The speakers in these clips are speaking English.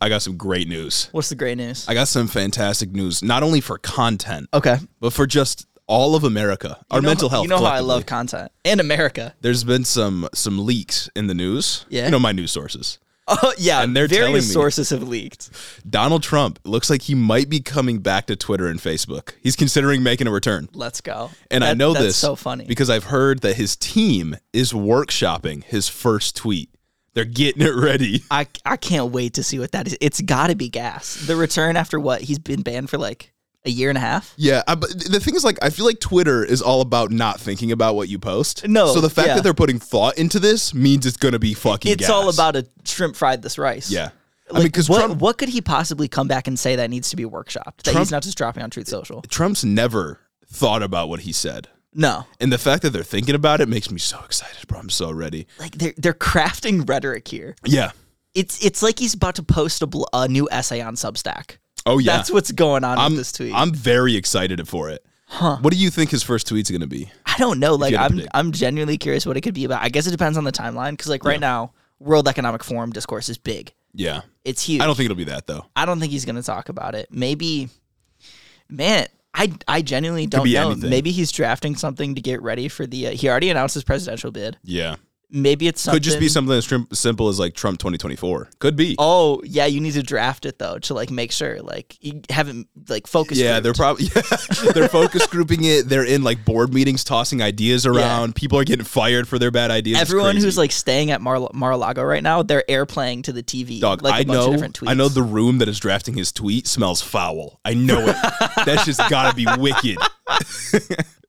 I got some great news. What's the great news? I got some fantastic news, not only for content, okay. but for just all of America, our know- mental health. You know how I love content and America. There's been some some leaks in the news. Yeah. You know my news sources. Oh yeah, And they're various me- sources have leaked. Donald Trump looks like he might be coming back to Twitter and Facebook. He's considering making a return. Let's go. And I know this so funny. because I've heard that his team is workshopping his first tweet. They're getting it ready. I I can't wait to see what that is. It's got to be gas. The return after what he's been banned for like a year and a half. Yeah, I, but the thing is, like, I feel like Twitter is all about not thinking about what you post. No, so the fact yeah. that they're putting thought into this means it's gonna be fucking. It's gas. all about a shrimp fried this rice. Yeah, I mean, because what, Trump, what could he possibly come back and say that needs to be workshopped? That Trump- he's not just dropping on Truth Social. Trump's never thought about what he said, No, and the fact that they're thinking about it makes me so excited, bro. I'm so ready. like they're they're crafting rhetoric here. Yeah. It's it's like he's about to post a, bl- a new essay on Substack. Oh yeah. That's what's going on I'm with this tweet. I'm very excited for it. Huh. What do you think his first tweet's gonna be? I don't know. Like to I'm predict. I'm genuinely curious what it could be about. I guess it depends on the timeline because like right now, World Economic Forum discourse is big. Yeah. It's huge. I don't think it'll be that though. I don't think he's going to talk about it. Maybe, man, I I genuinely don't know. anything. Maybe he's drafting something to get ready for the. Uh, he already announced his presidential bid. Yeah. Maybe it's something. Could just be something as trim- simple as like Trump 2024. Could be. Oh yeah, you need to draft it though to like make sure like you haven't like focus. yeah, they're probably yeah, they're focus grouping it. They're in like board meetings, tossing ideas around. People are getting fired for their bad ideas. Everyone who's like staying at Mar- Mar-a-Lago right now, they're airplaying to the TV. Dog, like a I know, different tweets. I know the room that is drafting his tweet smells foul. I know it. That's just gotta be wicked.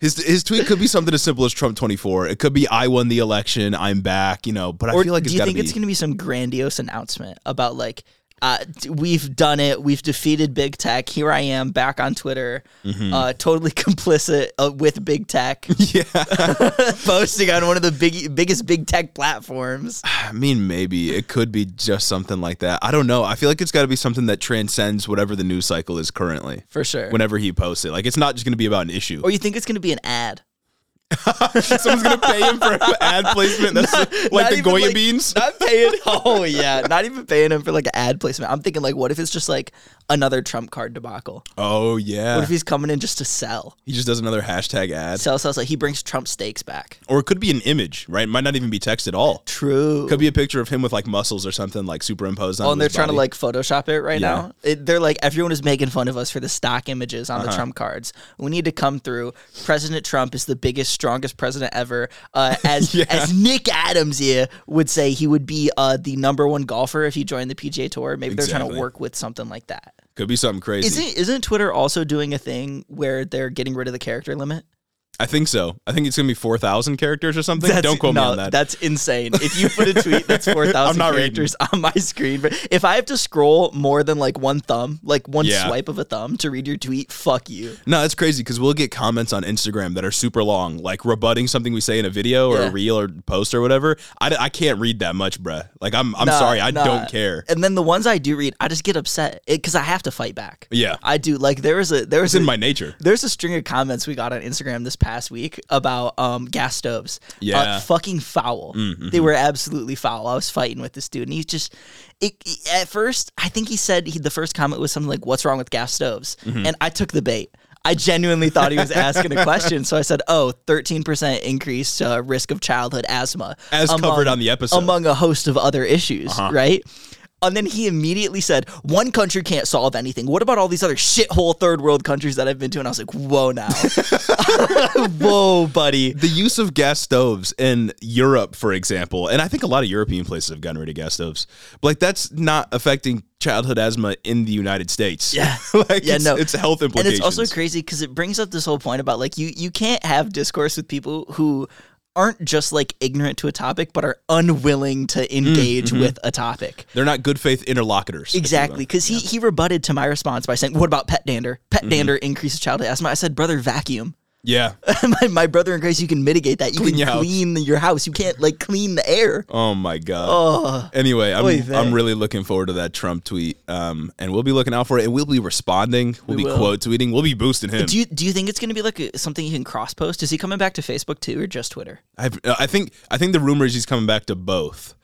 his his tweet could be something as simple as Trump twenty four. It could be I won the election, I'm back. You know, but I feel like do you think be. it's going to be some grandiose announcement about like, uh, we've done it, we've defeated big tech. Here I am back on Twitter, Mm-hmm. uh, totally complicit uh, with big tech, yeah, posting on one of the big biggest big tech platforms. I mean, maybe it could be just something like that. I don't know. I feel like it's got to be something that transcends whatever the news cycle is currently. For sure. Whenever he posts it, like it's not just going to be about an issue. or you think it's going to be an ad? Someone's going to pay him for ad placement. That's like Not the Goya like- beans. Not paying. Oh yeah, not even paying him for like an ad placement. I'm thinking like, what if it's just like another Trump card debacle? Oh yeah. What if he's coming in just to sell, he just does another hashtag ad, sell, sell, sell? He brings Trump steaks back. or it could be an image, right? It might not even be text at all. True. Could be a picture of him with like muscles or something like superimposed on. Oh, and they're trying to like Photoshop it right Yeah. now. It, they're like everyone is making fun of us for the stock images on Uh-huh. the Trump cards. We need to come through. President Trump is the biggest, strongest president ever. Uh, as Yeah. as Nick Adams here would say, he would be uh, the number one golfer if he joined the PGA Tour. Maybe they're trying to work with something like that. Could be something crazy. Isn't isn't Twitter also doing a thing where they're getting rid of the character limit? I think so. I think it's gonna be four thousand characters or something. Don't quote no, me on that. That's insane. If you put a tweet that's four thousand not reading. characters on my screen, but if I have to scroll more than like one thumb, like one Yeah. swipe of a thumb to read your tweet, fuck you. No, that's crazy because we'll get comments on Instagram that are super long, like rebutting something we say in a video or Yeah. a reel or post or whatever. I, I can't read that much, bruh. Like I'm I'm Nah, sorry, I nah. don't care. And then the ones I do read, I just get upset because I have to fight back. Yeah, I do. Like there was a there was it's in my nature. There's a string of comments we got on Instagram this past week about um, gas stoves. Yeah. Uh, fucking foul. Mm-hmm. They were absolutely foul. I was fighting with this dude, and he's just. It, at first, I think he said he, the first comment was something like, "What's wrong with gas stoves?" Mm-hmm. And I took the bait. I genuinely thought he was asking a question, so I said, "Oh, 13% increased uh, risk of childhood asthma, As covered on the episode. Uh-huh. among a host of other issues." Right. And then he immediately said, "One country can't solve anything. What about all these other shithole third world countries that I've been to?" And I was like, "Whoa, now, whoa, buddy." the use of gas stoves in Europe, for example, and I think a lot of European places have gotten rid of gas stoves, but like that's not affecting childhood asthma in the United States. Yeah. like Yeah, it's, no. it's health implications. And it's also crazy because it brings up this whole point about like you you can't have discourse with people who aren't just like ignorant to a topic, but are unwilling to engage mm-hmm. with a topic. They're not good faith interlocutors. if you will. Exactly, because he he rebutted to my response by saying, "What about pet dander? Pet Mm-hmm. dander increases childhood asthma." I said, "Brother, vacuum." Yeah. my, my brother in Grace, you can mitigate that. You Clean can your house. clean your house. You can't like clean the air. Oh my god. Oh, Anyway, I'm Oy vey. I'm really looking forward to that Trump tweet. Um, and we'll be looking out for it, and we'll be responding. We'll We be will. quote tweeting. We'll be boosting him. do you do you think it's going to be like a, something you can cross post? Is he coming back to Facebook too, or just Twitter? I've, I think I think the rumor is he's coming back to both.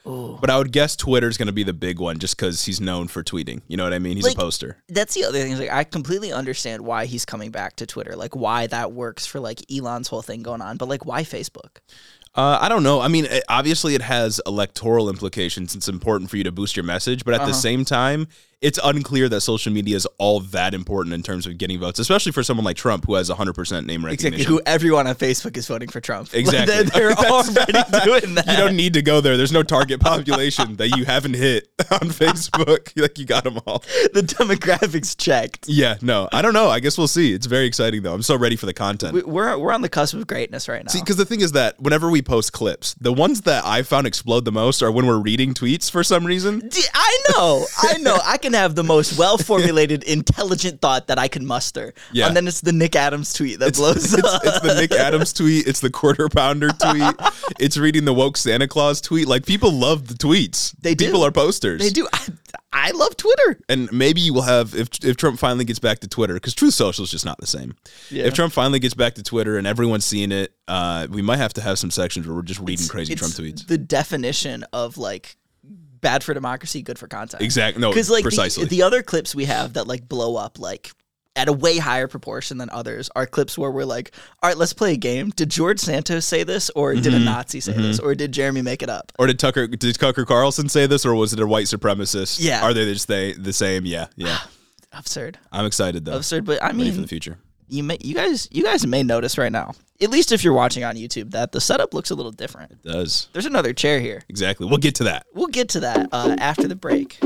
But I would guess Twitter's going to be the big one just because he's known for tweeting. You know what I mean? He's Like- a poster. That's the other thing. Is like I completely understand why he's coming back to Twitter, like why that works for like Elon's whole thing going on. But like, why Facebook? Uh, I don't know. I mean, it, obviously, it has electoral implications. It's important for you to boost your message, but at Uh-huh. the same time, it's unclear that social media is all that important in terms of getting votes, especially for someone like Trump, who has 100% name recognition. Exactly. Who everyone on Facebook is voting for Trump. Like, Exactly. they're, they're already doing that. You don't need to go there. There's no target population that you haven't hit on Facebook. like you got them all. the demographics checked. Yeah, no, I don't know. I guess we'll see. It's very exciting though. I'm so ready for the content. We- We're we're on the cusp of greatness right now. See, because the thing is that whenever we post clips, the ones that I found explode the most are when we're reading tweets for some reason. I know, I know. I can have the most well formulated, intelligent thought that I can muster. Yeah. And then it's the Nick Adams tweet that blows it's, up. it's the Nick Adams tweet. It's the quarter pounder tweet. It's reading the woke Santa Claus tweet. Like people love the tweets. They do. People are posters. They do. I, I love Twitter. And maybe you will have if if Trump finally gets back to Twitter because Truth Social is just not the same. Yeah. If Trump finally gets back to Twitter and everyone's seeing it, uh, we might have to have some sections where we're just reading crazy It's Trump tweets. The definition of like bad for democracy, good for content. Exactly. No, Because like precisely. The, the other clips we have that like blow up like at a way higher proportion than others are clips where we're like, all right, let's play a game. Did George Santos say this, or did Mm-hmm. a Nazi say this, or did Jeremy make it up? or did Tucker did Tucker Carlson say this, or was it a white supremacist? Yeah. Are they just they the same? Yeah, yeah. Absurd, I'm excited though. absurd. But I Ready for the future. You may you guys you guys may notice right now, at least if you're watching on YouTube, that the setup looks a little different. It does There's another chair here. exactly. We'll get to that. We'll get to that uh, after the break.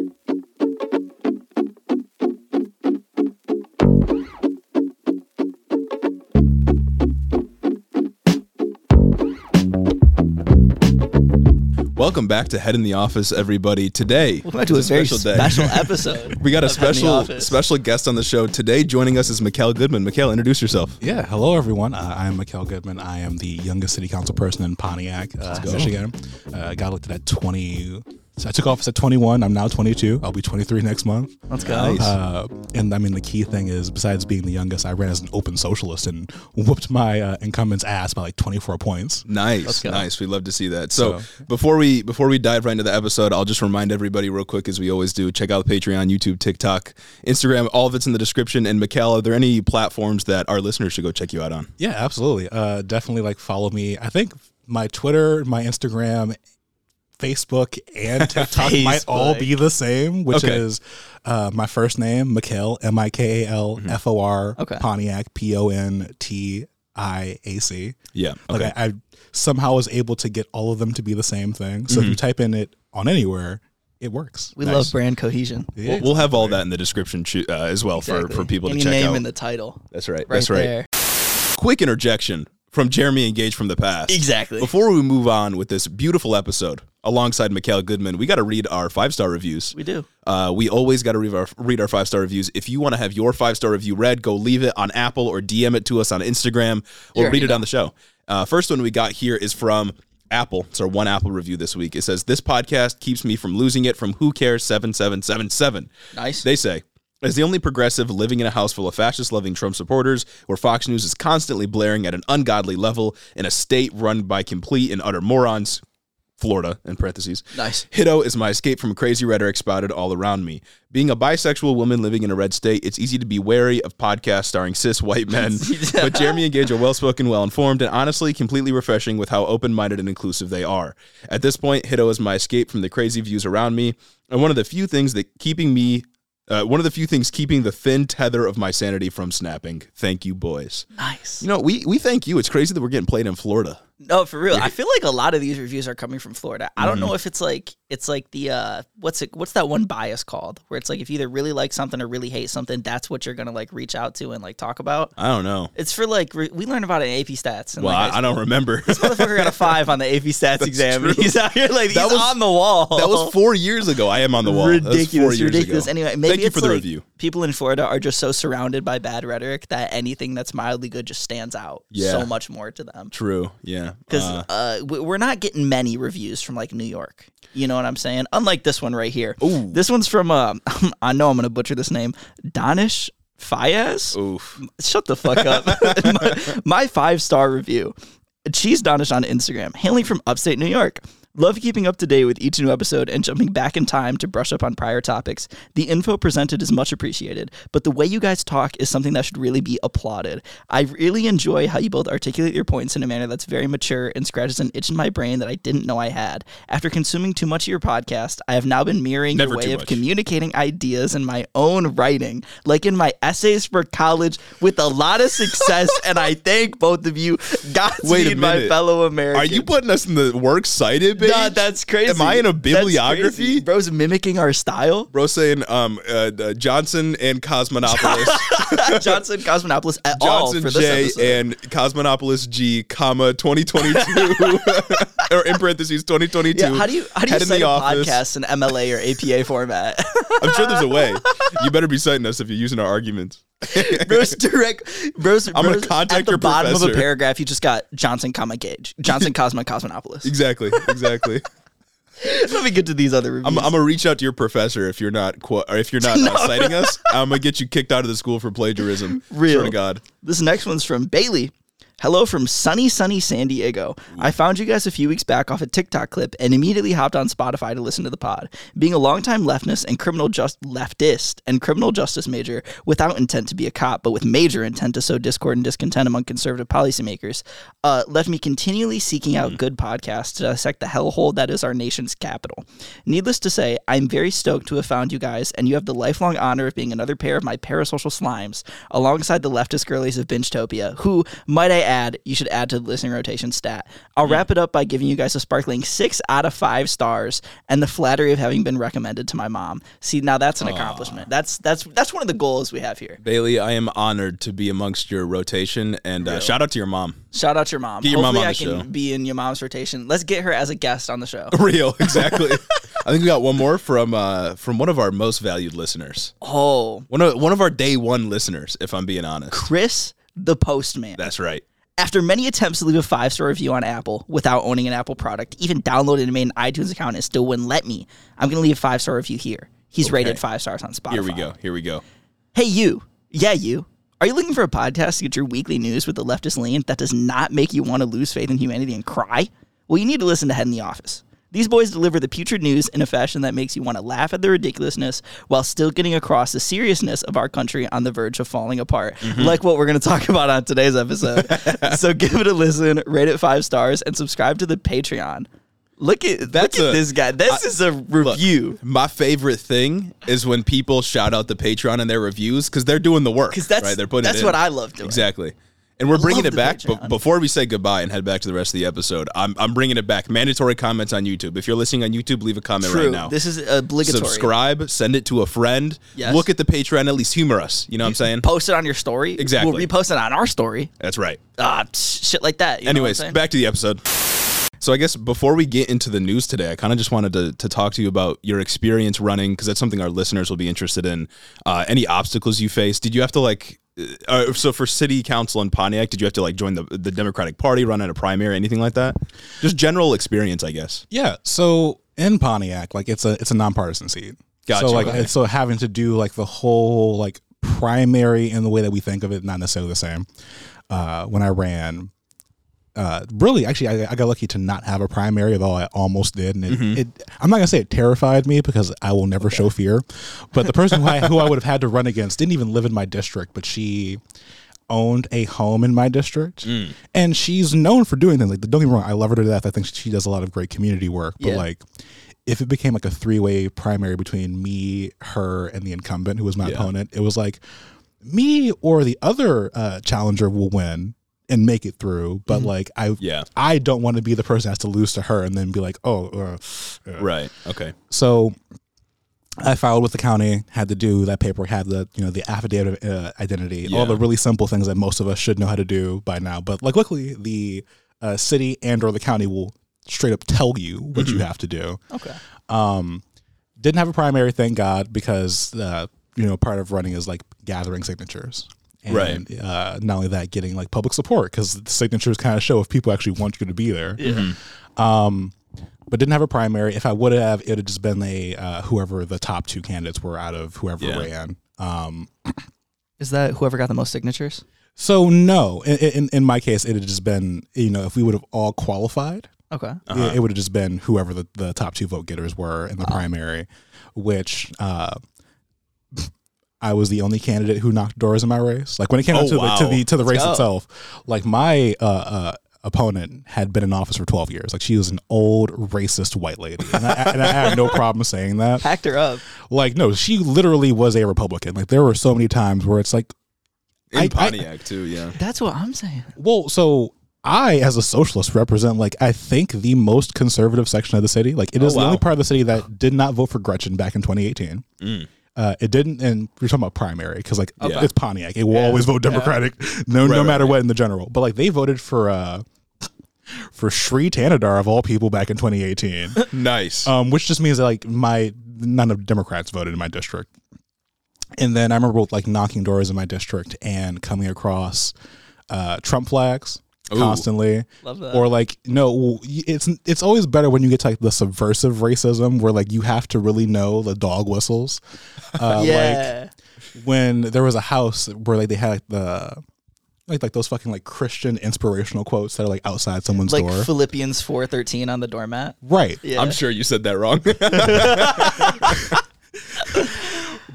Welcome back to Head in the Office, everybody. Today, We're going to a is very special day. special episode. We got a of Head in the special special guest on the show today. Joining us is Mikal Goodman. Mikal, introduce yourself. Yeah, hello everyone. Uh, I am Mikal Goodman. I am the youngest city council person in Pontiac, uh, Michigan. Uh, I got elected at 20. So I took office at 21. I'm now 22. I'll be 23 next month. Let's go. Nice. Uh, and I mean, the key thing is, besides being the youngest, I ran as an open socialist and whooped my uh, incumbent's ass by like 24 points. Nice, nice. We'd love to see that. So, So- before we before we dive right into the episode, I'll just remind everybody real quick, as we always do. Check out the Patreon, YouTube, TikTok, Instagram. All of it's in the description. And Mikal, are there any platforms that our listeners should go check you out on? Yeah, absolutely. Uh, definitely like follow me. I think my Twitter, my Instagram, Facebook, and TikTok might all be the same, which Okay. is uh, my first name, Mikal, M I K A L F O R, Pontiac, P O N T I A C. Yeah. Like I, I somehow was able to get all of them to be the same thing. So if you type in it on anywhere, it works. We Nice. love brand cohesion. Yeah, we'll, we'll have all that in the description uh, as well Exactly. for, for people Any to check name out. in the title. That's right. Right That's right. there. Quick interjection from Jeremy and Gage from the past. Exactly. Before we move on with this beautiful episode alongside Mikal Goodman, we got to read our five star reviews. We do. Uh, we always got to read our, read our five star reviews. If you want to have your five star review read, go leave it on Apple or DM it to us on Instagram already read it on the show. Uh, first one we got here is from Apple. It's our one Apple review this week. It says, This podcast keeps me from losing it from Who Cares 7777. Nice. They say, as the only progressive living in a house full of fascist loving Trump supporters, where Fox News is constantly blaring at an ungodly level in a state run by complete and utter morons, Florida, in parentheses. Nice. Hiddo is my escape from crazy rhetoric spouted all around me. Being a bisexual woman living in a red state, it's easy to be wary of podcasts starring cis white men. but Jeremy and Gage are well spoken, well informed, and honestly completely refreshing with how open minded and inclusive they are. At this point, Hiddo is my escape from the crazy views around me, and one of the few things that keeping me. Uh, one of the few things keeping the thin tether of my sanity from snapping. Thank you, boys. Nice. You know, we we thank you. It's crazy that we're getting played in Florida. No, for real. I feel like a lot of these reviews are coming from Florida. I don't Mm-hmm. know if it's like it's like the uh what's it what's that one bias called? Where it's like if you either really like something or really hate something, that's what you're gonna like reach out to and like talk about. I don't know. It's for like re- we learned about it in AP stats. And Well, like, I, I don't remember. This motherfucker got a five on the AP stats exam. true. He's out here like That he's was- on the wall. That was four years ago. I am on the wall. That was ridiculous, years ridiculous. ago. Anyway, maybe thank you for the like review. people in Florida are just so surrounded by bad rhetoric that anything that's mildly good just stands out Yeah. so much more to them. True. Yeah. Because Uh, uh, we- we're not getting many reviews from like New York. You know what I'm saying? Unlike this one right here. Ooh. This one's from uh, I know I'm gonna butcher this name, Danish Fayez. oof. Shut the fuck up. my, my five star review. Cheese Donish on Instagram, hailing from upstate New York. Love keeping up to date with each new episode and jumping back in time to brush up on prior topics. The info presented is much appreciated, but the way you guys talk is something that should really be applauded. I really enjoy how you both articulate your points in a manner that's very mature and scratches an itch in my brain that I didn't know I had. After consuming too much of your podcast, I have now been mirroring Never your way of much. communicating ideas in my own writing, like in my essays for college, with a lot of success. and I thank both of you. Godspeed, my fellow Americans. Are you putting us in the works cited page? That's crazy. Am I in a bibliography? Bro's mimicking our style. Bro saying um uh, uh, Johnson and Cosmonopolis, Johnson Cosmonopolis at all Johnson for this J episode. and Cosmonopolis G, comma 2022, or in parentheses 2022. yeah, how do you how do you head cite a office. podcast in MLA or APA format? I'm sure there's a way. You better be citing us if you're using our arguments. Bro's direct. Bro's, I'm Bro's contact at the your bottom of a paragraph. You just got Johnson, comma Gage, Johnson, Cosmo, Cosmonopolis. Exactly, exactly. Let me get to these other reviews. I'm, I'm gonna reach out to your professor if you're not qu- or if you're not uh, citing us. I'm gonna get you kicked out of the school for plagiarism. Real. To God. This next one's from Bailey. Hello from sunny, sunny San Diego. I found you guys a few weeks back off a TikTok clip and immediately hopped on Spotify to listen to the pod. Being a longtime leftist and criminal just leftist and criminal justice major without intent to be a cop, but with major intent to sow discord and discontent among conservative policymakers, uh, left me continually seeking out good podcasts to dissect the hellhole that is our nation's capital. Needless to say, I'm very stoked to have found you guys, and you have the lifelong honor of being another pair of my parasocial slimes, alongside the leftist girlies of Bingetopia, who, might I add, you should add to the listening rotation stat. I'll wrap it up by giving you guys a sparkling six out of five stars, and the flattery of having been recommended to my mom. See, now that's an accomplishment. That's that's that's one of the goals we have here. Bailey, I am honored to be amongst your rotation, and uh, shout out to your mom. Shout out to your mom. Get your mom on I the can show. be in your mom's rotation. Let's get her as a guest on the show. Real, exactly. I think we got one more from uh, from one of our most valued listeners. Oh, One of one of our day one listeners, if I'm being honest. Chris the Postman. That's right. After many attempts to leave a five star review on Apple without owning an Apple product, even downloaded and made an iTunes account, and it still wouldn't let me. I'm going to leave a five star review here. He's rated five stars on Spotify. Here we go. Here we go. Hey, you. Yeah, you. Are you looking for a podcast to get your weekly news with the leftist lean that does not make you want to lose faith in humanity and cry? Well, you need to listen to Head in the Office. These boys deliver the putrid news in a fashion that makes you want to laugh at the ridiculousness while still getting across the seriousness of our country on the verge of falling apart, Mm-hmm. like what we're going to talk about on today's episode. so give it a listen, rate it five stars, and subscribe to the Patreon. Look at That's look at a- this guy. This is a review. My favorite thing is when people shout out the Patreon in their reviews because they're doing the work. Because that's- right? They're putting that's it in. what I love doing. Exactly. And we're bringing it back. But before we say goodbye and head back to the rest of the episode, I'm, I'm bringing it back. Mandatory comments on YouTube. If you're listening on YouTube, leave a comment True. right now. This is obligatory. Subscribe, send it to a friend. Yes. Look at the Patreon, at least humor us. You know what I'm saying? Post it on your story. Exactly. We'll repost it on our story. That's right. Psh, shit like that. you know what I'm Anyways, back to the episode. So I guess before we get into the news today, I kind of just wanted to, to talk to you about your experience running because that's something our listeners will be interested in. Uh, any obstacles you face? Did you have to like? Uh, so for city council in Pontiac, did you have to like join the the Democratic Party, run at a primary, anything like that? Just general experience, I guess. Yeah. So in Pontiac, like it's a it's a nonpartisan seat. Gotcha, So like okay. so having to do like the whole like primary in the way that we think of it, not necessarily the same. Uh, when I ran, uh, really, actually, I, I got lucky to not have a primary, although I almost did. And it, Mm-hmm. it I'm not gonna say it terrified me because I will never show fear. But the person who I who I would have had to run against didn't even live in my district, but she owned a home in my district, Mm. and she's known for doing things like. Don't get me wrong, I love her to death. I think she does a lot of great community work. But Yeah. like, if it became like a three way primary between me, her, and the incumbent who was my Yeah. opponent, it was like me or the other uh, challenger will win and make it through. But like, I Mm-hmm. Yeah. I don't want to be the person that has to lose to her and then be like, oh, uh, uh. Right. Okay. so. I filed with the county, had to do that paperwork, had the you know the affidavit of uh, identity, all the really simple things that most of us should know how to do by now. But like, luckily, the uh, city and or the county will straight up tell you what Mm-hmm. you have to do. okay. Um, didn't have a primary, thank God, because uh, you know part of running is like gathering signatures. And, Right. Uh, not only that, getting like public support because the signatures kind of show if people actually want you to be there. Um, but didn't have a primary. If I would have, it would have just been a uh, whoever the top two candidates were out of whoever Yeah. ran. Um, Is that whoever got the most signatures? so no, in, in in my case, it had just been you know if we would have all qualified, Okay. It, it would have just been whoever the, the top two vote getters were in the primary, which uh, I was the only candidate who knocked doors in my race. Like when it came Oh, to, wow. the, to the to the race go. itself, like my uh, uh, opponent had been in office for twelve years. Like she was an old racist white lady, and I, and I had no problem saying that. Packed her up. Like no, she literally was a Republican. Like there were so many times where it's like, In I- I- Pontiac too, yeah. That's what I'm saying. well, so. I, as a socialist, represent like I think the most conservative section of the city. Like it is the wow. only part of the city that did not vote for Gretchen back in 2018. Uh, it didn't, and we're talking about primary because like Okay. it's Pontiac. It will always vote Democratic, no Right, no matter right. what in the general. But like they voted for uh for Shri Thanedar of all people back in 2018, Nice. um, which just means that like my none of Democrats voted in my district. And then I remember like knocking doors in my district and coming across uh, Trump flags. Constantly. Love that. Or like no, it's it's always better when you get to like the subversive racism where like you have to really know the dog whistles. Uh, yeah. Like when there was a house where like they had like the like like those fucking like Christian inspirational quotes that are like outside someone's like door. Philippians 4:13 on the doormat. right. Yeah. I'm sure you said that wrong.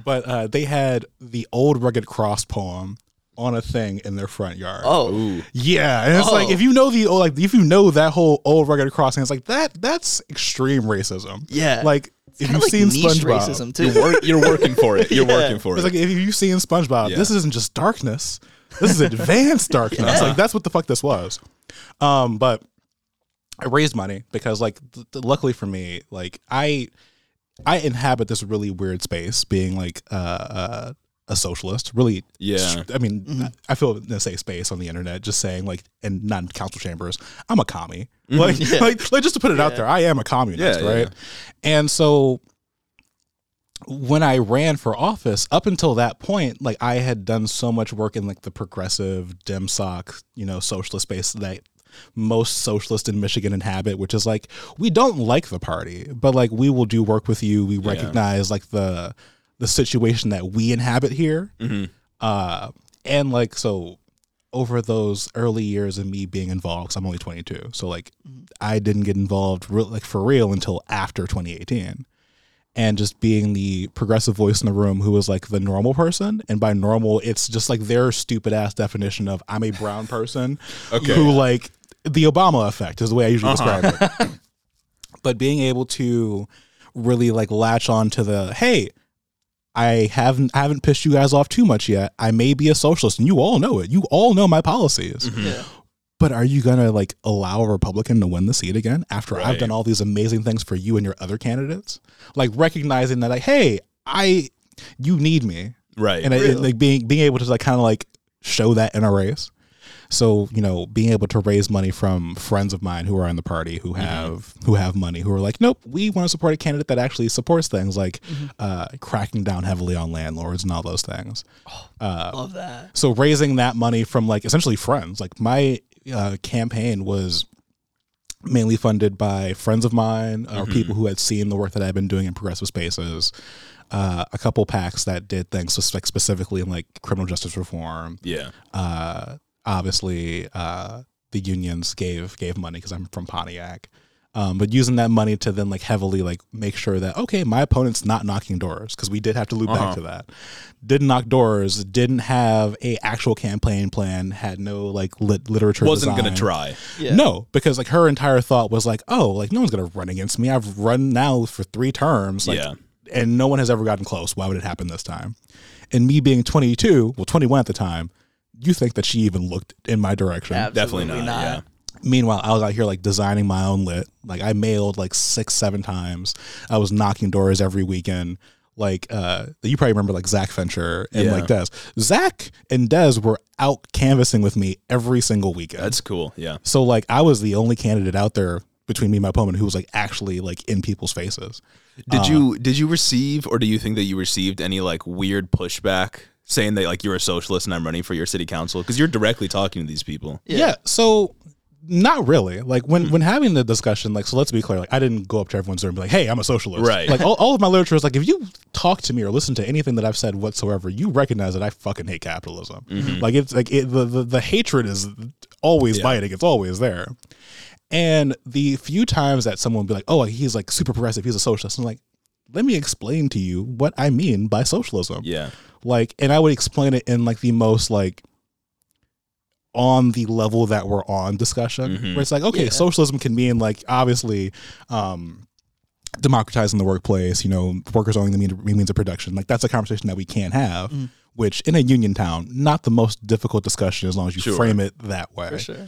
But uh, they had the old rugged cross poem on a thing in their front yard. Oh. Ooh. Yeah, and it's like Oh. if you know the old, like if you know that whole old rugged crossing, it's like that that's extreme racism. Yeah. like if you've like seen niche SpongeBob, racism too. You're, work, you're working for it. You're Yeah. working for it's it. like if you've seen SpongeBob, Yeah. this isn't just darkness. This is advanced darkness. Like that's what the fuck this was. Um, but I raised money because like th- th- luckily for me, like I I inhabit this really weird space being like uh, uh a socialist, really Yeah. I mean, mm-hmm. I feel in a safe space on the internet, just saying like, and not in council chambers. I'm a commie, mm-hmm. like, like, like, just to put it out there, I am a communist, Yeah, yeah, right? And so, when I ran for office, up until that point, like I had done so much work in like the progressive dim soc, you know, socialist space that most socialists in Michigan inhabit, which is like we don't like the party, but like we will do work with you. We recognize like the the situation that we inhabit here. Uh, and like so over those early years of me being involved, because I'm only 22, so like I didn't get involved real, like for real until after 2018. And just being the progressive voice in the room who was like the normal person, and by normal, it's just like their stupid ass definition of I'm a brown person Okay. who like the Obama effect is the way I usually describe it. but being able to really like latch on to the hey, I haven't I haven't pissed you guys off too much yet. I may be a socialist, and you all know it. You all know my policies. Mm-hmm. Yeah. But are you gonna like allow a Republican to win the seat again after I've done all these amazing things for you and your other candidates? Like recognizing that, like, hey, I, you need me, right. and I, like being being able to like kind of like show that in a race. So you know, being able to raise money from friends of mine who are in the party who have who have money who are like, nope, we want to support a candidate that actually supports things like uh, cracking down heavily on landlords and all those things. Love that. So raising that money from like essentially friends, like my uh, campaign was mainly funded by friends of mine or people who had seen the work that I've been doing in progressive spaces. Uh, a couple PACs that did things like specifically in like criminal justice reform. yeah. Uh, obviously, uh, the unions gave gave money because I'm from Pontiac. Um, but using that money to then like heavily like make sure that okay, my opponent's not knocking doors because we did have to loop Uh-huh. back to that. Didn't knock doors. Didn't have a actual campaign plan. Had no like lit- literature. Wasn't design. gonna try. Yeah. No, because like her entire thought was like, oh, like no one's gonna run against me. I've run now for three terms. Like, Yeah. and no one has ever gotten close. Why would it happen this time? And me being 22, well, 21 at the time, you think that she even looked in my direction? Definitely Absolutely not. Yeah. Meanwhile, I was out here like designing my own lit. Like I mailed like six, seven times. I was knocking doors every weekend. Like uh you probably remember like Zach Venture and Yeah. like Des. Zach and Des were out canvassing with me every single weekend. That's cool. Yeah. So like I was the only candidate out there between me and my opponent who was like actually like in people's faces. Did you did you receive or do you think that you received any like weird pushback saying that like you're a socialist and I'm running for your city council because you're directly talking to these people? Yeah. so not really. Like when hmm. when having the discussion, like so let's be clear, like I didn't go up to everyone's door and be like, Hey, I'm a socialist. Right. Like all, all of my literature is like if you talk to me or listen to anything that I've said whatsoever, you recognize that I fucking hate capitalism. Mm-hmm. Like it's like it, the, the the hatred is always Yeah. biting, it's always there. And the few times that someone would be like, "Oh, he's like super progressive, he's a socialist," I'm like, "Let me explain to you what I mean by socialism." Yeah. Like, and I would explain it in like the most like on the level that we're on discussion, Mhm. where it's like, okay, Yeah. socialism can mean like obviously um, democratizing the workplace, you know, workers owning the mean- means of production. Like that's a conversation that we can have. Mm. Which in a union town, not the most difficult discussion as long as you Sure. frame it that way For sure.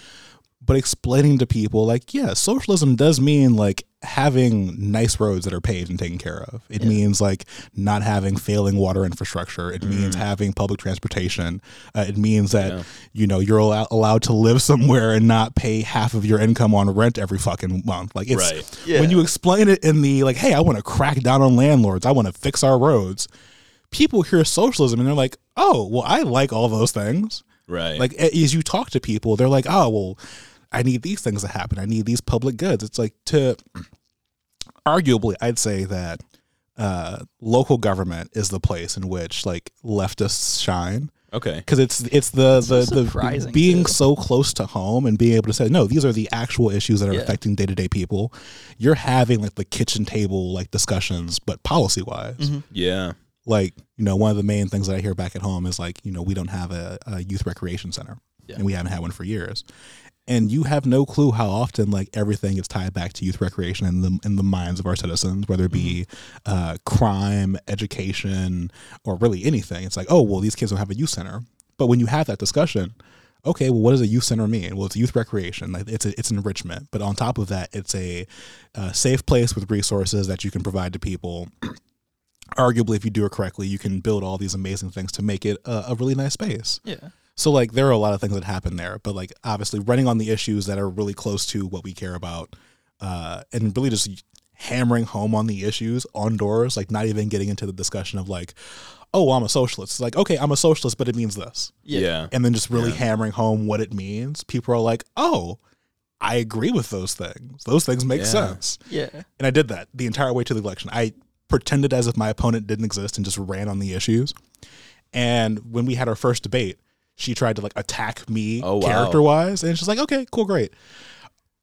But explaining to people like yeah socialism does mean like having nice roads that are paved and taken care of it Yeah. means like not having failing water infrastructure it means Mm. having public transportation uh, it means that Yeah. you know you're allow- allowed to live somewhere and not pay half of your income on rent every fucking month like it's Right. Yeah. when you explain it in the like hey i want to crack down on landlords i want to fix our roads people hear socialism and they're like oh well i like all those things Right. like as you talk to people, they're like, "Oh, well, I need these things to happen. I need these public goods." It's like to arguably, I'd say that uh, local government is the place in which like leftists shine okay. because it's it's the the, the being too. so close to home and being able to say no these are the actual issues that are Yeah. affecting day-to-day people you're having like the kitchen table like discussions but policy wise Mm-hmm. Yeah. Like you know one of the main things that i hear back at home is like you know we don't have a, a youth recreation center. Yeah. and we haven't had one for years. And you have no clue how often like everything is tied back to youth recreation in the in the minds of our citizens whether it be uh, crime education or really anything. It's like oh well these kids don't have a youth center. But when you have that discussion okay well what does a youth center mean? Well it's youth recreation. Like it's a, it's enrichment. But on top of that it's a, uh safe place with resources that you can provide to people arguably if you do it correctly you can build all these amazing things to make it a, a really nice space Yeah. so like there are a lot of things that happen there but like obviously running on the issues that are really close to what we care about uh, and really just hammering home on the issues on doors like not even getting into the discussion of like oh i'm a socialist it's like okay i'm a socialist but it means this Yeah. Yeah. and then just really hammering home what it means people are like oh i agree with those things those things make Yeah. sense Yeah. and I did that the entire way to the election. I pretended as if my opponent didn't exist and just ran on the issues. And when we had our first debate, she tried to like attack me Oh, wow. character wise, and she's like, "Okay, cool, great."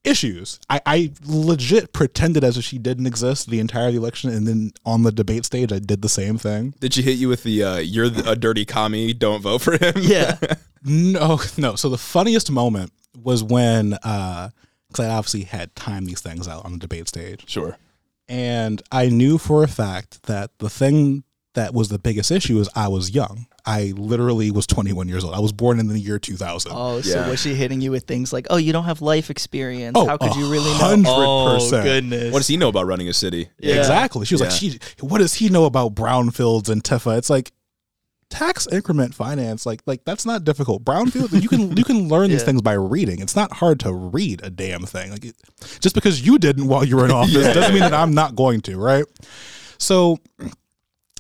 Issues. I, I legit pretended as if she didn't exist the entire election, and then on the debate stage, I did the same thing. Did she hit you with the uh, "You're the- a dirty commie, don't vote for him"? Yeah. No, no. So the funniest moment was when, because I obviously had timed these things out on the debate stage. Sure. And I knew for a fact that the thing that was the biggest issue is I was young. I literally was 21 years old. I was born in the year 2000. Oh, so Yeah. was she hitting you with things like, "Oh, you don't have life experience. Oh, How could you really know?" hundred Oh, percent. goodness. What does he know about running a city? Yeah. Exactly. She was Yeah. like, she, what does he know about brownfields and TIFA? It's like tax increment finance. Like, like that's not difficult. Brownfield, you can you can learn these things by reading. It's not hard to read a damn thing. Like, it, just because you didn't while you were in office Yeah. doesn't mean that I'm not going to. Right. So,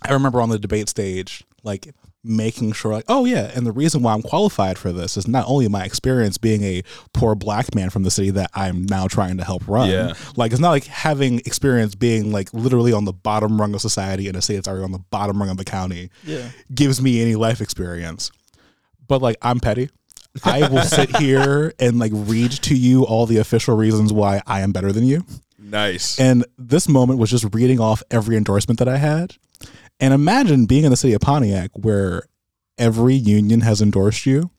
I remember on the debate stage, like making sure like oh yeah and the reason why i'm qualified for this is not only my experience being a poor black man from the city that i'm now trying to help run Yeah. like it's not like having experience being like literally on the bottom rung of society in a state that's already on the bottom rung of the county Yeah. gives me any life experience but like i'm petty i will sit here and like read to you all the official reasons why i am better than you Nice. and this moment was just reading off every endorsement that I had. And imagine being in the city of Pontiac where every union has endorsed you,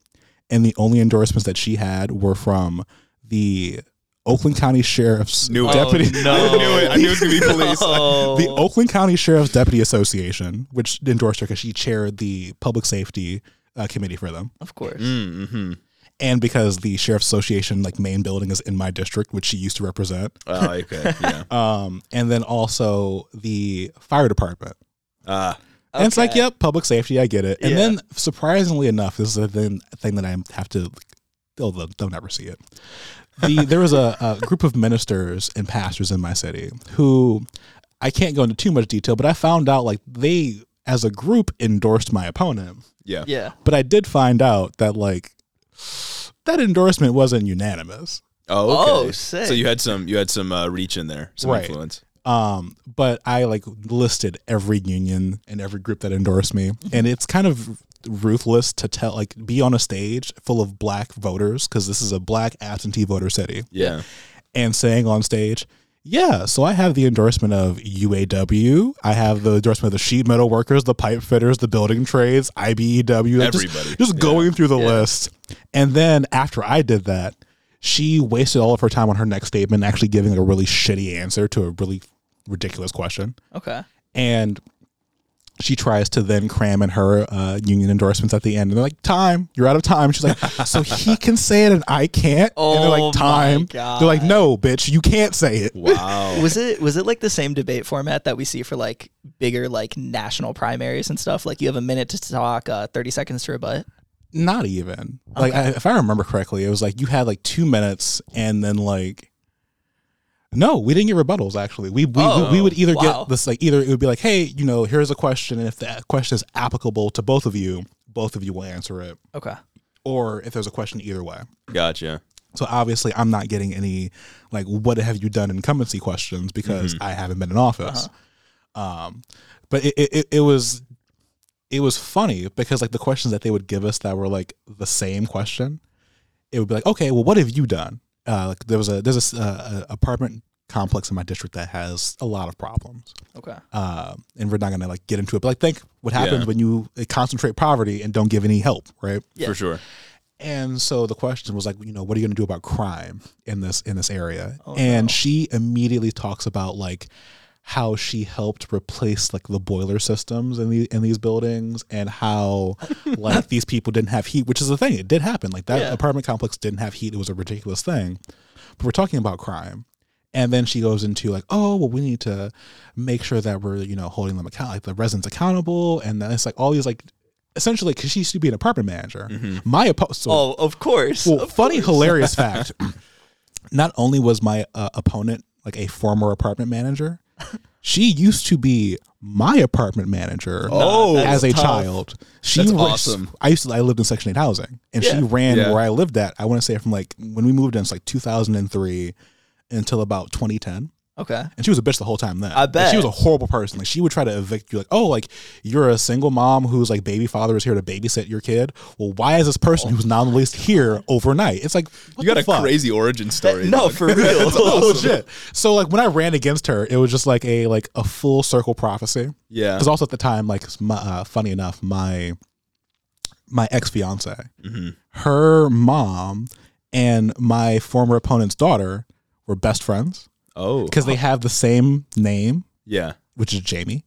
and the only endorsements that she had were from the Oakland County Sheriff's Knew it. Deputy. Oh, no. I knew it. I knew it was gonna be police. Oh. The Oakland County Sheriff's Deputy Association, which endorsed her because she chaired the public safety uh, committee for them, Of course. Mm-hmm. and because the Sheriff's Association like main building is in my district, which she used to represent. Oh, okay. Yeah. Um, and then also the fire department. Ah. And it's like, yep, public safety, I get it. And Yeah. then, surprisingly enough, this is a thing, thing that I have to, they'll, they'll, they'll never see it. The, there was a, a group of ministers and pastors in my city who I can't go into too much detail, but I found out like they, as a group, endorsed my opponent. yeah. Yeah. But I did find out that like that endorsement wasn't unanimous. Oh, okay. Oh, sick. So you had some you had some uh, reach in there, some Right. influence. Um, but I like listed every union and every group that endorsed me, and it's kind of ruthless to tell like be on a stage full of black voters because this is a black absentee voter city, Yeah. and saying on stage, yeah, so I have the endorsement of UAW. I have the endorsement of the sheet metal workers, the pipe fitters, the building trades, IBEW. like, just- Everybody. Just, going through the list. And then after I did that, she wasted all of her time on her next statement, actually giving a really shitty answer to a really ridiculous question. Okay. And she tries to then cram in her uh, union endorsements at the end. And they're like, time, you're out of time. She's like, so he can say it and I can't? and they're Oh my like, time. God. They're like, no, bitch, you can't say it. Wow. Was it was it like the same debate format that we see for like bigger like national primaries and stuff? Like you have a minute to talk, uh, thirty seconds to rebut. Not even. Like, I, if I remember correctly, it was like you had like two minutes and then like, no, we didn't get rebuttals actually. We we, Oh, we would either wow. get this like either it would be like, hey, you know, here's a question, and if that question is applicable to both of you, both of you will answer it, Okay. or if there's a question either way. Gotcha. So obviously, I'm not getting any like what have you done incumbency questions because I haven't been in office. Um, but it, it it- it was it was funny because like the questions that they would give us that were like the same question, it would be like, okay, well, what have you done? Uh, like there was a there's a, s- uh, a apartment complex in my district that has a lot of problems. Okay. Uh, and we're not gonna like get into it, but like think what happens Yeah. when you uh, concentrate poverty and don't give any help, right? Yeah. For sure. And so the question was like, you know, what are you going to do about crime in this in this area? Oh, and no. she immediately talks about like how she helped replace like the boiler systems in the in these buildings and how like these people didn't have heat, which is the thing. It did happen. Like that Yeah. apartment complex didn't have heat. It was a ridiculous thing. But we're talking about crime. And then she goes into like, oh, well, we need to make sure that we're, you know, holding them account, like the residents accountable. And then it's like all these like, essentially, because she used to be an apartment manager. My opponent. so Oh, of course. well, Of funny, course. hilarious fact. Not only was my uh, opponent like a former apartment manager, she used to be my apartment manager. Oh, as a tough. child, she That's was- awesome. I used to. I lived in Section Eight housing, and she ran Yeah. where I lived at. I want to say from like when we moved in, it's like 2003 until about 2010. Okay. And she was a bitch the whole time then. I Like, bet. she was a horrible person. Like she would try to evict you like, oh, like you're a single mom whose like baby father is here to babysit your kid. Well, why is this person who's not on the list here overnight? It's like what You got the a fuck? crazy origin story. no, for real. Oh shit. So like when I ran against her, it was just like a like a full circle prophecy. Yeah. Because also at the time, like my, uh, funny enough, my my ex fiance, Mm-hmm. her mom and my former opponent's daughter were best friends Oh. because they have the same name, Yeah. which is Jamie.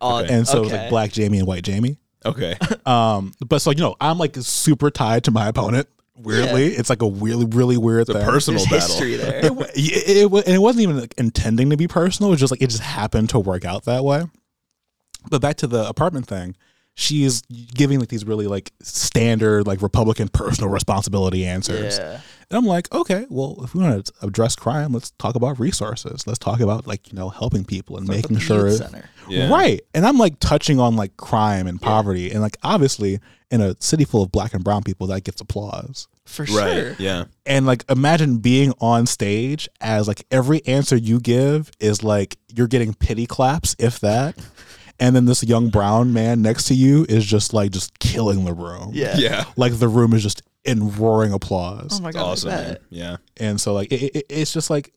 Uh, Okay. and so it was okay. like black Jamie and white Jamie. Okay. Um, but so you know, I'm like super tied to my opponent. Weirdly, it's like a really, really weird It's a thing. personal There's battle. history there. It, wa- it, it, and it wasn't even like, intending to be personal. It was just like it just happened to work out that way. But back to the apartment thing, she's giving like these really like standard like Republican personal responsibility answers. Yeah. And I'm like, okay, well, if we want to address crime, let's talk about resources. Let's talk about like you know helping people and making The sure. Yeah. Right. And I'm like touching on like crime and poverty. And like obviously in a city full of black and brown people, that gets applause. For Right. sure. Yeah. And like imagine being on stage as like every answer you give is like you're getting pity claps, if that. And then this young brown man next to you is just like just killing the room. Yeah. Yeah. Like the room is just in roaring applause. Oh my god. Awesome. bet. Man. Yeah. And so like it, it, it's just like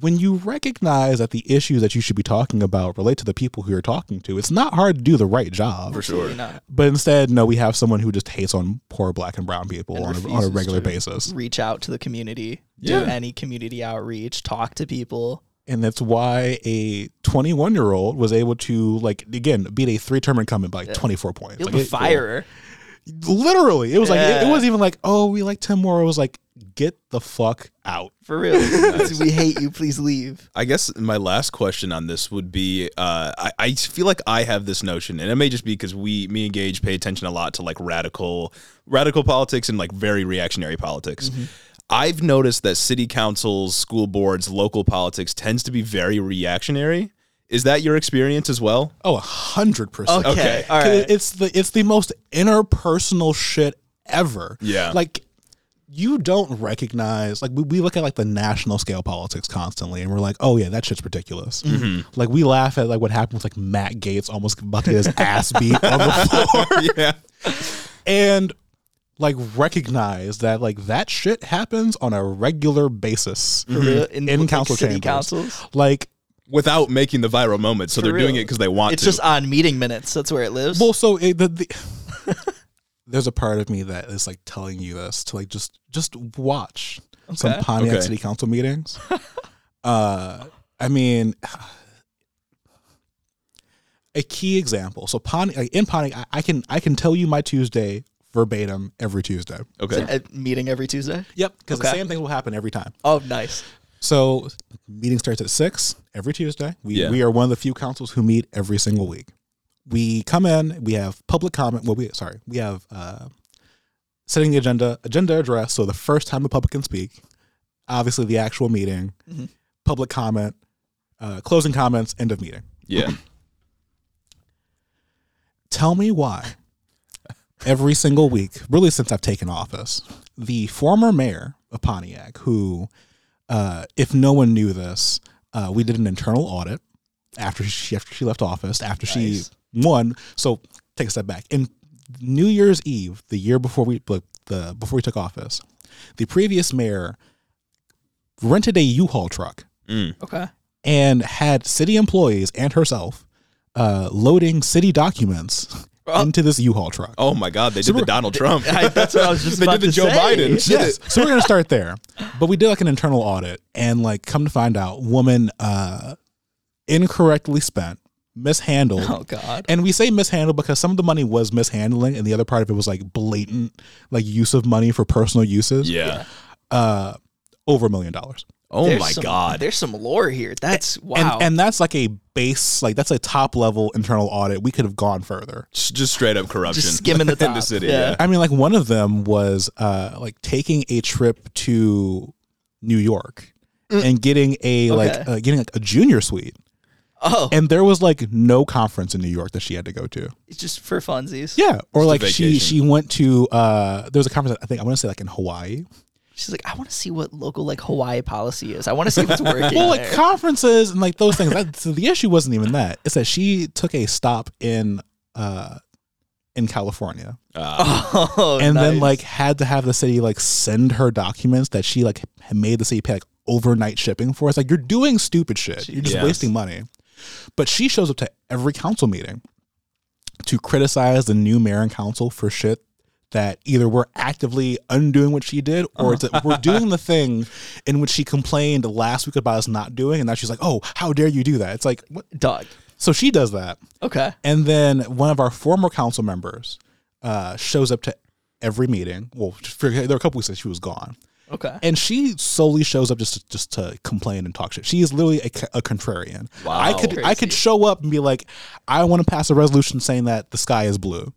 when you recognize that the issues that you should be talking about relate to the people who you're talking to, it's not hard to do the right job. For sure. Not. But instead, no, we have someone who just hates on poor black and brown people And on a, on a regular basis. Reach out to the community. Yeah. Do any community outreach. Talk to people. And that's why a 21 year old was able to, like, again, beat a three term incumbent by like 24 points. You'll Like, it- fire her. literally, it was like, it, it wasn't even like, oh, we like Tim Moore. It was like, get the fuck out. For real. we hate you. Please leave. I guess my last question on this would be uh, I, I feel like I have this notion, and it may just be because we, me and Gage, pay attention a lot to like radical, radical politics and like very reactionary politics. I've noticed that city councils, school boards, local politics tends to be very reactionary. Is that your experience as well? Oh, a hundred percent. Okay. Okay. All 'Cause. It's the it's the most interpersonal shit ever. Yeah. Like you don't recognize like we, we look at like the national scale politics constantly and we're like, oh yeah, that shit's ridiculous. Mm-hmm. Like we laugh at like what happened with like Matt Gaetz almost about to get his ass beat on the floor. yeah. And like recognize that like that shit happens on a regular basis For real, in, in like, council city chambers. councils. Like, without making the viral moment. So For they're doing it because they want It's to. just on meeting minutes. That's where it lives. well, so it, the, the there's a part of me that is like telling you this to like just just watch some Okay. Pontiac Okay. City Council meetings. uh, I mean, a key example. So Pontiac, like in Pontiac, I, I can I can tell you my Tuesday verbatim every Tuesday. okay. A meeting every Tuesday. Yep, because the same thing will happen every time. Oh, nice. So meeting starts at six every Tuesday. We Yeah. we are one of the few councils who meet every single week. We come in, we have public comment. Well, we sorry, we have uh, setting the agenda, agenda address. So the first time the public can speak, obviously the actual meeting, Mhm. public comment, uh, closing comments, end of meeting. Yeah. Tell me why every single week, really since I've taken office, the former mayor of Pontiac, who, uh, if no one knew this, uh, we did an internal audit after she after she left office, after she won. So take a step back. In New Year's Eve, the year before we like, the before we took office, the previous mayor rented a U-Haul truck Mm. Okay. and had city employees and herself uh, loading city documents. Into this U-Haul truck. Oh my God, they did the Donald Trump. I, that's what I was just They about did the Joe say. Biden. Shit. Yes. so we're gonna start there, but we did like an internal audit, and like come to find out, woman uh, incorrectly spent, mishandled. Oh God. And we say mishandled because some of the money was mishandling, and the other part of it was like blatant, like use of money for personal uses. Yeah. Uh, over a million dollars. Oh There's my some- God. There's some lore here. That's wow. And and that's like a base, like that's a top level internal audit. We could have gone further. Just just straight up corruption. Just skimming the in the city. Yeah. Yeah. I mean, like one of them was uh like taking a trip to New York and getting a like uh, getting like a junior suite, oh, and there was like no conference in New York that she had to go to. it's just for funsies. Yeah, or a like she she went to uh there was a conference I think I want to say like in Hawaii. She's like, I want to see what local like Hawaii policy is. I want to see if it's working. Well, like there. conferences and like those things. That, so the issue wasn't even that. It's that she took a stop in uh in California. Uh, oh, and then like had to have the city like send her documents that she like made the city pay like overnight shipping for. It's like you're doing stupid shit. You're just Yes. wasting money. But she shows up to every council meeting to criticize the new mayor and council for shit that either we're actively undoing what she did or that we're doing the thing in which she complained last week about us not doing and now she's like oh how dare you do that it's like what? dog. so she does that Okay. and then one of our former council members uh, shows up to every meeting. Well, for, there were a couple weeks that she was gone, Okay. and she solely shows up just to, just to complain and talk shit. She is literally a, a contrarian. Wow. I could I could show up and be like, I want to pass a resolution saying that the sky is blue.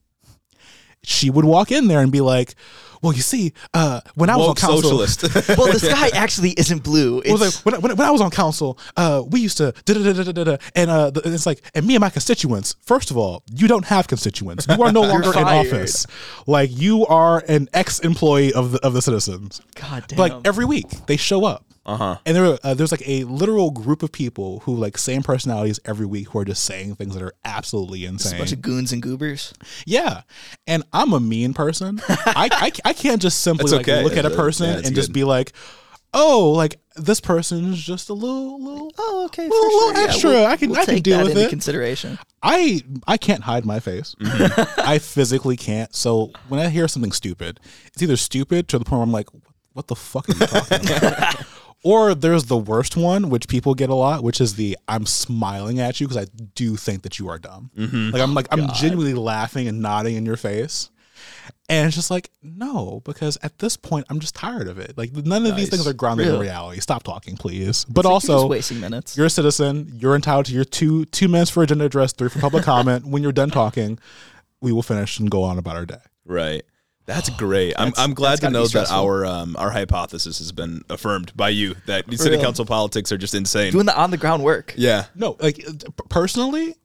She would walk in there and be like, "Well, you see, uh, when I was on woke council, socialist. well, the sky actually isn't blue. It's well, like, when, I- when, I- when I was on council, uh, we used to da da da da da da, and uh, the- it's like, and me and my constituents. First of all, you don't have constituents. You are no longer in office. Like you are an ex-employee of the of the citizens. God damn. Like every week they show up, uh huh. and there uh, there's like a literal group of people who like same personalities every week who are just saying things that are absolutely insane. a bunch of goons and goobers. Yeah, and I'm a mean person. I, I I can't just simply That's like okay. look at a Yeah, person yeah, it's and just be like, oh, like this person's just a little little. Oh, okay. Well, a little extra. I can- I can deal that with into it. consideration. I I can't hide my face. Mm-hmm. I physically can't. So when I hear something stupid, it's either stupid to the point where I'm like, what the fuck are you talking about? Or there's the worst one, which people get a lot, which is the I'm smiling at you because I do think that you are dumb. Mm-hmm. Like I'm like I'm genuinely laughing and nodding in your face. And it's just like, no, because at this point I'm just tired of it. Like none of these things are grounded in reality. Stop talking, please. But also wasting minutes. you're a citizen. You're entitled to your two two minutes for agenda address, three for public comment. When you're done talking, we will finish and go on about our day. Right. That's great. I'm, That's- I'm glad that's to know that our um, our hypothesis has been affirmed by you that city real. council politics are just insane. Doing the on the ground work. yeah. No, like uh, personally,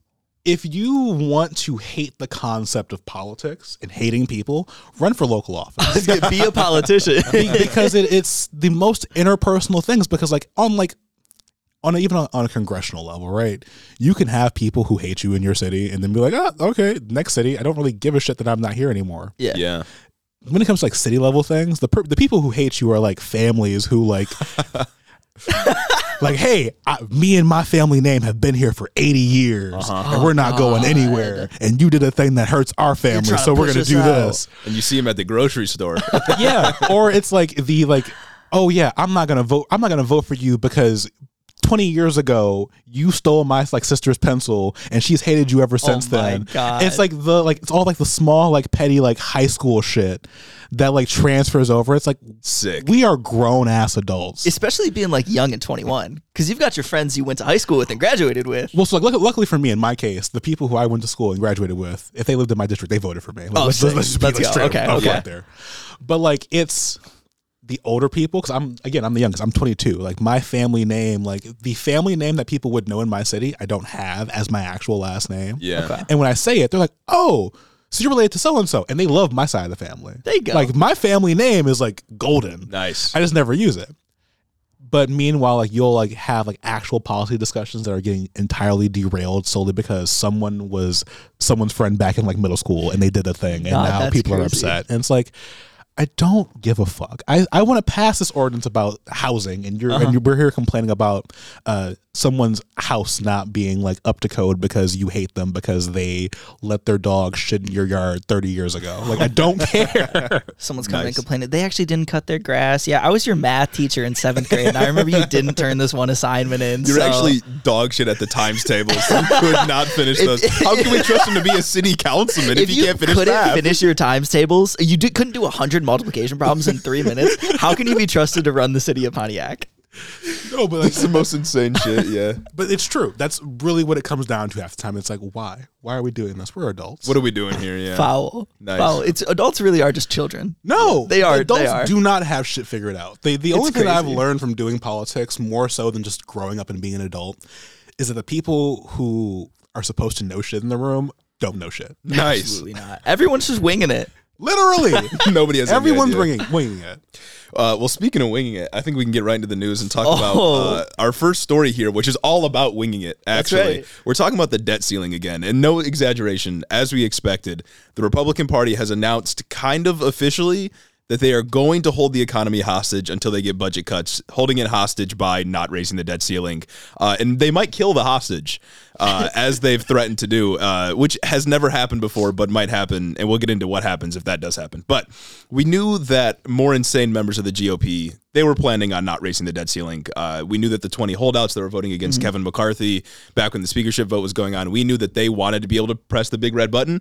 if you want to hate the concept of politics and hating people, run for local office. Be a politician. Because it, it's the most interpersonal things. Because like on like on a, even on, on a congressional level, right? You can have people who hate you in your city, and then be like, oh, okay, next city. I don't really give a shit that I'm not here anymore. yeah. Yeah. When it comes to like city level things, the per- the people who hate you are like families who like like hey, I, me and my family name have been here for 80 years and we're not going oh, anywhere and you did a thing that hurts our family, so we're going to do out. this. And you see him at the grocery store. yeah, or it's like the like oh yeah, I'm not going to vote I'm not going to vote for you because 20 years ago you stole my like sister's pencil and she's hated you ever oh since Oh my then God. it's like the like it's all like the small like petty like high school shit that like transfers over it's like Sick. we are grown ass adults Especially being like young and 21, because you've got your friends you went to high school with and graduated with. well, so like, luck- luckily for me, in my case, the people who I went to school and graduated with, if they lived in my district, they voted for me. Like, Oh, let's, sick. let's just be Let's go. straight Okay, okay. there. But like, it's the older people because I'm again, I'm the youngest. I'm 22. Like my family name, like the family name that people would know in my city, I don't have as my actual last name. Yeah. Okay. And when I say it, they're like, "Oh, so you're related to so and so," and they love my side of the family. There you go. Like my family name is like Golden. Nice. I just never use it. But meanwhile, like you'll like have like actual policy discussions that are getting entirely derailed solely because someone was someone's friend back in like middle school and they did a thing and God, now that's people are upset. And it's like I don't give a fuck. I, I want to pass this ordinance about housing, and you're Uh-huh. and you we're here complaining about uh, someone's house not being like up to code because you hate them because they let their dog shit in your yard 30 years ago. Like I don't care. Someone's coming Nice. and complaining. They actually didn't cut their grass. Yeah, I was your math teacher in seventh grade, and I remember you didn't turn this one assignment in. You're so- actually dog shit at the times tables. You could not finish those. How can we trust him to be a city councilman if, if he you can't finish couldn't that? finish your times tables, you did, couldn't do hundred multiplication problems in three minutes. How can you be trusted to run the city of Pontiac? No, but That's the most insane shit. Yeah. But it's true. That's really what it comes down to half the time. It's like, why? Why are we doing this? We're adults. What are we doing here? Yeah. Foul. Nice. Foul. It's adults really are just children. no, They are- Adults they are. do not have shit figured out. They, the only thing that I've learned from doing politics, more so than just growing up and being an adult, is that the people who are supposed to know shit in the room don't know shit. Nice. Absolutely not. Everyone's just winging it. Literally, Nobody has. any everyone's idea. winging, winging it. Uh, well, speaking of winging it, I think we can get right into the news and talk Oh. about uh, our first story here, which is all about winging it. Actually, right. we're talking about the debt ceiling again, and no exaggeration, as we expected, the Republican Party has announced, kind of officially, that they are going to hold the economy hostage until they get budget cuts, holding it hostage by not raising the debt ceiling, uh, and they might kill the hostage, uh, as they've threatened to do, uh, which has never happened before, but might happen, and we'll get into what happens if that does happen. But we knew that more insane members of the GOP they were planning on not raising the debt ceiling. Uh, we knew that the 20 holdouts that were voting against Kevin McCarthy back when the speakership vote was going on, we knew that they wanted to be able to press the big red button.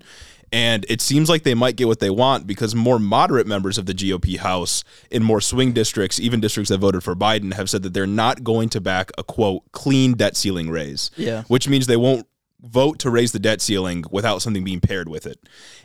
And it seems like they might get what they want because more moderate members of the GOP House in more swing districts, even districts that voted for Biden, have said that they're not going to back a quote clean debt ceiling raise. Yeah. Which means they won't vote to raise the debt ceiling without something being paired with it.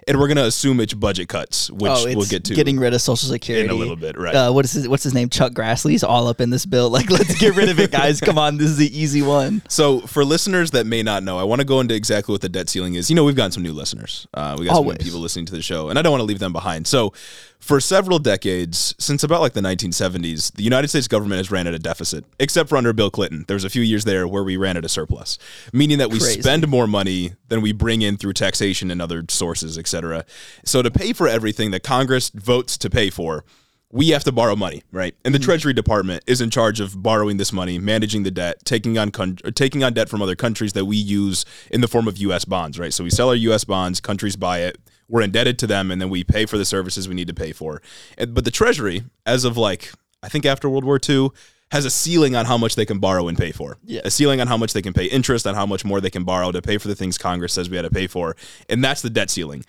And we're going to assume it's budget cuts, which oh, we'll get to. getting rid of Social Security in a little bit, right. Uh, what is his, what's his name? Chuck Grassley's all up in this bill. Like, let's get rid of it, guys. Come on, this is the easy one. So, for listeners that may not know, I want to go into exactly what the debt ceiling is. You know, we've gotten some new listeners. Uh, we got some new people listening to the show, and I don't want to leave them behind. So, for several decades, since about like the 1970s, the United States government has ran at a deficit, except for under Bill Clinton. There was a few years there where we ran at a surplus, meaning that we Crazy. spend more money than we bring in through taxation and other sources, et cetera. So, to pay for everything that Congress votes to pay for, we have to borrow money, right? And the mm. Treasury Department is in charge of borrowing this money, managing the debt, taking on con- taking on debt from other countries that we use in the form of U.S. bonds, right? So we sell our U.S. bonds, countries buy it, we're indebted to them, and then we pay for the services we need to pay for. And, but the Treasury, as of like I think after World War II, has a ceiling on how much they can borrow and pay for. Yeah. A ceiling on how much they can pay interest, on how much more they can borrow to pay for the things Congress says we had to pay for, and that's the debt ceiling.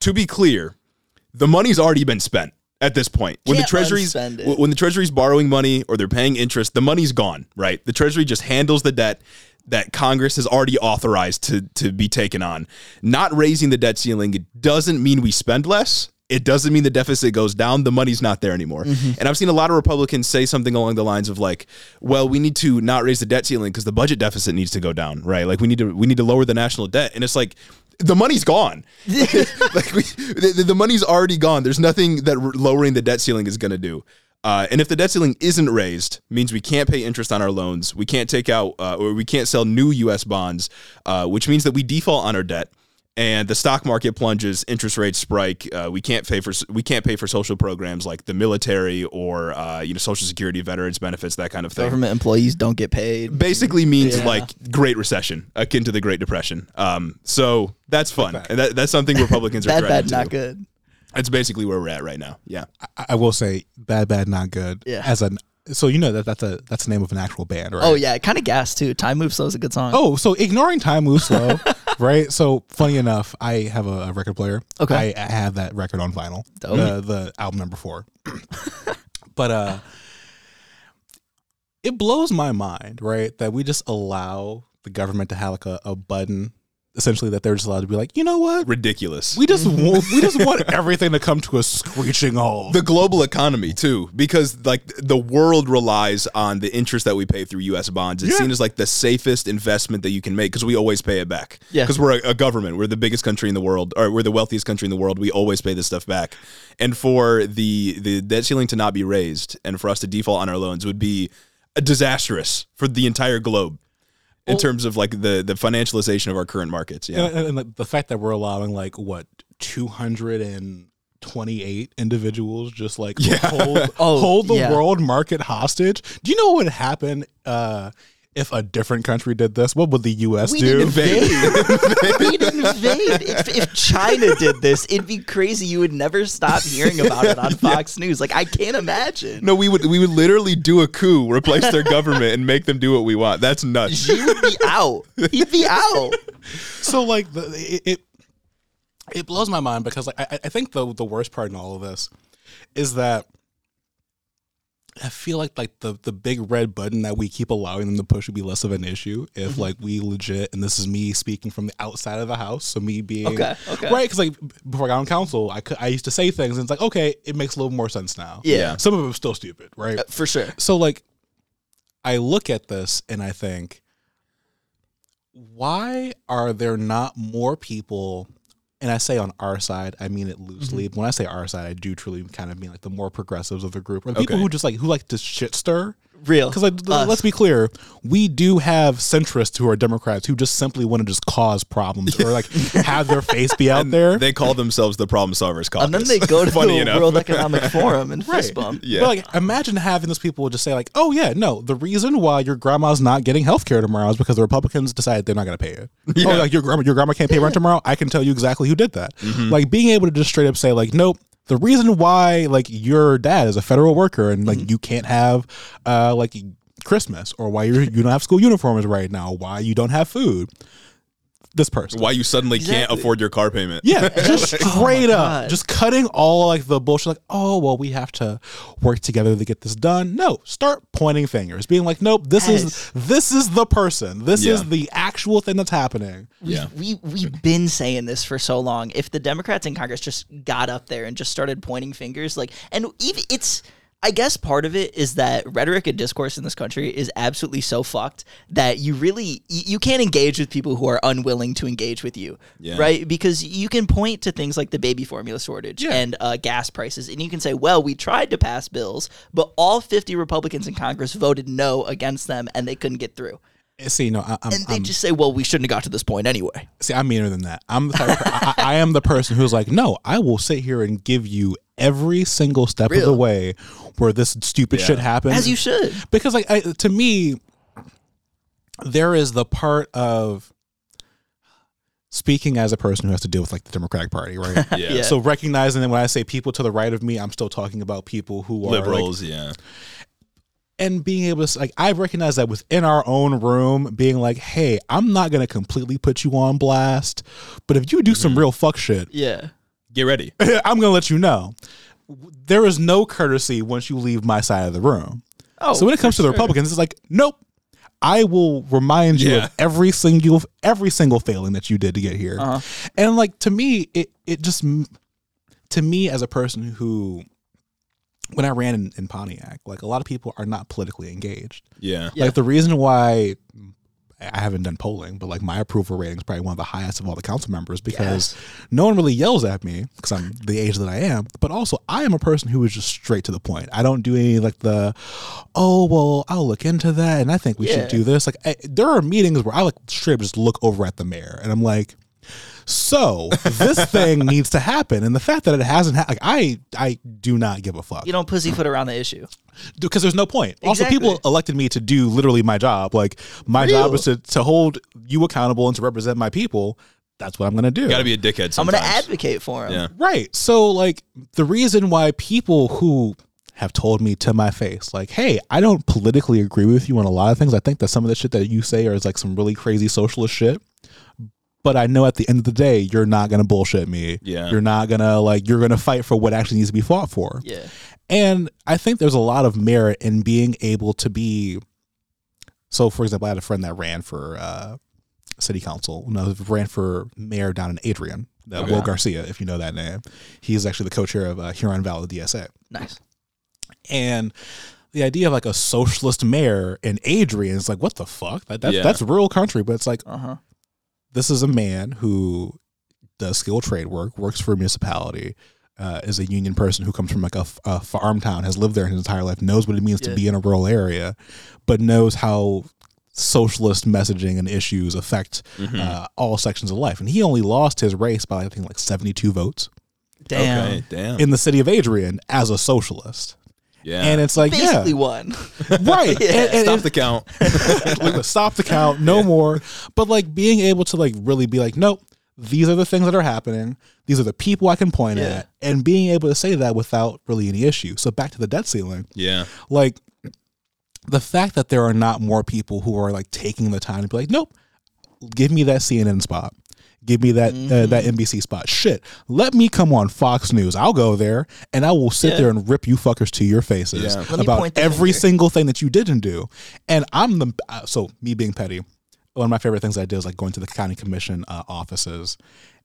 To be clear, the money's already been spent at this point. When Can't the treasury's unspend it. w- when the treasury's borrowing money or they're paying interest, the money's gone, right? The treasury just handles the debt that Congress has already authorized to to be taken on. Not raising the debt ceiling it doesn't mean we spend less. It doesn't mean the deficit goes down. The money's not there anymore. Mm-hmm. And I've seen a lot of Republicans say something along the lines of like, "Well, we need to not raise the debt ceiling because the budget deficit needs to go down, right? Like we need to we need to lower the national debt." And it's like the money's gone. like we, the, the money's already gone. There's nothing that lowering the debt ceiling is going to do. Uh, and if the debt ceiling isn't raised, means we can't pay interest on our loans. We can't take out uh, or we can't sell new U.S. bonds, uh, which means that we default on our debt. and the stock market plunges, interest rates spike. Uh, we can't pay for we can't pay for social programs like the military or uh, you know Social Security, veterans benefits, that kind of thing. Government employees don't get paid. Basically means Yeah. like Great Recession, akin to the Great Depression. Um, so that's fun, and that, that's something Republicans are Bad, threatened bad, to. not good. That's basically where we're at right now. Yeah. I, I will say bad, bad, not good. Yeah. As an so you know that that's a that's the name of an actual band, right? Oh yeah, kind of gas too. Time moves slow is a good song. Oh, so ignoring time moves slow, right? So funny enough, I have a, a record player. Okay. I, I have that record on vinyl. Dope. The the album number four. but uh it blows my mind, right? That we just allow the government to have like a, a button essentially that they're just allowed to be like, you know what? Ridiculous. We just mm-hmm. want, we just want everything to come to a screeching halt. the global economy too because like the world relies on the interest that we pay through US bonds it's Yeah. seen as like the safest investment that you can make because we always pay it back Yeah. because we're a, a government we're the biggest country in the world or we're the wealthiest country in the world we always pay this stuff back and for the the debt ceiling to not be raised and for us to default on our loans would be disastrous for the entire globe in terms of like the the financialization of our current markets yeah. And, and, and the- fact that we're allowing like what 228 individuals just like hold, Oh, hold the yeah. world market hostage? Do you know what would happen uh if a different country did this what would the us We do didn't invade. We'd invade. If, if China did this, it'd be crazy. You would never stop hearing about it on Fox News. Like I can't imagine. no we would we would literally do a coup replace their government and make them do what we want that's nuts You would be out. He'd be out. so like the, it, it it blows my mind because like I, I think the the worst part in all of this is that I feel like like the the big red button that we keep allowing them to push would be less of an issue if Mm-hmm. like we legit and this is me speaking from the outside of the house so me being Okay, okay. right because like before I got on council I could I used to say things and it's like okay it makes a little more sense now Yeah. some of it was still stupid right Uh, For sure. so like I look at this and I think why are there not more people and I say on our side, I mean it loosely. Mm-hmm. When I say our side, I do truly kind of mean like the more progressives of the group, or the people who just like who like to shit stir. Real. Because like, Us. let's be clear, we do have centrists who are Democrats who just simply want to just cause problems or like have their face be out there. They call themselves the problem solvers caucus. And then they go to Funny the enough. World Economic Forum and fist bump. Yeah. But like, imagine having those people just say like, "Oh yeah, no, the reason why your grandma's not getting health care tomorrow is because the Republicans decided they're not going to pay it. Oh, like your grandma, your grandma can't pay rent tomorrow. I can tell you exactly who did that. Mm-hmm. Like being able to just straight up say like, nope. The reason why like your dad is a federal worker and like you can't have uh like Christmas or why you're, you don't have school uniforms right now, why you don't have food. This person. Why you suddenly can't afford your car payment? Yeah, just oh straight up, God. just cutting all like the bullshit. Like, oh well, we have to work together to get this done. No, start pointing fingers, being like, nope, this Yes. is this is the person. This Yeah. is the actual thing that's happening. Yeah. We we've been saying this for so long. If the Democrats in Congress just got up there and just started pointing fingers, like, and even it's. I guess part of it is that rhetoric and discourse in this country is absolutely so fucked that you really you, can't engage with people who are unwilling to engage with you, Yeah. right? Because you can point to things like the baby formula shortage Yeah. and uh, gas prices, and you can say, "Well, we tried to pass bills, but all fifty Republicans in Congress voted no against them, and they couldn't get through." See, no, I, I'm, And they I'm just say, "Well, we shouldn't have got to this point anyway." see, I'm meaner than that. I'm the type. Per- I, I am the person who's like, no, I will sit here and give you every single step of the way where this stupid Yeah. shit happens. As you should. because like I, to me there is the part of speaking as a person who has to deal with like the democratic party right Yeah. Yeah. so recognizing that when i say people to the right of me i'm still talking about people who are like, Liberals, yeah. and being able to like i recognize that within our own room being like hey i'm not gonna completely put you on blast but if you do some mm-hmm. real fuck shit Yeah. Get ready. i'm gonna let you know there is no courtesy once you leave my side of the room Oh, so when it comes to the Republicans, it's like, nope. I will remind you Yeah. of every single every single failing that you did to get here. Uh-huh. And like to me, it it just to me as a person who when I ran in, in Pontiac, like a lot of people are not politically engaged. Yeah. Yeah. Like the reason why I haven't done polling, but like my approval rating is probably one of the highest of all the council members because no one really yells at me because I'm the age that I am. But also, I am a person who is just straight to the point. I don't do any like the, oh well, I'll look into that and I think we Yeah. should do this. Like I, there are meetings where I like straight up just look over at the mayor and I'm like, So this thing needs to happen, and the fact that it hasn't, ha- like I, I do not give a fuck You don't pussyfoot around the issue. because there's no point. Also, Exactly. people elected me to do literally my job. Like my job is to to hold you accountable and to represent my people. That's what I'm going to do. You Got to be a dickhead. I'm going to advocate for him. Yeah. Right. So like the reason why people who have told me to my face, like, hey, I don't politically agree with you on a lot of things. I think that some of the shit that you say is like some really crazy socialist shit. But I know at the end of the day, you're not gonna bullshit me. Yeah. You're not gonna like you're gonna fight for what actually needs to be fought for. Yeah. And I think there's a lot of merit in being able to be. So, for example, I had a friend that ran for uh, city council. No, ran for mayor down in Adrian. Uh, Okay. Will Garcia, if you know that name, he's actually the co-chair of uh, Huron Valley DSA. Nice. And the idea of like a socialist mayor in Adrian is like, what the fuck? That, that's Yeah. that's rural country, but it's like Uh huh. This is a man who does skilled trade work, works for a municipality, uh, is a union person who comes from like a, f- a farm town, has lived there his entire life, knows what it means to be in a rural area, but knows how socialist messaging and issues affect Mm-hmm. uh, all sections of life. And he only lost his race by I think like seventy two votes Damn. Okay. Damn. in the city of Adrian as a socialist. Yeah. And it's like, Basically yeah, one. right. Yeah. And- and- Stop the count. stop the count, no more. But like being able to like really be like, nope, these are the things that are happening. These are the people I can point Yeah. at, and being able to say that without really any issue. So back to the debt ceiling, Yeah. like the fact that there are not more people who are like taking the time to be like, nope, give me that CNN spot. Give me that uh, that NBC spot. Shit, let me come on Fox News. I'll go there and I will sit Yeah. there and rip you fuckers to your faces Yeah. About every finger. single thing that you didn't do. And I'm the uh, so me being petty. One of my favorite things I did is like going to the county commission uh, offices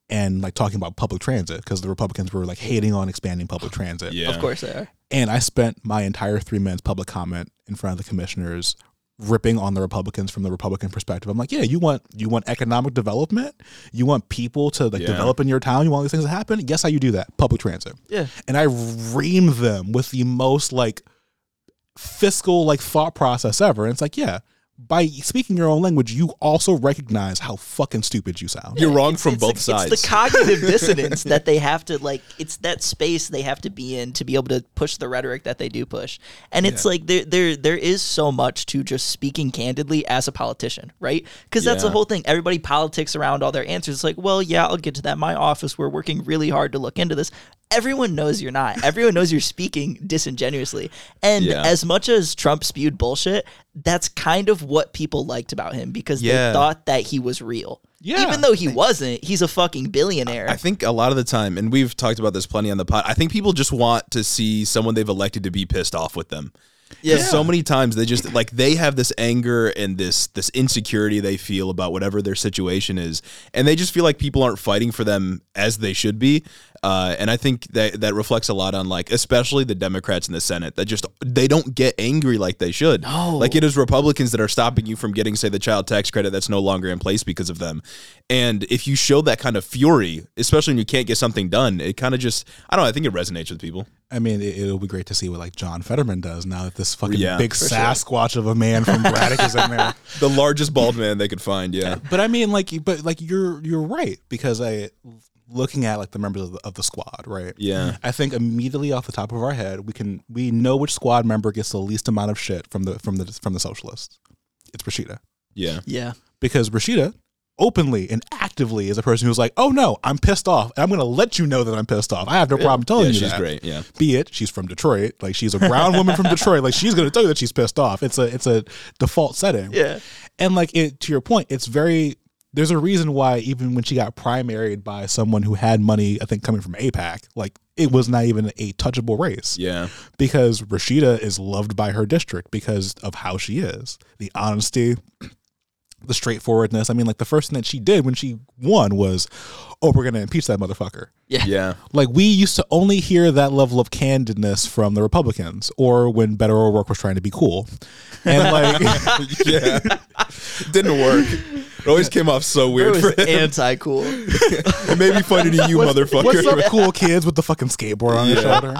and like talking about public transit because the Republicans were like hating on expanding public transit. Yeah. Of course they are. And I spent my entire three minutes public comment in front of the commissioners ripping on the Republicans from the Republican perspective. I'm like, yeah, you want you want economic development? You want people to like Yeah. develop in your town? You want these things to happen? Guess how you do that? Public transit. Yeah. And I reamed them with the most like fiscal like thought process ever. And it's like, yeah, by speaking your own language, you also recognize how fucking stupid you sound. You're wrong It's- from it's both the, sides. It's the cognitive dissonance that they have to like. It's that space they have to be in to be able to push the rhetoric that they do push. And it's like there, there, there is so much to just speaking candidly as a politician, right? Because that's the whole thing. Everybody politics around all their answers. It's like, well, yeah, I'll get to that. My office, we're working really hard to look into this. Everyone knows you're not. Everyone knows you're speaking disingenuously. And Yeah. as much as Trump spewed bullshit, that's kind of what people liked about him because Yeah. they thought that he was real. Yeah. Even though he wasn't, he's a fucking billionaire. I think a lot of the time, and we've talked about this plenty on the pod. I think people just want to see someone they've elected to be pissed off with them. Yeah. So many times they just like they have this anger and this this insecurity they feel about whatever their situation is, and they just feel like people aren't fighting for them as they should be. Uh, and I think that that reflects a lot on like especially the Democrats in the Senate that just they don't get angry like they should. No. Like it is Republicans that are stopping you from getting say the child tax credit that's no longer in place because of them. And if you show that kind of fury, especially when you can't get something done, it kind of just I don't know. I think it resonates with people. I mean, it, it'll be great to see what like John Fetterman does now that this fucking Yeah, big for Sasquatch of a man from Braddock is in there. The largest bald man they could find. Yeah. But I mean, like, but like you're you're right because I looking at like the members of the, of the squad, right? Yeah. I think immediately off the top of our head, we can we know which squad member gets the least amount of shit from the from the from the socialists. It's Rashida Yeah. yeah. because Rashida openly and actively is a person who's like, "Oh no, I'm pissed off, and I'm going to let you know that I'm pissed off. I have no problem telling Yeah, you she's that." great. Yeah. Be it she's from Detroit, like she's a brown woman from Detroit, like she's going to tell you that she's pissed off. It's a it's a default setting. Yeah. And like it to your point, it's very there's a reason why even when she got primaried by someone who had money, I think coming from AIPAC, like it was not even a touchable race. Yeah. Because Rashida is loved by her district because of how she is. The honesty, the straightforwardness. I mean, like the first thing that she did when she won was, Oh, we're gonna impeach that motherfucker. Yeah. Yeah. Like we used to only hear that level of candidness from the Republicans, or when Beto O'Rourke was trying to be cool, and like yeah. Didn't work. It always came off so It weird was for him. anti cool. It made me funny to you, motherfucker. What's up, cool kids with the fucking skateboard on your Yeah. shoulder?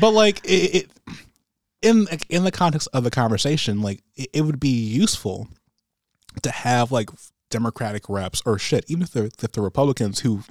But like it, it, in in the context of the conversation, like it, it would be useful to have like Democratic reps or shit, even if they're if the Republicans who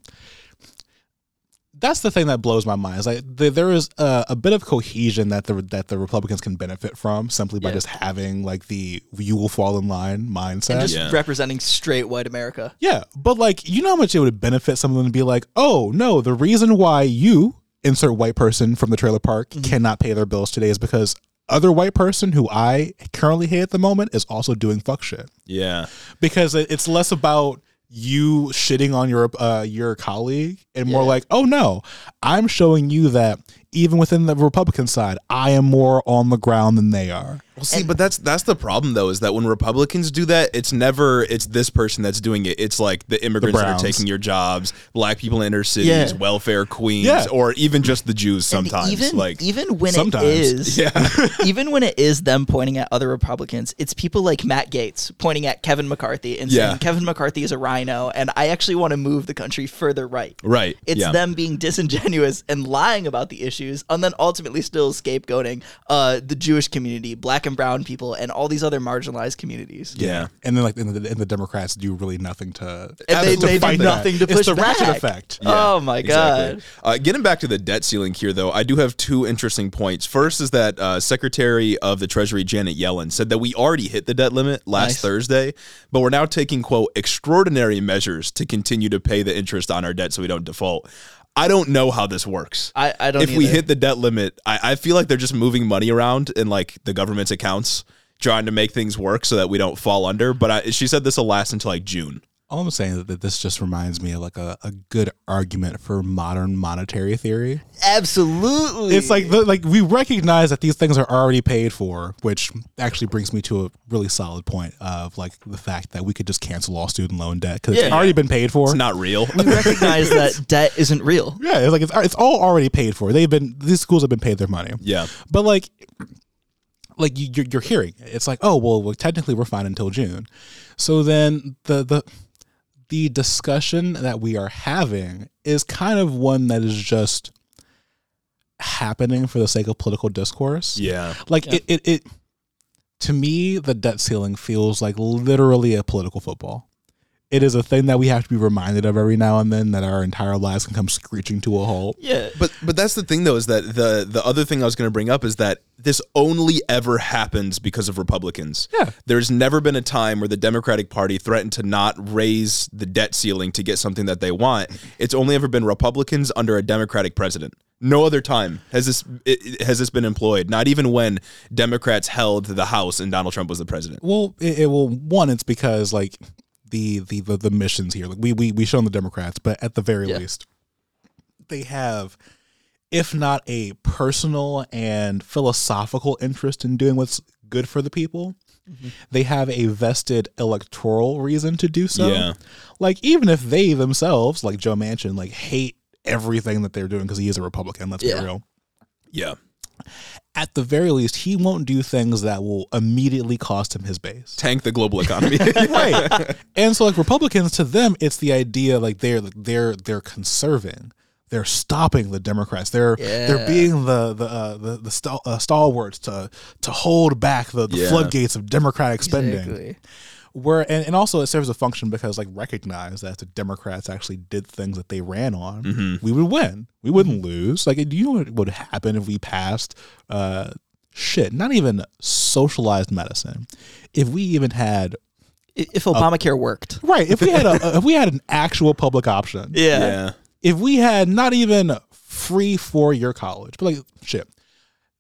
that's the thing that blows my mind. Is like the, there is a, a, bit of cohesion that the that the Republicans can benefit from simply by Yeah. just having like the "you will fall in line" mindset. and just Yeah. representing straight white America. yeah, but like you know how much it would benefit someone to be like, oh no, the reason why you insert white person from the trailer park mm-hmm. cannot pay their bills today is because other white person who I currently hate at the moment is also doing fuck shit Yeah. because it's less about you shitting on your uh, your colleague and more Yeah. like, oh no, I'm showing you that even within the Republican side, I am more on the ground than they are. Well, see, but that's that's the problem though, is that when Republicans do that, it's never it's this person that's doing it. It's like the immigrants that are taking your jobs, black people in inner cities, Yeah. welfare queens, Yeah. or even just the Jews And sometimes. even like even when Sometimes. it is Yeah. even when it is them pointing at other Republicans, it's people like Matt Gaetz pointing at Kevin McCarthy and Yeah. saying Kevin McCarthy is a RINO and I actually want to move the country further right. Right. It's yeah. them being disingenuous and lying about the issues, and then ultimately still scapegoating uh, the Jewish community, black and brown people, and all these other marginalized communities. Yeah. And then like and the, and the Democrats do really nothing to And they, to they do fight that. nothing to It's push the ratchet back. effect. Oh my Exactly. god! Uh, getting back to the debt ceiling here, though, I do have two interesting points. First is that uh, Secretary of the Treasury Janet Yellen said that we already hit the debt limit last Nice. Thursday, but we're now taking quote extraordinary measures to continue to pay the interest on our debt so we don't default. I don't know how this works. I, I don't. if we hit the debt limit, I, I feel like they're just moving money around in like the government's accounts, trying to make things work so that we don't fall under. But I, she said this will last until like June. All I'm saying is that this just reminds me of like a, a good argument for modern monetary theory. absolutely, It's like the, like we recognize that these things are already paid for, which actually brings me to a really solid point of like the fact that we could just cancel all student loan debt because it's Yeah. already been paid for. It's not real. we recognize that debt isn't real. yeah, it's like it's it's all already paid for. They've been these schools have been paid their money. yeah. But like, like you, you're, you're hearing, it's like, oh well, well, technically we're fine until June. So then the the the discussion that we are having is kind of one that is just happening for the sake of political discourse. Yeah. Like it, it, it, to me, the debt ceiling feels like literally a political football. It is a thing that we have to be reminded of every now and then that our entire lives can come screeching to a halt. Yeah, But but that's the thing though is that the the other thing I was going to bring up is that this only ever happens because of Republicans. Yeah. There's never been a time where the Democratic Party threatened to not raise the debt ceiling to get something that they want. It's only ever been Republicans under a Democratic president. No other time has this it, it- has this been employed. Not even when Democrats held the House and Donald Trump was the president. Well, it, it will one. It's because like the the the, the missions here. Like we we we shown the Democrats, but at the very Yeah. least, they have, if not a personal and philosophical interest in doing what's good for the people. Mm-hmm. They have a vested electoral reason to do so. Yeah. Like even if they themselves, like Joe Manchin, like hate everything that they're doing because he is a Republican. Let's Yeah. be real. Yeah. At the very least, he won't do things that will immediately cost him his base. Tank the global economy. right. And so like Republicans to them it's the idea like they're they're they're conserving. They're stopping the Democrats. They're they're being the the uh, the, the stal- uh, stalwarts to to hold back the, the Yeah. floodgates of democratic spending. Exactly. Where and, and also it serves a function because like recognize that if the Democrats actually did things that they ran on, Mm-hmm. we would win. We wouldn't lose. Like do you know what would happen if we passed uh shit, not even socialized medicine. If we even had If Obamacare worked, Right. If we had a if we had an actual public option, yeah, yeah. if we had not even free four year college, but like shit,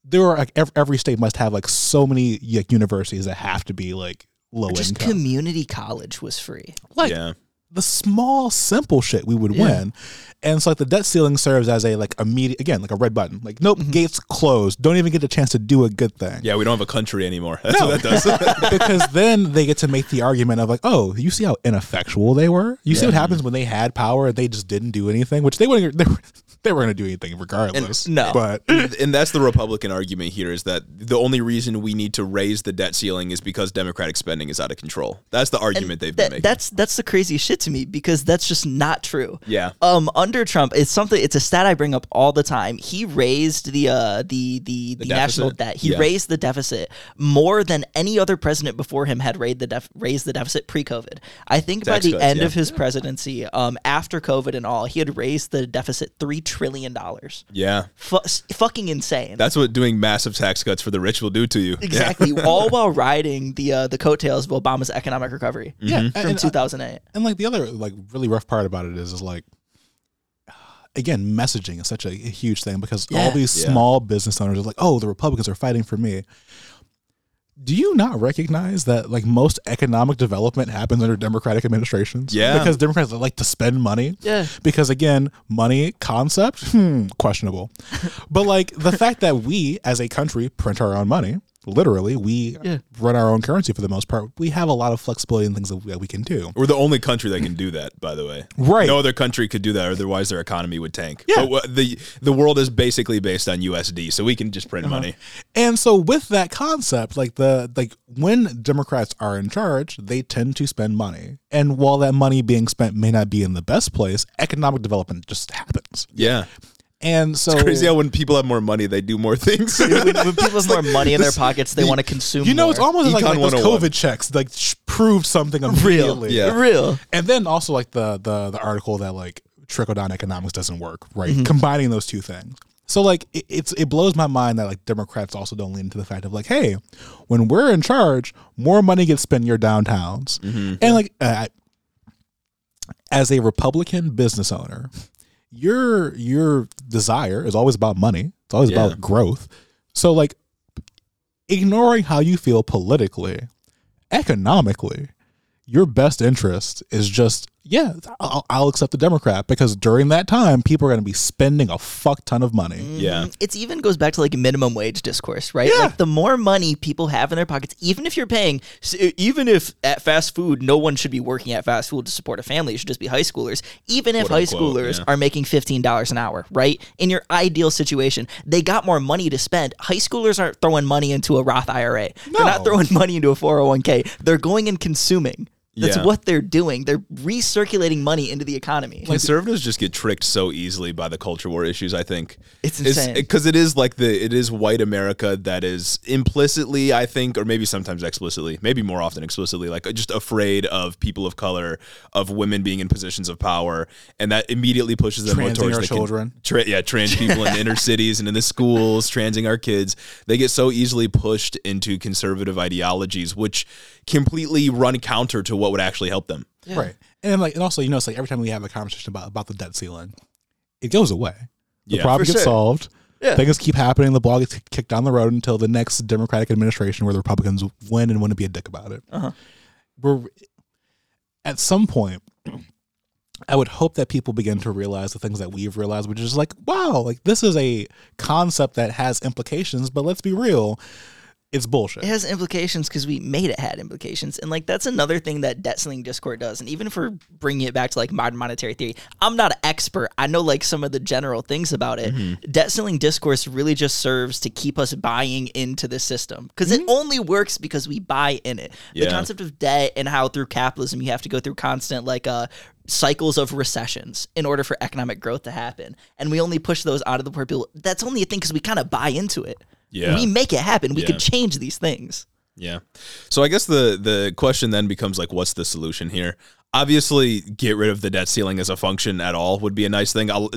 there are like every, every state must have like so many like, universities that have to be like low just income. community college was free. like yeah. the small simple shit we would Yeah. win, and so like the debt ceiling serves as a like immediate again like a red button. Like nope, mm-hmm. gates closed. Don't even get a chance to do a good thing. Yeah, we don't have a country anymore. That's No. what that does. because then they get to make the argument of like, oh, you see how ineffectual they were. You see what happens when they had power and they just didn't do anything, which they wouldn't. They were, they were going to do anything regardless. no. but and that's the Republican argument here is that the only reason we need to raise the debt ceiling is because Democratic spending is out of control. That's the argument they've been making. that's that's the crazy shit to me because that's just not true. Yeah. Um, under Trump, it's something. It's a stat I bring up all the time. He raised the uh the the, the, national debt. He Yeah. raised the deficit more than any other president before him had raised the def- raised the deficit pre-COVID. I think by the cuts, end yeah. of his presidency, um, after COVID and all, he had raised the deficit three trillion dollars. yeah. Fu- fucking insane. That's what doing massive tax cuts for the rich will do to you. exactly. all while riding the uh, the coattails of Obama's economic recovery yeah, Mm-hmm. from 2008. and like the other like really rough part about it is is like again messaging is such a, huge thing because all these Yeah. small business owners are like oh the republicans are fighting for me do you not recognize that like most economic development happens under democratic administrations Yeah. because democrats like to spend money Yeah. because again money concept hmm, questionable but like the fact that we as a country print our own money literally we Yeah. run our own currency for the most part we have a lot of flexibility and things that we, that we can do We're the only country that can do that, by the way. Right. No other country could do that, otherwise their economy would tank. Yeah. But wha- the the world is basically based on USD, so we can just print uh-huh. money. And so with that concept, like the like when Democrats are in charge, they tend to spend money. And while that money being spent may not be in the best place, economic development just happens. Yeah. And so it's Crazy how when people have more money, they do more things. when, when people have more money in their pockets, they want to consume. you know, more. it's almost like, Econ like those COVID checks, like sh- proved something real. Yeah. real. And then also like the the the article that like trickle down economics doesn't work, right? Mm-hmm. Combining those two things. So like it, it's it blows my mind that like Democrats also don't lean into the fact of like, hey, when we're in charge, more money gets spent in your downtowns, Mm-hmm. and like uh, as a Republican business owner, your your desire is always about money. It's always Yeah. about growth. So like ignoring how you feel politically, economically, your best interest is just yeah, I'll, I'll accept the Democrat because during that time, people are going to be spending a fuck ton of money. Yeah. Mm, It's even goes back to like minimum wage discourse, right? Yeah. Like the more money people have in their pockets, even if you're paying, even if at fast food, no one should be working at fast food to support a family. It should just be high schoolers. Even if Quote, high unquote, schoolers yeah. are making fifteen dollars an hour, right? In your ideal situation, they got more money to spend. High schoolers aren't throwing money into a Roth IRA. They're not throwing money into a four hundred one k. They're going and consuming. That's Yeah. what they're doing. They're recirculating money into the economy. Conservatives just get tricked so easily by the culture war issues. I think It's insane. because it is like the it is white America that is implicitly, I think, or maybe sometimes explicitly, maybe more often explicitly, like just afraid of people of color, of women being in positions of power, and that immediately pushes them Transing towards our the con- children. tra- yeah, trans people in the inner cities and in the schools, transing our kids. They get so easily pushed into conservative ideologies, which completely run counter to what would actually help them. Right. And like and also, you know, it's like every time we have a conversation about about the debt ceiling, it goes away. The Yeah. problem gets sure. solved. Yeah. Things keep happening. The ball gets kicked down the road until the next Democratic administration where the Republicans win and want to be a dick about it. Uh-huh. We're at some point I would hope that people begin to realize the things that we've realized, which is like, wow, like this is a concept that has implications, but let's be real, it's bullshit. it has implications because we made it had implications and like that's another thing that debt ceiling discord does and even if we're bringing it back to like modern monetary theory i'm not an expert. I know like some of the general things about it. Mm-hmm. debt ceiling discourse really just serves to keep us buying into the system because it only works because we buy in it. The concept of debt and how through capitalism you have to go through constant like uh cycles of recessions in order for economic growth to happen and we only push those out of the poor people that's only a thing because we kind of buy into it Yeah. we make it happen we Yeah. could change these things Yeah. So I guess the the question then becomes like, what's the solution here? Obviously, get rid of the debt ceiling as a function at all would be a nice thing. I'll,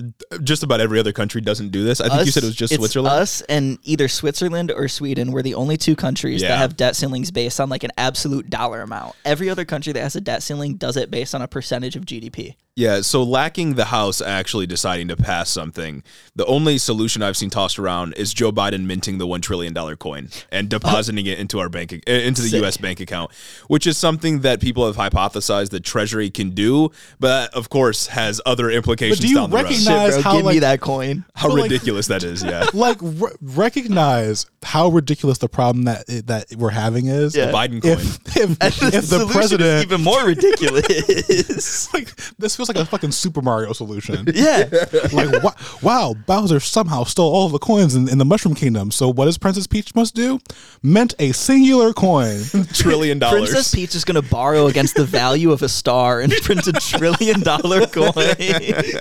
just about every other country doesn't do this. I think you said it was just it's Switzerland. Us and either Switzerland or Sweden were the only two countries Yeah. that have debt ceilings based on like an absolute dollar amount. Every other country that has a debt ceiling does it based on a percentage of GDP. Yeah, so lacking the House actually deciding to pass something, the only solution I've seen tossed around is Joe Biden minting the one trillion dollar coin and depositing it into our bank, uh, into the Sick. U.S. bank account, which is something that people have hypothesized the Treasury can do, but of course has other implications. do you down the road. recognize- Shit, bro, how, give me like- that coin. How But, like- ridiculous that is, yeah. like re- recognize how ridiculous the problem that that we're having is. Yeah. Biden coin. If if, And the, if the president is even more ridiculous. like this feels like a fucking Super Mario solution. yeah. like wa- wow, Bowser somehow stole all of the coins in, in the Mushroom Kingdom. So what does Princess Peach must do? Mint a singular coin. Trillion dollars. Princess Peach is going to borrow against the value of a star and print a trillion dollar coin. It's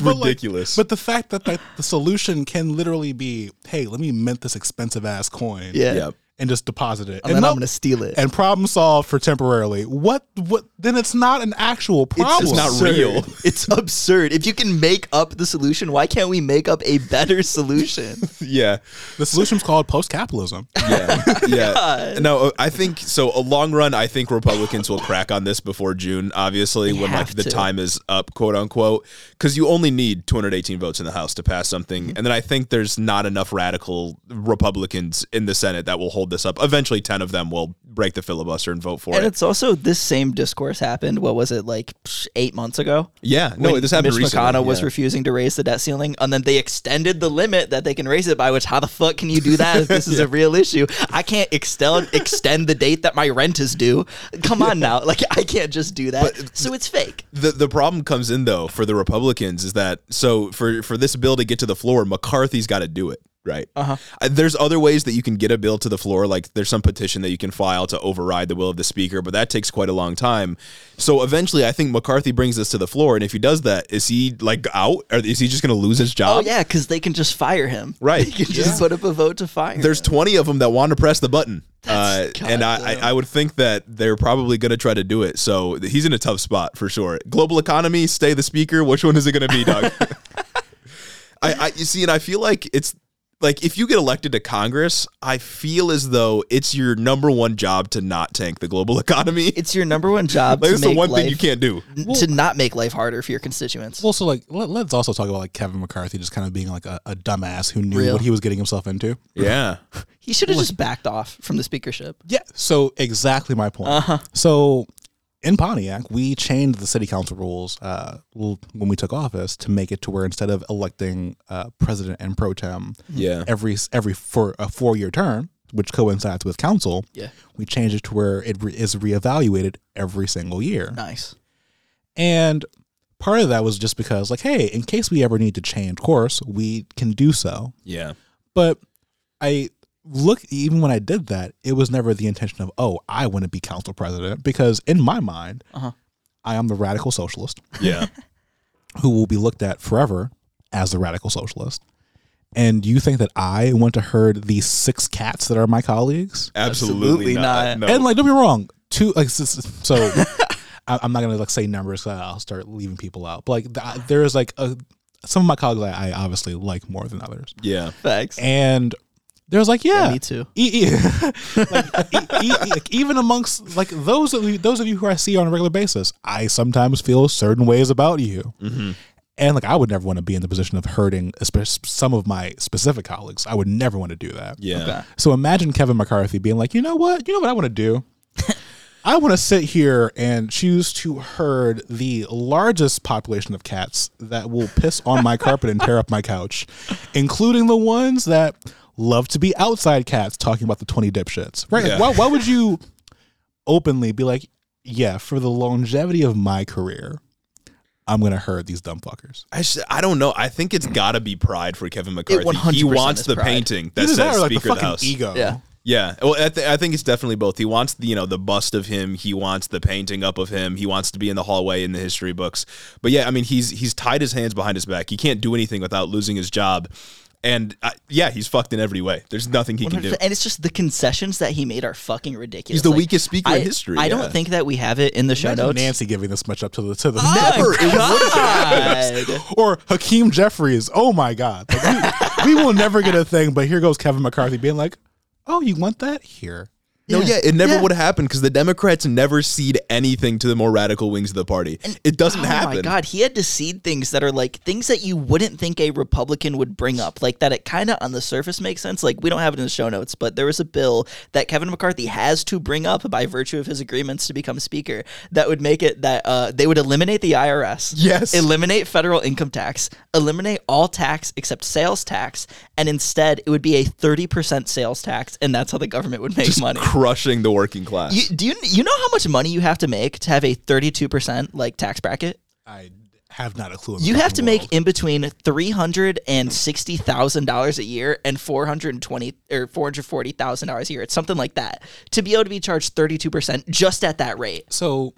But, like, ridiculous. but the fact that the, the solution can literally be, hey, let me mint this expensive ass coin. Yeah. Yep. And just deposit it. And then no- I'm going to steal it. and problem solved for temporarily. What what then it's not an actual problem. It's not absurd. real. It's absurd. If you can make up the solution, why can't we make up a better solution? yeah. The solution's called post capitalism. Yeah, yeah. No, I think so. A long run, I think Republicans will crack on this before June. Obviously, when like have the to. time is up, quote unquote, because you only need 218 votes in the House to pass something, Mm-hmm. and then I think there's not enough radical Republicans in the Senate that will hold this up. Eventually, 10 of them will break the filibuster and vote for And it. it's also this same discourse happened. What was it like eight months ago? Yeah, no, when this happened Mitch recently. McConnell was yeah. refusing to raise the debt ceiling, and then they extended the limit that they can raise it by. Which how the fuck can you do that if this is a real issue? I can't extend extend the date that my rent is due. Come on now, like I can't just do that. so it's fake. the the problem comes in though for the Republicans is that so for for this bill to get to the floor, McCarthy's got to do it. Right. Uh-huh. There's other ways that you can get a bill to the floor. Like there's some petition that you can file to override the will of the speaker, but that takes quite a long time. So eventually, I think McCarthy brings this to the floor, and if he does that, is he like out, or is he just going to lose his job? Oh yeah, because they can just fire him. Right. They can just put up a vote to fire. There's him. 20 of them that want to press the button. Uh, and I, I. I would think that they're probably going to try to do it. So he's in a tough spot for sure. Global economy, stay the speaker. Which one is it going to be, Doug? I, I, you see, and I feel like it's like if you get elected to Congress, I feel as though it's your number one job to not tank the global economy. It's your number one job like to it's the one life, thing you can't do. to not make life harder for your constituents. Well, so like let, us also talk about like Kevin McCarthy just kind of being like a, a dumbass who knew Real. what he was getting himself into. Yeah. he should have just backed off from the speakership. Yeah. So exactly my point. Uh-huh. So in Pontiac, we changed the city council rules uh, when we took office to make it to where instead of electing uh, president and pro tem Yeah. every every for a four year term, which coincides with council, Yeah, we changed it to where it re- is reevaluated every single year. nice. And part of that was just because, like, hey, in case we ever need to change course, we can do so. Yeah. But I look, even when I did that, it was never the intention of, oh, I want to be council president, because in my mind, Uh-huh. I am the radical socialist Yeah. who will be looked at forever as the radical socialist. And you think that I want to herd these six cats that are my colleagues? Absolutely, Absolutely not. not. No. And like, don't be wrong. Two like s- s- so. I- I'm not gonna like say numbers. 'cause I'll start leaving people out. But like, there is like a some of my colleagues I, I obviously like more than others, yeah. Thanks. and there's like, yeah, me too. E- e- like, e- e- like, even amongst like those of you, those of you who I see on a regular basis, I sometimes feel certain ways about you. Mm-hmm. And like, I would never want to be in the position of hurting espe- some of my specific colleagues. I would never want to do that. Yeah. Okay. So imagine Kevin McCarthy being like, you know what? You know what I want to do? I want to sit here and choose to herd the largest population of cats that will piss on my carpet and tear up my couch, including the ones that love to be outside cats talking about the 20 dipshits. Right? Yeah. Why, why would you openly be like, yeah, for the longevity of my career, I'm going to hurt these dumb fuckers? I, sh- I don't know. I think it's got to be pride for Kevin McCarthy. He wants the pride. painting that Either says that or like the Speaker of the fucking House. ego. Yeah. Yeah, well, I, th- I think it's definitely both. He wants the, you know the bust of him. He wants the painting up of him. He wants to be in the hallway in the history books. But yeah, I mean, he's he's tied his hands behind his back. He can't do anything without losing his job. And uh, yeah, he's fucked in every way. There's nothing he can do. And it's just the concessions that he made are fucking ridiculous. He's the Like, weakest speaker I, in history. I yeah. don't think that we have it in the show Imagine notes. Nancy giving this much up to the to the Never. God. or Hakeem Jeffries. Oh my God. Like, we, we will never get a thing, but here goes Kevin McCarthy being like, oh, you want that? Here. No, Yeah. it never Yeah. would have happened because the Democrats never cede anything to the more radical wings of the party. it doesn't happen. oh happen. my god, he had to seed things that are like things that you wouldn't think a Republican would bring up. Like that it kind of on the surface makes sense. Like we don't have it in the show notes, but there was a bill that Kevin McCarthy has to bring up by virtue of his agreements to become speaker that would make it that uh, they would eliminate the IRS. Yes. Eliminate federal income tax, eliminate all tax except sales tax, and instead it would be a 30% sales tax and that's how the government would make money. Crushing the working class. You, do you you know how much money you have to make to have a 32% like tax bracket? I have not a clue. You have fucking to make in between three hundred and sixty thousand dollars a year and four hundred and twenty or four hundred forty thousand dollars a year. It's something like that to be able to be charged thirty two percent just at that rate. So,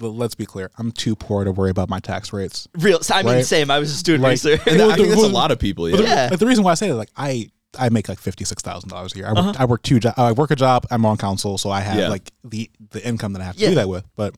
let's be clear. I'm too poor to worry about my tax rates. Real, I mean, Right. same. I was just doing Like- research. and Well, I think that's a lot of people. Yeah. But the, Yeah. like, the reason why I say that, like, I I make like fifty six thousand dollars a year. I work, Uh-huh. I work two. Jo- I work a job. I'm on council, so I have Yeah. like the the income that I have to Yeah. do that with. But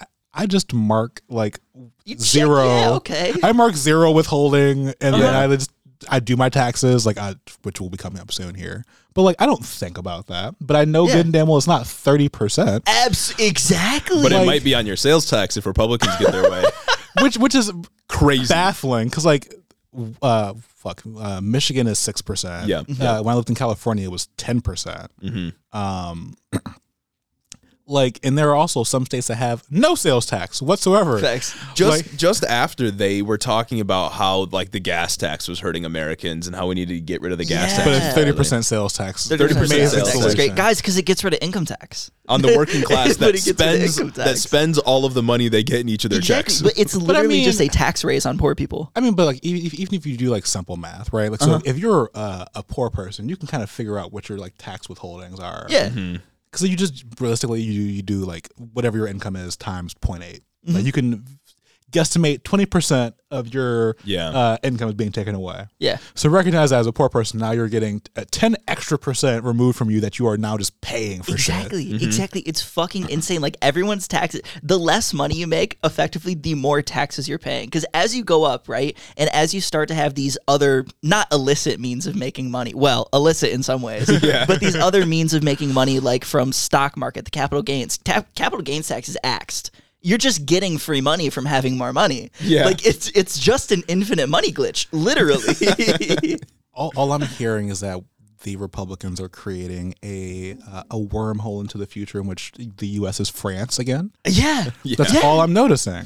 I, I just mark like You check- zero. yeah, okay. I mark zero withholding, and then Uh-huh. I just I do my taxes, like I, which will be coming up soon here. But like I don't think about that. But I know Yeah. good and damn well it's not thirty percent, Abs- exactly. but it might be on your sales tax if Republicans get their way. which which is Crazy. baffling because like uh fuck uh, Michigan is six percent. Yeah. Uh, when I lived in California, it was ten percent. hmm Um, like, and there are also some states that have no sales tax whatsoever. Facts. Just Like- just after they were talking about how like the gas tax was hurting Americans and how we needed to get rid of the gas Yeah. tax. But it's thirty percent sales tax. 30% Amazing. sales That's tax. great, guys, because it gets rid of income tax on the working class that it gets rid of spends that spends all of the money they get in each of their Exactly. checks. But it's I literally just a tax raise on poor people. I mean, but like even if, even if you do like simple math, right? Like, so Uh-huh. if you're uh, a poor person, you can kind of figure out what your like tax withholdings are. Yeah. Mm-hmm. Because you just realistically you you do like whatever your income is times 0.8. Mm-hmm. Like you can guesstimate twenty percent of your Yeah. uh, income is being taken away. Yeah. So recognize that as a poor person, now you're getting a ten extra percent removed from you that you are now just paying for shit. Exactly, exactly. It's fucking insane. Like everyone's taxes, the less money you make, effectively, the more taxes you're paying. Because as you go up, right, and as you start to have these other not illicit means of making money, well, illicit in some ways, but these other means of making money, like from stock market, the capital gains, ta- capital gains tax is axed. You're just getting free money from having more money. Yeah. like it's it's just an infinite money glitch, literally. All, all I'm hearing is that the Republicans are creating a uh, a wormhole into the future in which the U.S. is France again. yeah, That's Yeah. all I'm noticing.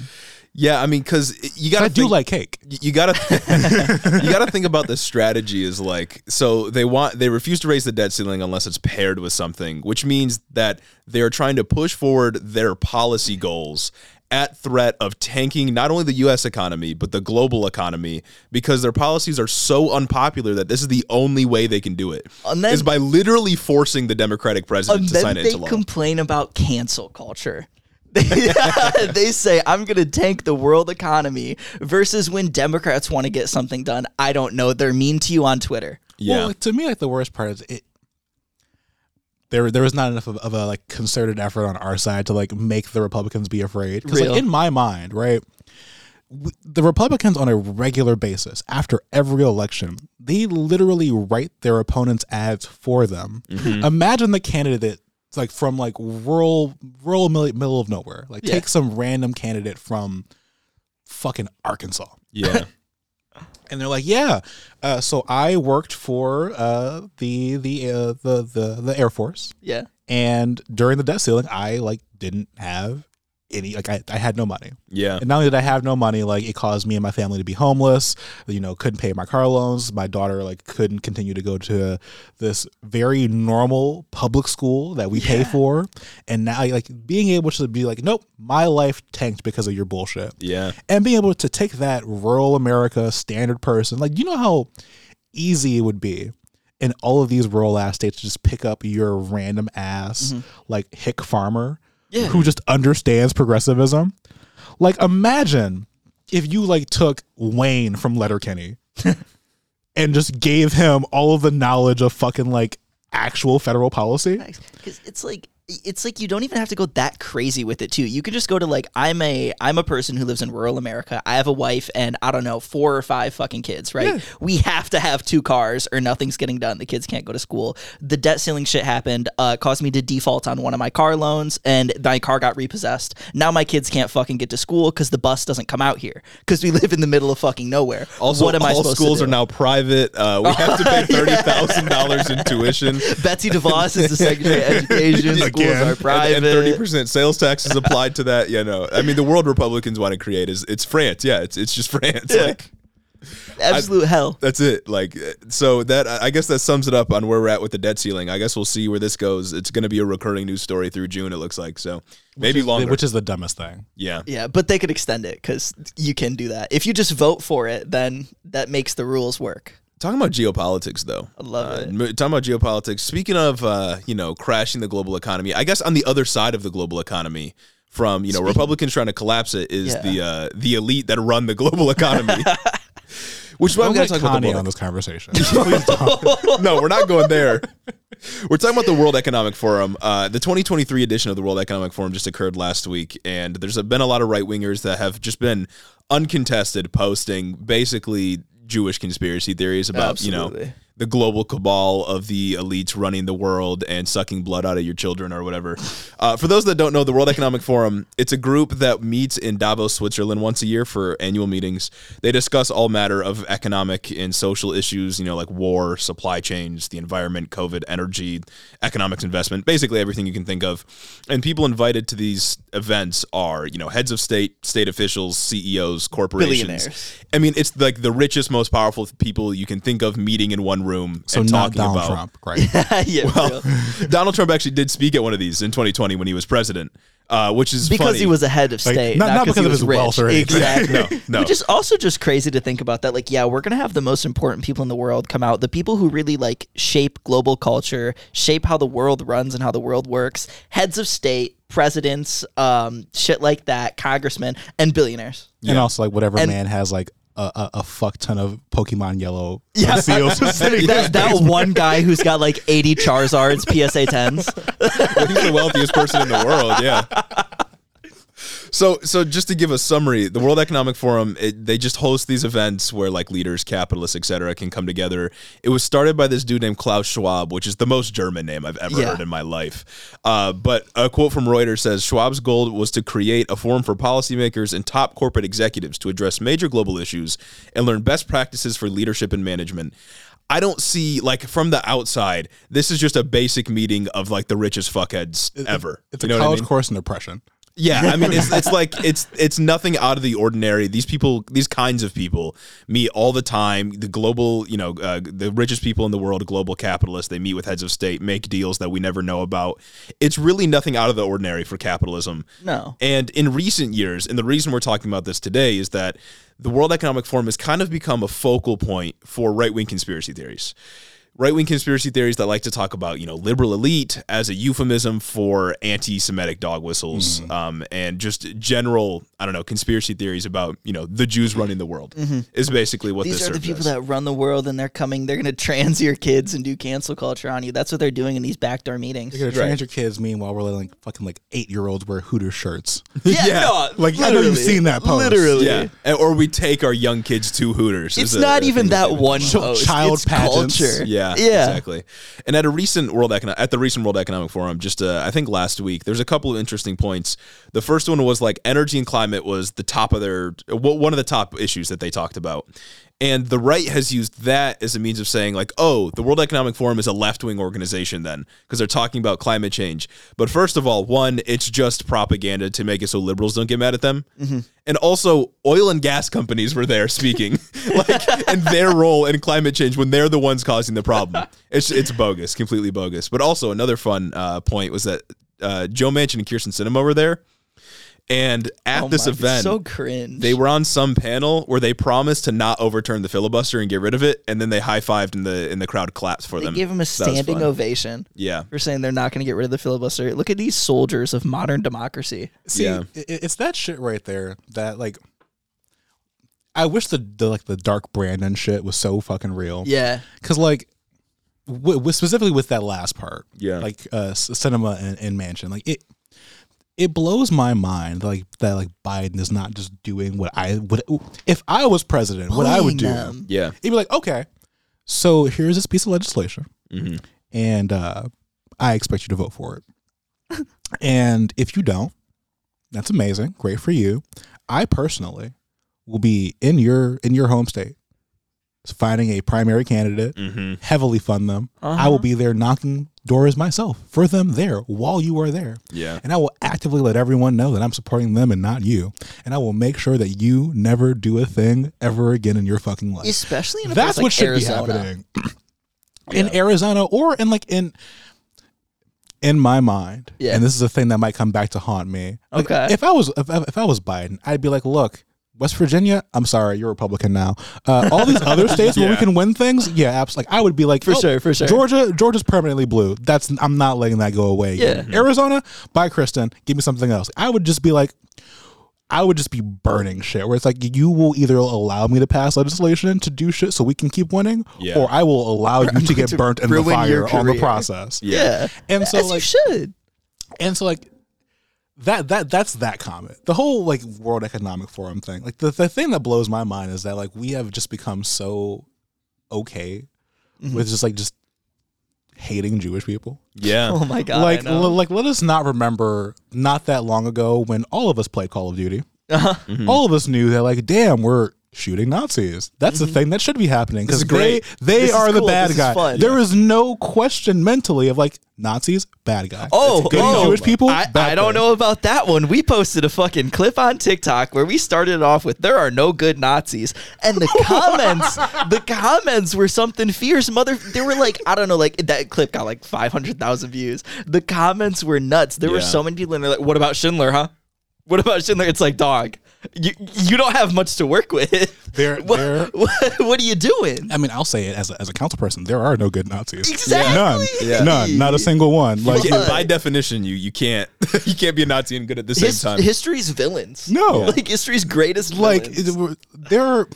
Yeah, I mean, because you got I to do like cake. you gotta you gotta think about the strategy is like so they want they refuse to raise the debt ceiling unless it's paired with something which means that they're trying to push forward their policy goals at threat of tanking not only the US economy but the global economy because their policies are so unpopular that this is the only way they can do it And then- is by literally forcing the democratic president and to then sign it they into law They complain about cancel culture. they say I'm going to tank the world economy versus when Democrats want to get something done. I don't know. They're mean to you on Twitter. yeah Well, like, to me, like the worst part is it. There, there was not enough of, of a like concerted effort on our side to like make the Republicans be afraid. Because Real. like in my mind, right, w- the Republicans on a regular basis after every election, they literally write their opponents' ads for them. Mm-hmm. Imagine the candidate like from like rural, rural middle, middle of nowhere. Like Yeah. take some random candidate from fucking Arkansas yeah and they're like, "Yeah." Uh, so I worked for uh, the the, uh, the the the Air Force, Yeah. and during the debt ceiling, I like didn't have any like I, I had no money, yeah and not only did I have no money, like it caused me and my family to be homeless. You know, couldn't pay my car loans. My daughter like couldn't continue to go to this very normal public school that we pay for, and now like being able to be like, "Nope, my life tanked because of your bullshit." yeah and being able to take that rural America standard person, like you know how easy it would be in all of these rural ass states to just pick up your random ass mm-hmm. like hick farmer Yeah. who just understands progressivism. Like imagine if you like took Wayne from Letterkenny and just gave him all of the knowledge of fucking like actual federal policy. Because it's like it's like you don't even have to go that crazy with it too. You could just go to like I'm a I'm a person who lives in rural America. I have a wife and I don't know four or five fucking kids. Right? We have to have two cars or nothing's getting done. The kids can't go to school. The debt ceiling shit happened. Uh, caused me to default on one of my car loans and my car got repossessed. Now my kids can't fucking get to school because the bus doesn't come out here because we live in the middle of fucking nowhere. Also, what am I all supposed schools to are now private. Uh, we have to pay thirty thousand dollars in tuition. Betsy DeVos is the Secretary of Education. Schools are And- private. and thirty percent sales tax is applied to that. Yeah, no, I mean the world Republicans want to create is it's France. Yeah, it's it's just France. Yeah. Like Absolute hell. that's it. Like uh, so that I guess that sums it up on where we're at with the debt ceiling. I guess we'll see where this goes. It's going to be a recurring news story through June. It looks like so maybe longer. which is the dumbest thing. yeah, Yeah, but they could extend it because you can do that. If you just vote for it, then that makes the rules work. Talking about geopolitics, though. I love Uh, it. m- talking about geopolitics. Speaking of, uh, you know, crashing the global economy. I guess on the other side of the global economy, from you know Republicans trying to collapse it, is Yeah. the uh, the elite that run the global economy. Which is why we got get to talk about the Kanye on this conversation. No, we're not going there. We're talking about the World Economic Forum. Uh, the 2023 edition of the World Economic Forum just occurred last week, and there's been a lot of right wingers that have just been uncontested posting basically Jewish conspiracy theories about you know Absolutely. The global cabal of the elites running the world and sucking blood out of your children or whatever. Uh, for those that don't know, the World Economic Forum, it's a group that meets in Davos, Switzerland once a year for annual meetings. They discuss all matter of economic and social issues, you know, like war, supply chains, the environment, COVID, energy, economics, investment, basically everything you can think of. And people invited to these events are, you know, heads of state, state officials, CEOs, corporations. Billionaires. I mean, it's like the richest, most powerful people you can think of meeting in one room So and not talking Donald about. Trump, right? yeah, for real. Donald Trump actually did speak at one of these in 2020 when he was president, uh, which is because funny. he was a head of state, not- not, not 'cause because he of was his rich. wealth or anything. Exactly. No, no. Which is also just crazy to think about that. Like, yeah, we're gonna have the most important people in the world come out, the people who really like shape global culture, shape how the world runs and how the world works, heads of state, presidents, um, shit like that, congressmen, and billionaires. And also like whatever And- man has like a, a, a fuck ton of Pokemon Yellow uh, Yeah, seals. that, that one guy who's got like 80 Charizards PSA 10s. Well, he's the wealthiest person in the world. Yeah. So, so just to give a summary, the World Economic Forum it, they just host these events where like leaders, capitalists, etc., can come together. It was started by this dude named Klaus Schwab, which is the most German name I've ever Yeah. heard in my life. Uh, but a quote from Reuters says Schwab's goal was to create a forum for policymakers and top corporate executives to address major global issues and learn best practices for leadership and management. I don't see like from the outside, this is just a basic meeting of like the richest fuckheads ever. It's You a know what I college mean? course in depression. Yeah, I mean it's it's like it's it's nothing out of the ordinary. These people, these kinds of people, meet all the time. The global, you know, uh, the richest people in the world, global capitalists. They meet with heads of state, make deals that we never know about. It's really nothing out of the ordinary for capitalism. No. And in recent years, and the reason we're talking about this today is that the World Economic Forum has kind of become a focal point for right wing conspiracy theories. Right wing conspiracy theories that like to talk about, you know, liberal elite as a euphemism for anti Semitic dog whistles um, and just general, I don't know, conspiracy theories about, you know, the Jews running the world is basically what These this are the serves people as. that run the world and they're coming, they're going to trans your kids and do cancel culture on you. That's what they're doing in these backdoor meetings. They're gonna Right. trans your kids. Meanwhile, we're letting like fucking like eight year olds wear Hooters shirts. Yeah, Yeah. no, Like, I know you've seen that post. Literally. Yeah. And- Or we take our young kids to Hooters. It's not a even thing that one post. child it's pageants. culture. Yeah, yeah. exactly. And at a recent World Econo- at the recent World Economic Forum, just uh, I think last week, there's a couple of interesting points. The first one was like energy and climate was the top of their one of the top issues that they talked about. And the right has used that as a means of saying, like, oh, the World Economic Forum is a left wing organization then, because they're talking about climate change. But first of all, one, it's just propaganda to make it so liberals don't get mad at them. And also, oil and gas companies were there speaking, like, and their role in climate change when they're the ones causing the problem. It's it's bogus, completely bogus. But also, another fun uh, point was that uh, Joe Manchin and Kyrsten Sinema were there, and at Oh this my- event, so cringe. they were on some panel where they promised to not overturn the filibuster and get rid of it, and then they high fived and the and the crowd claps for They them. They gave him a So standing ovation Yeah, for saying they're not going to get rid of the filibuster. Look at these soldiers of modern democracy. See, Yeah. it's that shit right there that like. I wish the, the like the dark Brandon shit was so fucking real. Yeah. Cause like w- w- specifically with that last part, Yeah. like uh, Sinema and, and Manchin, like it, it blows my mind, like that, like Biden is not just doing what I would. If I was president, what I would do, them. Yeah. he'd be like, okay, so here's this piece of legislation, Mm-hmm. and uh, I expect you to vote for it. and if you don't, that's amazing, great for you. I personally will be in your in your home state, finding a primary candidate Mm-hmm. heavily fund them. I will be there knocking doors myself for them there while you are there. Yeah. And I will actively let everyone know that I'm supporting them and not you. And I will make sure that you never do a thing ever again in your fucking life. Especially in a That's place what like should Arizona. be happening in Arizona or in like in in my mind. Yeah. And this is a thing that might come back to haunt me. Like, Okay. If I was if, if I was Biden, I'd be like, look. West Virginia, I'm sorry, you're Republican now. Uh, all these other states where we can win things, yeah, absolutely. Like I would be like, For oh, sure, for sure. Georgia, Georgia's permanently blue. That's I'm not letting that go away. Yeah. Arizona, bye, Kristen. Give me something else. I would just be like, I would just be burning shit. Where it's like you will either allow me to pass legislation to do shit so we can keep winning, Yeah. or I will allow you to get to burnt in the fire on the process. Yeah. And so As like you should. and so like that that that's that comment. The whole like World Economic Forum thing. Like the, the thing that blows my mind is that like we have just become so okay Mm-hmm. with just like just hating Jewish people. Yeah. Oh my god. like l- like let us not remember not that long ago when all of us played Call of Duty. Uh-huh. Mm-hmm. All of us knew that like damn we're shooting Nazis. That's the mm-hmm. thing that should be happening because great. they they This is are the cool. bad This is guy. fun. There is no question mentally of like Nazis bad guy. Oh, Good oh, Jewish people. I, bad I don't thing. know about that one. We posted a fucking clip on TikTok where we started off with "There are no good Nazis," and the comments, the comments were something fierce. Mother, they were like, I don't know, like that clip got like five hundred thousand views. The comments were nuts. There were so many people, and they're like, "What about Schindler, huh? What about Schindler?" It's like, dog, you you don't have much to work with. They're- what, they're- what, what are you doing? I mean, I'll say it as a, as a council person. There are no good Nazis. Exactly. None. Yeah. None. Not a single one. Like Yeah. By definition, you you can't you can't be a Nazi and good at the same His, time. history's villains. No. like history's greatest. like villains. it- there are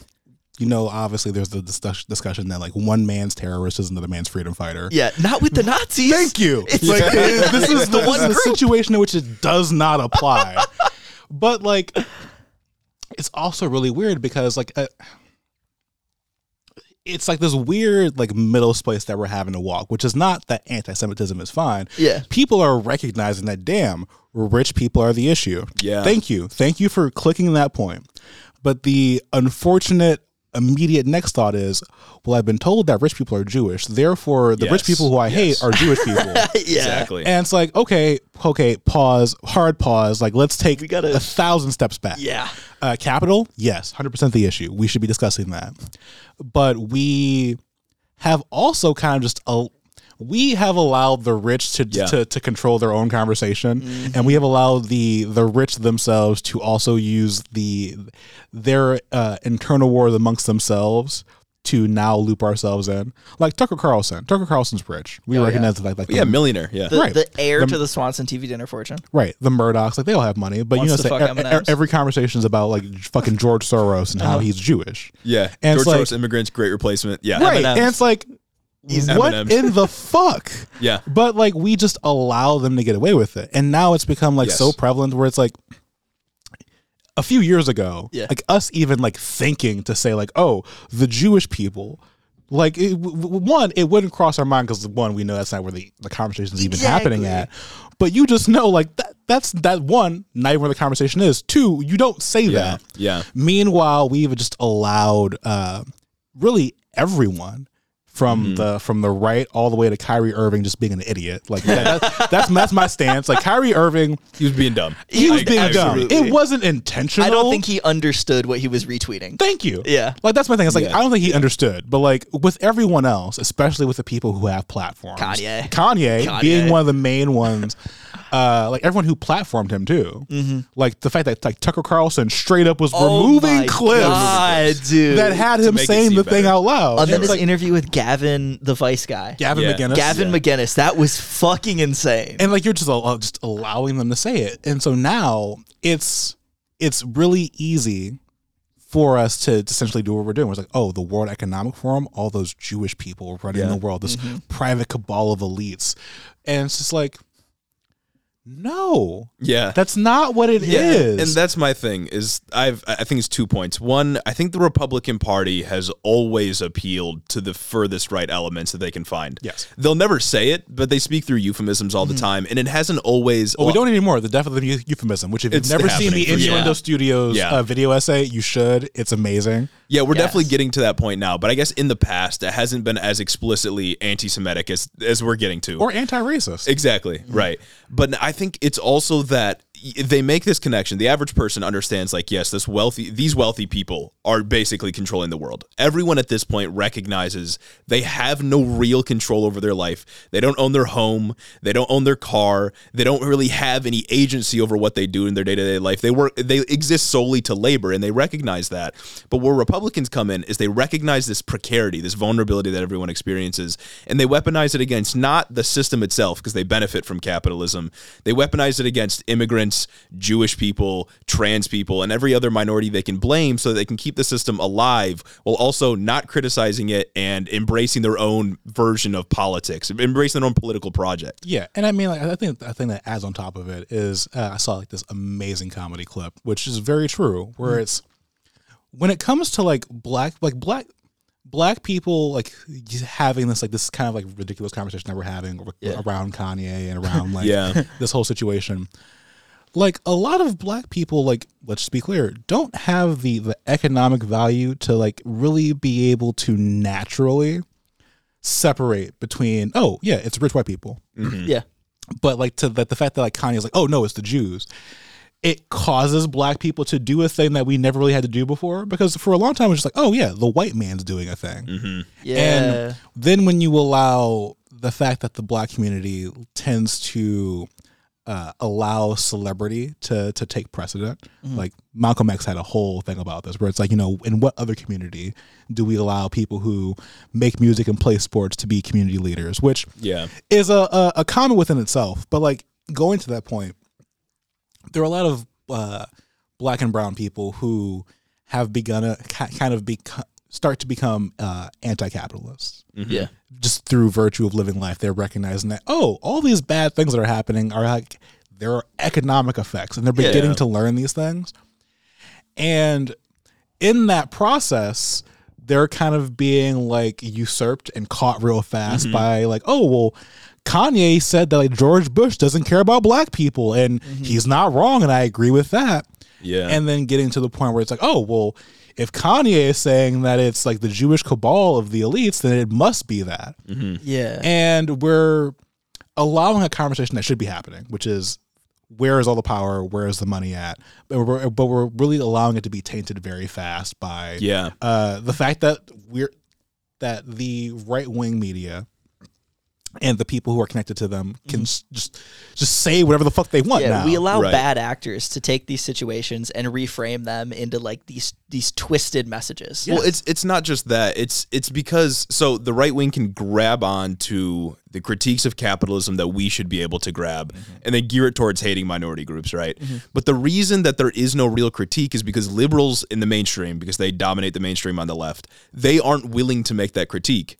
you know obviously there's the discuss- discussion that like one man's terrorist is another man's freedom fighter Yeah, not with the Nazis. thank you It's like the- this is the the one one situation in which it does not apply but like it's also really weird because like uh, it's like this weird like middle space that we're having to walk which is not that anti-semitism is fine Yeah. people are recognizing that damn rich people are the issue Yeah. thank you thank you for clicking that point but the unfortunate immediate next thought is well i've been told that rich people are jewish therefore the rich people who i Yes. hate are jewish people yeah. Exactly. and it's like okay okay pause hard pause like let's take We gotta- a thousand steps back Yeah. uh, capital, yes, hundred percent the issue. We should be discussing that, but we have also kind of just a. We have allowed the rich to, Yeah. to to control their own conversation, Mm-hmm. and we have allowed the the rich themselves to also use the their uh, internal war amongst themselves to now loop ourselves in. Like Tucker Carlson, Tucker Carlson's rich. We Oh, recognize the fact like yeah, the- millionaire. Yeah. The, Right. the heir The- to the Swanson TV dinner fortune. Right, the Murdochs, like they all have money, but Wants you know, say, fuck e- e- every conversation is about like fucking George Soros and how he's Jewish. yeah. And George it's like- Soros immigrants, great replacement. Yeah. Right, M&Ms. and it's like, What M&Ms. in the fuck? Yeah. But like, we just allow them to get away with it, and now it's become like Yes. so prevalent where it's like. A few years ago, Yeah. like us even like thinking to say like, oh, the Jewish people, like it, one, it wouldn't cross our mind because one, we know that's not where the, the conversation's even happening at. But you just know like that that's that one, not even where the conversation is. Two, you don't say Yeah. that. Yeah. Meanwhile, we've just allowed uh, really everyone from Mm-hmm. the from the right all the way to Kyrie Irving just being an idiot. Like that, that- that's that's my stance. Like Kyrie Irving, He was being dumb. he was Like, being dumb. It wasn't intentional. I don't think he understood what he was retweeting. Thank you. Yeah. Like that's my thing. It's like Yeah. I don't think he understood, but like with everyone else, especially with the people who have platforms, Kanye. Kanye, Kanye. being one of the main ones. Uh, like everyone who platformed him too, like the fact that like Tucker Carlson straight up was Mm-hmm. Oh removing clips God, that had him saying seem the thing out loud. and then It his like interview with Gavin, the Vice guy. Gavin Yeah. McGinnis, Gavin McGinnis. That was fucking insane. and like you're just al- just allowing them to say it, and so now it's it's really easy for us to essentially do what we're doing. It's like, oh, the World Economic Forum, all those Jewish people running Yeah. the world, this private cabal of elites, and it's just like, no, Yeah. that's not what it is. Yeah, and that's my thing. Is I've I think it's two points. One, I think the Republican Party has always appealed to the furthest right elements that they can find. Yes. they'll never say it, but they speak through euphemisms all the time, and it hasn't always. Well, we don't anymore. The death of the eu- euphemism, which if you've It's never seen the for Innuendo. Studios Yeah. uh, video essay, you should. It's amazing. Yeah, we're Yes. definitely getting to that point now. But I guess in the past, it hasn't been as explicitly anti-Semitic as as we're getting to. Or anti-racist. Exactly. Right. But I think it's also that y- they make this connection. The average person understands like yes, this wealthy these wealthy people are basically controlling the world. Everyone at this point recognizes they have no real control over their life. They don't own their home, they don't own their car, they don't really have any agency over what they do in their day-to-day life. They work they exist solely to labor and they recognize that. But where Republicans come in is they recognize this precarity, this vulnerability that everyone experiences, and they weaponize it against not the system itself because they benefit from capitalism. They weaponize it against immigrants, Jewish people, trans people, and every other minority they can blame so that they can keep the system alive while also not criticizing it and embracing their own version of politics, embracing their own political project. Yeah, and I mean, like, I think I think that adds on top of it is uh, I saw like this amazing comedy clip, which is very true, where it's when it comes to like black, like black, black people like having this like this kind of like ridiculous conversation that we're having around Kanye and around like Yeah. this whole situation. Like a lot of black people, like let's just be clear, don't have the the economic value to like really be able to naturally separate between oh yeah it's rich white people mm-hmm. Yeah. but like to that the fact that like Kanye's like, oh no, it's the Jews. It causes black people to do a thing that we never really had to do before because for a long time it was just like, oh yeah, the white man's doing a thing. Mm-hmm. Yeah. And then when you allow the fact that the black community tends to uh, allow celebrity to to take precedent, like Malcolm X had a whole thing about this, where it's like, you know, in what other community do we allow people who make music and play sports to be community leaders? Which Yeah. is a, a, a comment within itself. But like going to that point, there are a lot of uh, black and brown people who have begun to ki- kind of become start to become uh, anti-capitalists mm-hmm. yeah. just through virtue of living life. They're recognizing that oh, all these bad things that are happening are like there are economic effects, and they're beginning Yeah. to learn these things. And in that process, they're kind of being like usurped and caught real fast mm-hmm. by like, oh well, Kanye said that like George Bush doesn't care about black people, and mm-hmm. he's not wrong, and I agree with that. Yeah. And then getting to the point where it's like, oh well, if Kanye is saying that it's like the Jewish cabal of the elites, then it must be that. Yeah. And we're allowing a conversation that should be happening, which is where is all the power? Where is the money at? But we're, but we're really allowing it to be tainted very fast by Yeah. uh, the fact that we're that the right wing media and the people who are connected to them can mm-hmm. s- just just say whatever the fuck they want yeah, now. we allow Right. bad actors to take these situations and reframe them into like these these twisted messages. Well, it's it's not just that. It's it's because so the right wing can grab on to the critiques of capitalism that we should be able to grab mm-hmm. and then gear it towards hating minority groups, right? Mm-hmm. But the reason that there is no real critique is because liberals in the mainstream, because they dominate the mainstream on the left, they aren't willing to make that critique.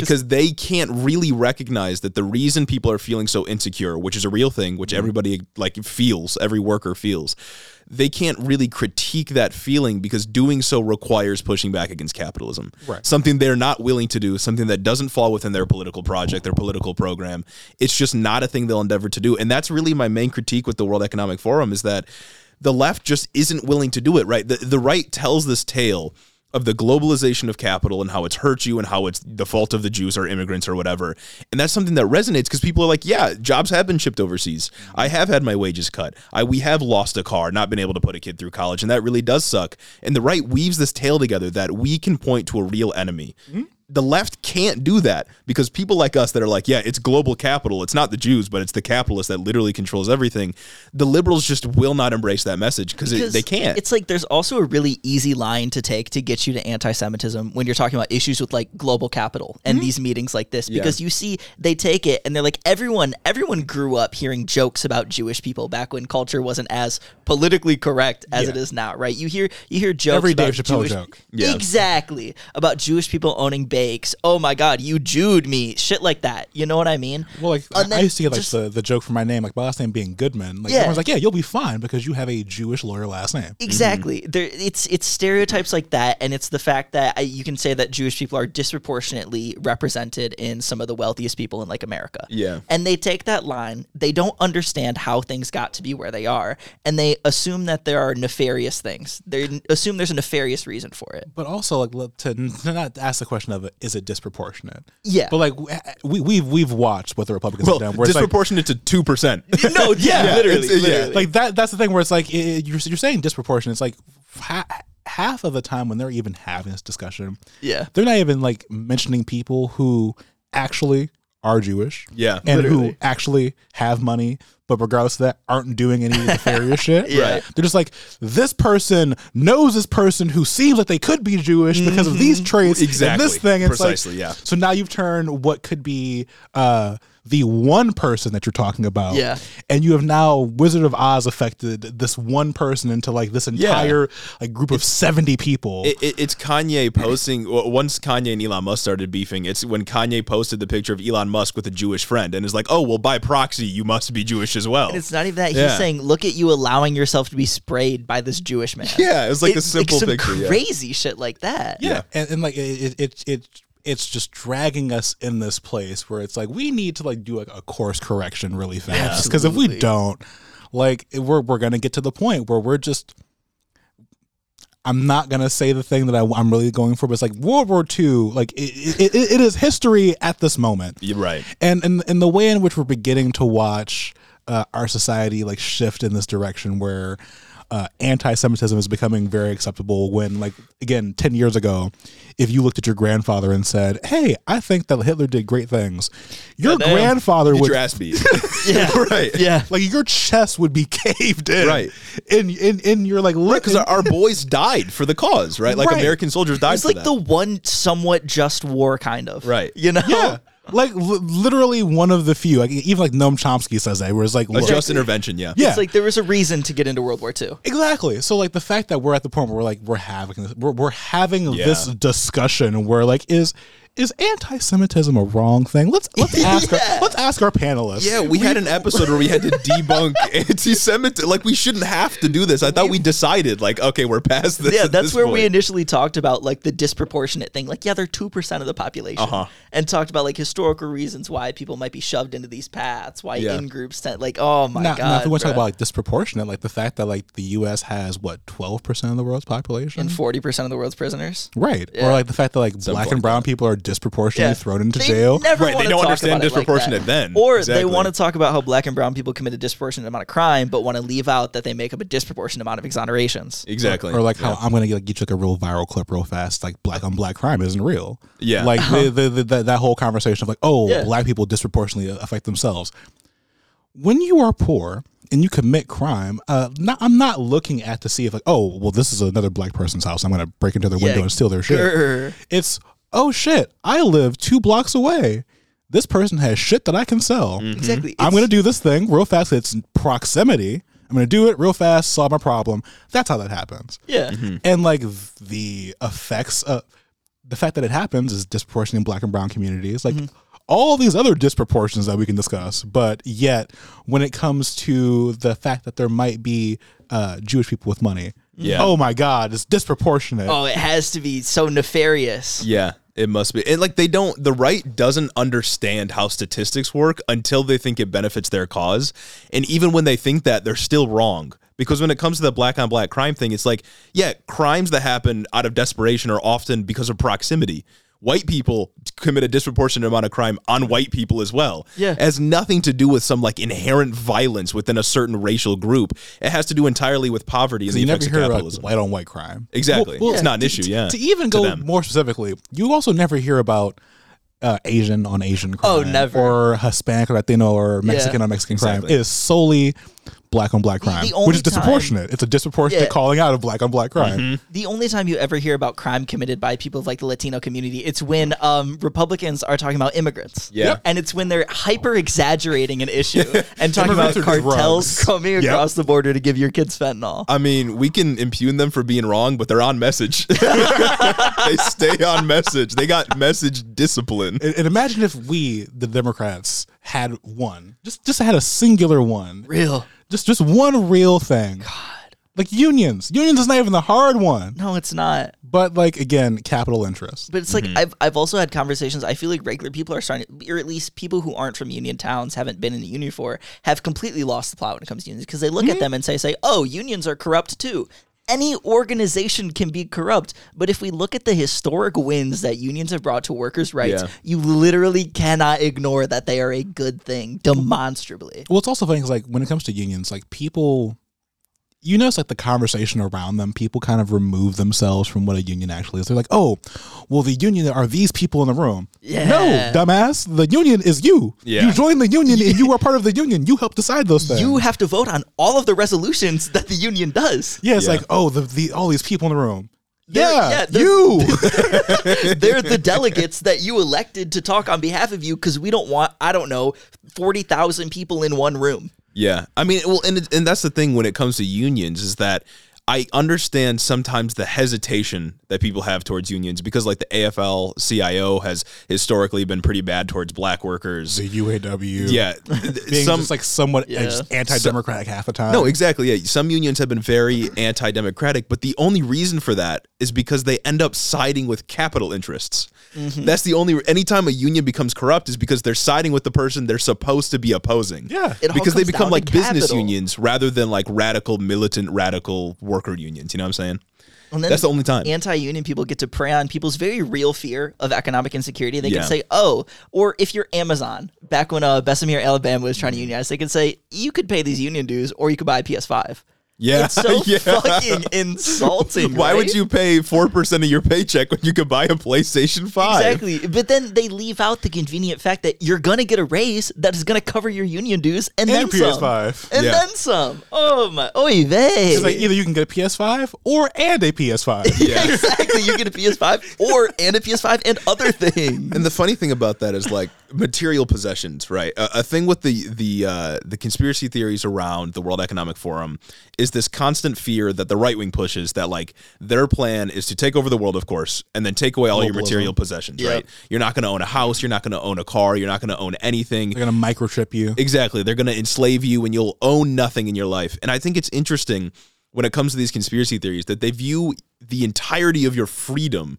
Because they can't really recognize that the reason people are feeling so insecure, which is a real thing, which mm-hmm. everybody like feels, every worker feels, they can't really critique that feeling because doing so requires pushing back against capitalism. Right. Something they're not willing to do, something that doesn't fall within their political project, their political program. It's just not a thing they'll endeavor to do. And that's really my main critique with the World Economic Forum is that the left just isn't willing to do it, right? The, the right tells this tale of the globalization of capital and how it's hurt you and how it's the fault of the Jews or immigrants or whatever. And that's something that resonates because people are like, yeah, jobs have been shipped overseas. I mm-hmm. have had my wages cut. I we have lost a car, not been able to put a kid through college, and that really does suck. And the right weaves this tale together that we can point to a real enemy. Mm-hmm. The left can't do that because people like us that are like, yeah, it's global capital. It's not the Jews, but it's the capitalist that literally controls everything. The liberals just will not embrace that message because they can't. It's like there's also a really easy line to take to get you to anti-Semitism when you're talking about issues with like global capital and mm-hmm. these meetings like this because you see they take it and they're like everyone everyone grew up hearing jokes about Jewish people back when culture wasn't as politically correct as it is now, right? You hear you hear jokes Every about Dave Chappelle Jewish, joke. Yeah. exactly about Jewish people owning bakes. Oh my God, you Jewed me, shit like that. You know what I mean? Well, like I, And I then used to get like just- the, the joke for my name, like my last name being Goodman. Like Yeah. everyone's like, yeah, you'll be fine because you have a Jewish lawyer last name. Exactly. There, it's it's stereotypes like that, and it's the fact that uh, you can say that Jewish people are disproportionately represented in some of the wealthiest people in like America. Yeah. And they take that line. They don't understand how things got to be where they are, and they assume that there are nefarious things. They assume there's a nefarious reason for it. But also, like to, to not ask the question of is it disproportionate? Yeah. But like we we've we've watched what the Republicans well, have done. Where it's like, disproportionate to two percent. no, yeah, literally, it's- yeah. like that that's the thing where it's like it, you're, you're saying disproportionate it's like ha- half of the time when they're even having this discussion Yeah. they're not even like mentioning people who actually are jewish Yeah, and literally. who actually have money but regardless of that aren't doing any nefarious shit Yeah. Right. they're just like this person knows this person who seems like they could be jewish because of these traits and Exactly. this thing and it's like- yeah. so now you've turned what could be uh the one person that you're talking about Yeah. and you have now Wizard of Oz affected this one person into like this entire like group of seventy people. It, it, it's Kanye posting. well, Once Kanye and Elon Musk started beefing, it's when Kanye posted the picture of Elon Musk with a Jewish friend and is like, "Oh, well, by proxy, you must be Jewish as well." And it's not even that. He's Yeah. saying, "Look at you allowing yourself to be sprayed by this Jewish man." Yeah, it was like a It's simple some picture, yeah. Crazy shit like that. yeah, and, and like it, it, it, it it's just dragging us in this place where it's like we need to like do like a course correction really fast because if we don't, like we're we're gonna get to the point where we're just. I'm not gonna say the thing that I, am really going for, but it's like World War II. Like it, it, it, it is history at this moment. You're right. and and and the way in which we're beginning to watch uh, our society like shift in this direction where uh, anti-Semitism is becoming very acceptable. When like again, ten years ago, if you looked at your grandfather and said, "Hey, I think that Hitler did great things," your Goddamn. grandfather Get would your ass beat. Yeah. right. Yeah. like your chest would be caved in, Right. And in in your like look, Because our, our boys died for the cause, right? Like Right. American soldiers died for the cause. It's like that. the one somewhat just war kind of. Right. You know? yeah. Like li- literally one of the few, like even like Noam Chomsky says that, where it's like, a look, just intervention, yeah. Yeah. It's like there was a reason to get into World War II. Exactly. So like the fact that we're at the point where we're like we're having this, we're, we're having Yeah. this discussion where like is is anti-Semitism a wrong thing? Let's let's ask Yeah. our, let's ask our panelists. Yeah, we had an episode where we had to debunk anti-Semitism. Like we shouldn't have to do this. I thought we decided, like, okay, we're past this. Yeah, that's this where we initially talked about like the disproportionate thing. Like, yeah, they're two percent of the population, Uh-huh. and talked about like historical reasons why people might be shoved into these paths, why Yeah. in groups tend like, oh my Now, god, now if we want to talk about like disproportionate, like the fact that like the U.S. has what twelve percent of the world's population, and forty percent of the world's prisoners. right? Yeah. Or like the fact that like black like and brown people are disproportionately Yeah. thrown into They jail. Never Right, they wanna don't talk understand about like disproportionate then. or Exactly. they want to talk about how black and brown people commit a disproportionate amount of crime, but want to leave out that they make up a disproportionate amount of exonerations. exactly. Or like how I'm gonna like get you like a real viral clip real fast, like black on black crime isn't real. Yeah. like the, the, the, that that whole conversation of like, oh, Yeah. black people disproportionately affect themselves. When you are poor and you commit crime, uh, not, I'm not looking at to see if like, oh, well, this is another black person's house. I'm gonna break into their window Yeah, and steal their shit. grr. It's oh shit, I live two blocks away. This person has shit that I can sell. Mm-hmm. Exactly. I'm going to do this thing real fast. It's proximity. I'm going to do it real fast, solve my problem. That's how that happens. Yeah. Mm-hmm. And like the effects of the fact that it happens is disproportionate in black and brown communities. Like mm-hmm. all these other disproportions that we can discuss. But yet, when it comes to the fact that there might be uh, Jewish people with money, Yeah. oh my God, it's disproportionate. Oh, it has to be so nefarious. Yeah, it must be. And like they don't the right doesn't understand how statistics work until they think it benefits their cause. And even when they think that, they're still wrong. Because when it comes to the black on black crime thing, it's like, yeah, crimes that happen out of desperation are often because of proximity. White people commit a disproportionate amount of crime on white people as well. Yeah. It has nothing to do with some like inherent violence within a certain racial group. It has to do entirely with poverty and the you never effects hear of about capitalism. white on white crime. Exactly. It's not an to- issue, to- yeah, To even go them. more specifically, you also never hear about uh, Asian on Asian crime. Oh, never. Or Hispanic or Latino or Mexican on Mexican crime. Exactly. It is solely black on black crime, the only which is disproportionate. It's a disproportionate Yeah. calling out of black on black crime. Mm-hmm. The only time you ever hear about crime committed by people of like the Latino community, it's when um, Republicans are talking about immigrants. Yeah. Yep. And it's when they're hyper exaggerating an issue and talking about Immigrants are just cartels rugs. coming Yep. across the border to give your kids fentanyl. I mean, we can impugn them for being wrong, but they're on message. they stay on message. They got message discipline. And, and imagine if we, the Democrats, had one, just just had a singular one, Real. Just just one real thing. God, like unions. Unions is not even the hard one, No, it's not. but like again, capital interest. But it's like mm-hmm. I've I've also had conversations. I feel like regular people are starting, or at least people who aren't from union towns, haven't been in a union for, have completely lost the plot when it comes to unions because they look at mm-hmm. them and say, "Say, oh, unions are corrupt too." Any organization can be corrupt, but if we look at the historic wins that unions have brought to workers' rights, Yeah. you literally cannot ignore that they are a good thing, demonstrably. Well, it's also funny because like when it comes to unions, like people, you notice like the conversation around them, people kind of remove themselves from what a union actually is. They're like, oh, well, the union are these people in the room. Yeah. No, dumbass. The union is you. Yeah. You joined the union and you are part of the union. You help decide those things. You have to vote on all of the resolutions that the union does. yeah, it's Yeah. like, oh, the, the all these people in the room. They're- Yeah, yeah, they're- you. they're the delegates that you elected to talk on behalf of you because we don't want I don't know forty thousand people in one room. Yeah, I mean, well, and and that's the thing when it comes to unions is that I understand sometimes the hesitation that people have towards unions because, like, the AFL-CIO has historically been pretty bad towards black workers. the UAW. Yeah, being some just like somewhat Yeah. just anti-democratic half the time. no, exactly. Yeah, some unions have been very anti-democratic, but the only reason for that is because they end up siding with capital interests. That's the only. Anytime a union becomes corrupt is because they're siding with the person they're supposed to be opposing. Yeah. Because they become like business capital. unions rather than like radical militant radical worker unions. You know what I'm saying? And then That's the only time. anti-union people get to prey on people's very real fear of economic insecurity. They Yeah. can say, "Oh," or if you're Amazon, back when uh, Bessemer, Alabama was trying to unionize, they could say, "You could pay these union dues, or you could buy a PS5." Yeah, It's so yeah. fucking insulting. Why would you pay four percent of your paycheck when you could buy a PlayStation Five? Exactly. But then they leave out the convenient fact that you're going to get a raise that is going to cover your union dues and, And then PS5. some. And Yeah. then some. Oh my. Oy vey. It's like either you can get a PS5 or and a PS5. Yeah. exactly. You get a PS5 or and a PS5 and other things. And the funny thing about that is like material possessions, right? A, a thing with the the uh, the conspiracy theories around the World Economic Forum is this constant fear that the right wing pushes that like their plan is to take over the world, of course, and then take away all your material possessions, right? You're not going to own a house, you're not going to own a car, you're not going to own anything. They're gonna microchip you. Exactly. They're going to enslave you and you'll own nothing in your life. And I think it's interesting when it comes to these conspiracy theories that they view the entirety of your freedom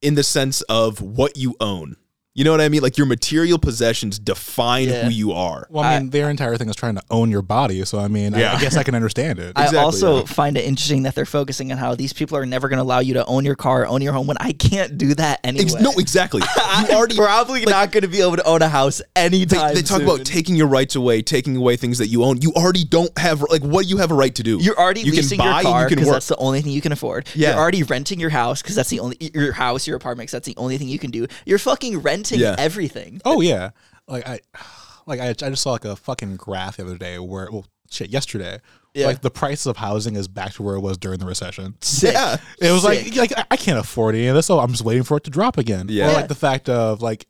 in the sense of what you own. You know what I mean? Like your material possessions define Yeah. who you are. Well, I mean, their entire thing is trying to own your body. So I mean, I- Yeah. I, guess I can understand it. I Exactly, also yeah. find it interesting that they're focusing on how these people are never going to allow you to own your car, own your home when I can't do that anyway. Ex- no, exactly. You already probably not going to be able to own a house they, anytime. they talk soon. about taking your rights away, taking away things that you own. You already don't have like what do you have a right to do? You're already you leasing can buy your car and you can because work. that's the only thing you can afford. Yeah. You're already renting your house because that's the only your house, your apartment. 'cause that's the only thing you can do. You're fucking Yeah. everything. oh yeah, like I, like I, I just saw like a fucking graph the other day where, well, shit, yesterday. Yeah. Like the price of housing is back to where it was during the recession. Sick. Yeah. It was Sick. like, like I- I can't afford any of this, so I'm just waiting for it to drop again. Yeah. Or like the fact of like,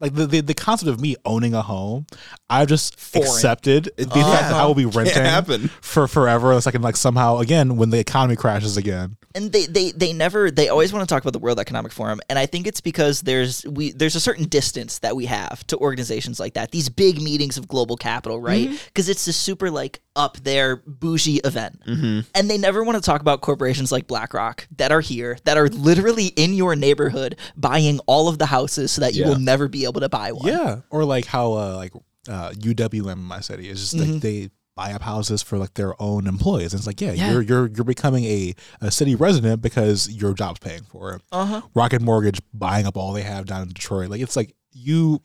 like the, the the concept of me owning a home, I've just Foreign. accepted the oh. fact that I will be renting happen. for forever. Unless I can like somehow again when the economy crashes again. and they, they they never they always want to talk about the World Economic Forum, and I think it's because there's we there's a certain distance that we have to organizations like that, these big meetings of global capital, right? Mm-hmm. Because it's a super like up there bougie event, and they never want to talk about corporations like BlackRock that are here that are literally in your neighborhood buying all of the houses so that you Yeah. will never be able to buy one. Yeah, or like how uh, like uh, UWM in my city is just like they buy up houses for like their own employees. And it's like, yeah, Yeah. you're you're you're becoming a, a city resident because your job's paying for it. Uh-huh. Rocket Mortgage buying up all they have down in Detroit. Like it's like you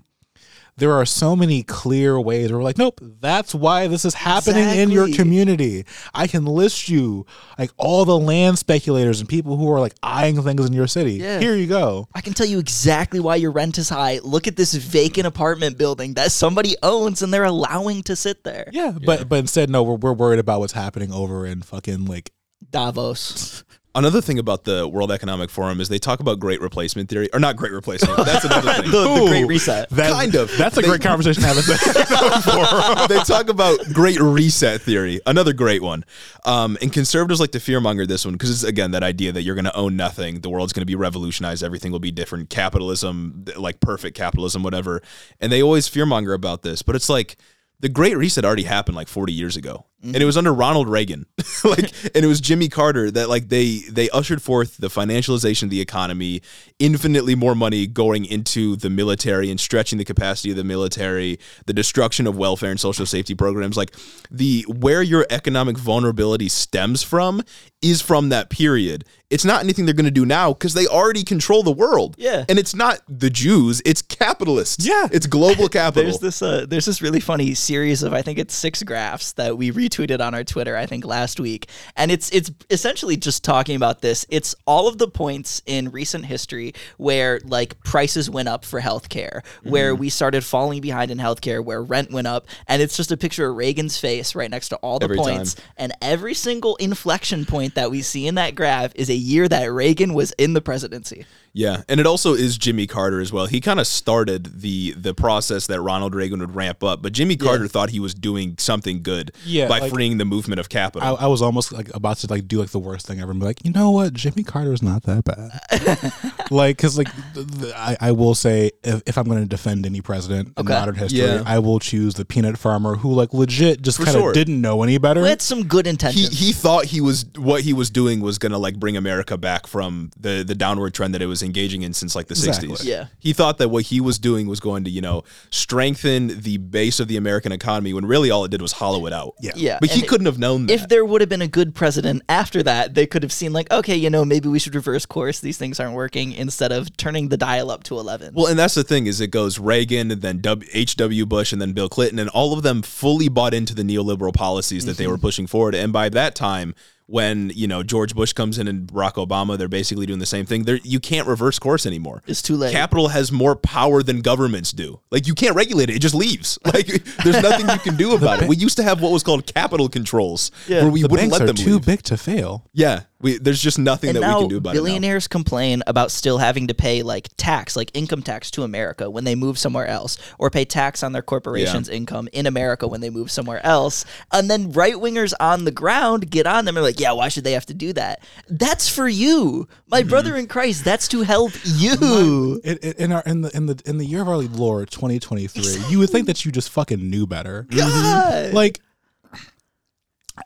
there are so many clear ways where we're like, nope, that's why this is happening in your community. I can list you like all the land speculators and people who are like eyeing things in your city. Yeah. Here you go. I can tell you exactly why your rent is high. Look at this vacant apartment building that somebody owns and they're allowing to sit there. Yeah, but but instead, no, we're, we're worried about what's happening over in fucking like Davos. Another thing about the World Economic Forum is they talk about great replacement theory, or not great replacement. That's another thing. The, the Great Reset. that- Kind of. That's a They- great conversation to have. at the- they talk about great reset theory, another great one. Um, and conservatives like to fearmonger this one because it's again that idea that you're going to own nothing, the world's going to be revolutionized, everything will be different, capitalism, like perfect capitalism, whatever. And they always fearmonger about this, but it's like the Great Reset already happened like 40 years ago, and it was under Ronald Reagan, like, and it was Jimmy Carter that like they they ushered forth the financialization of the economy, infinitely more money going into the military and stretching the capacity of the military, the destruction of welfare and social safety programs, like the where your economic vulnerability stems from is from that period. It's not anything they're going to do now because they already control the world. Yeah. and it's not the Jews; it's capitalists. Yeah. it's global capital. There's this uh, there's this really funny series of I think it's six graphs that we retweeted on our Twitter I think last week, and it's it's essentially just talking about this. It's all of the points in recent history where like prices went up for healthcare, where mm-hmm. we started falling behind in healthcare, where rent went up, and it's just a picture of Reagan's face right next to all the Every points, time. and every single inflection point that we see in that graph is a year that Reagan was in the presidency. Yeah, and it also is Jimmy Carter as well. He kind of started the the process that Ronald Reagan would ramp up, but Jimmy Carter thought he was doing something good Yeah, by like- freeing the movement of capital. I, I was almost like about to like do like the worst thing ever and be like, you know what, Jimmy Carter's not that bad. like, because like th- th- I, I will say, if, if I'm going to defend any president in modern history, Yeah. I will choose the peanut farmer who like legit just kind of sure. didn't know any better. With some good he intentions. he thought he was what he was doing was gonna like bring America back from the the downward trend that it was engaging in since like the Exactly. 60s. Yeah. He thought that what he was doing was going to, you know, strengthen the base of the American economy when really all it did was hollow it out. Yeah. yeah, But he and couldn't have known that. if there would have been a good president after that, they could have seen like, okay, you know, maybe we should reverse course. These things aren't working instead of turning the dial up to eleven. Well, and that's the thing is it goes Reagan and then H.W. Bush and then Bill Clinton and all of them fully bought into the neoliberal policies that they mm-hmm. were pushing forward. And by that time, when you know George Bush comes in and Barack Obama, they're basically doing the same thing. There, you can't reverse course anymore. It's too late. Capital has more power than governments do. Like you can't regulate it; it just leaves. Like there's nothing you can do about it. We used to have what was called capital controls, where we the wouldn't banks let are them too leave. big to fail. Yeah, we, there's just nothing and that now we can do about it. now. billionaires complain about still having to pay like tax, like income tax to America when they move somewhere else, or pay tax on their corporation's income in America when they move somewhere else. And then right wingers on the ground get on them and are like, yeah, why should they have to do that? That's for you, my Mm-hmm. brother in Christ. That's to help you. In, in- in our in the in the in the year of our Lord 2023, you would think that you just fucking knew better. God. like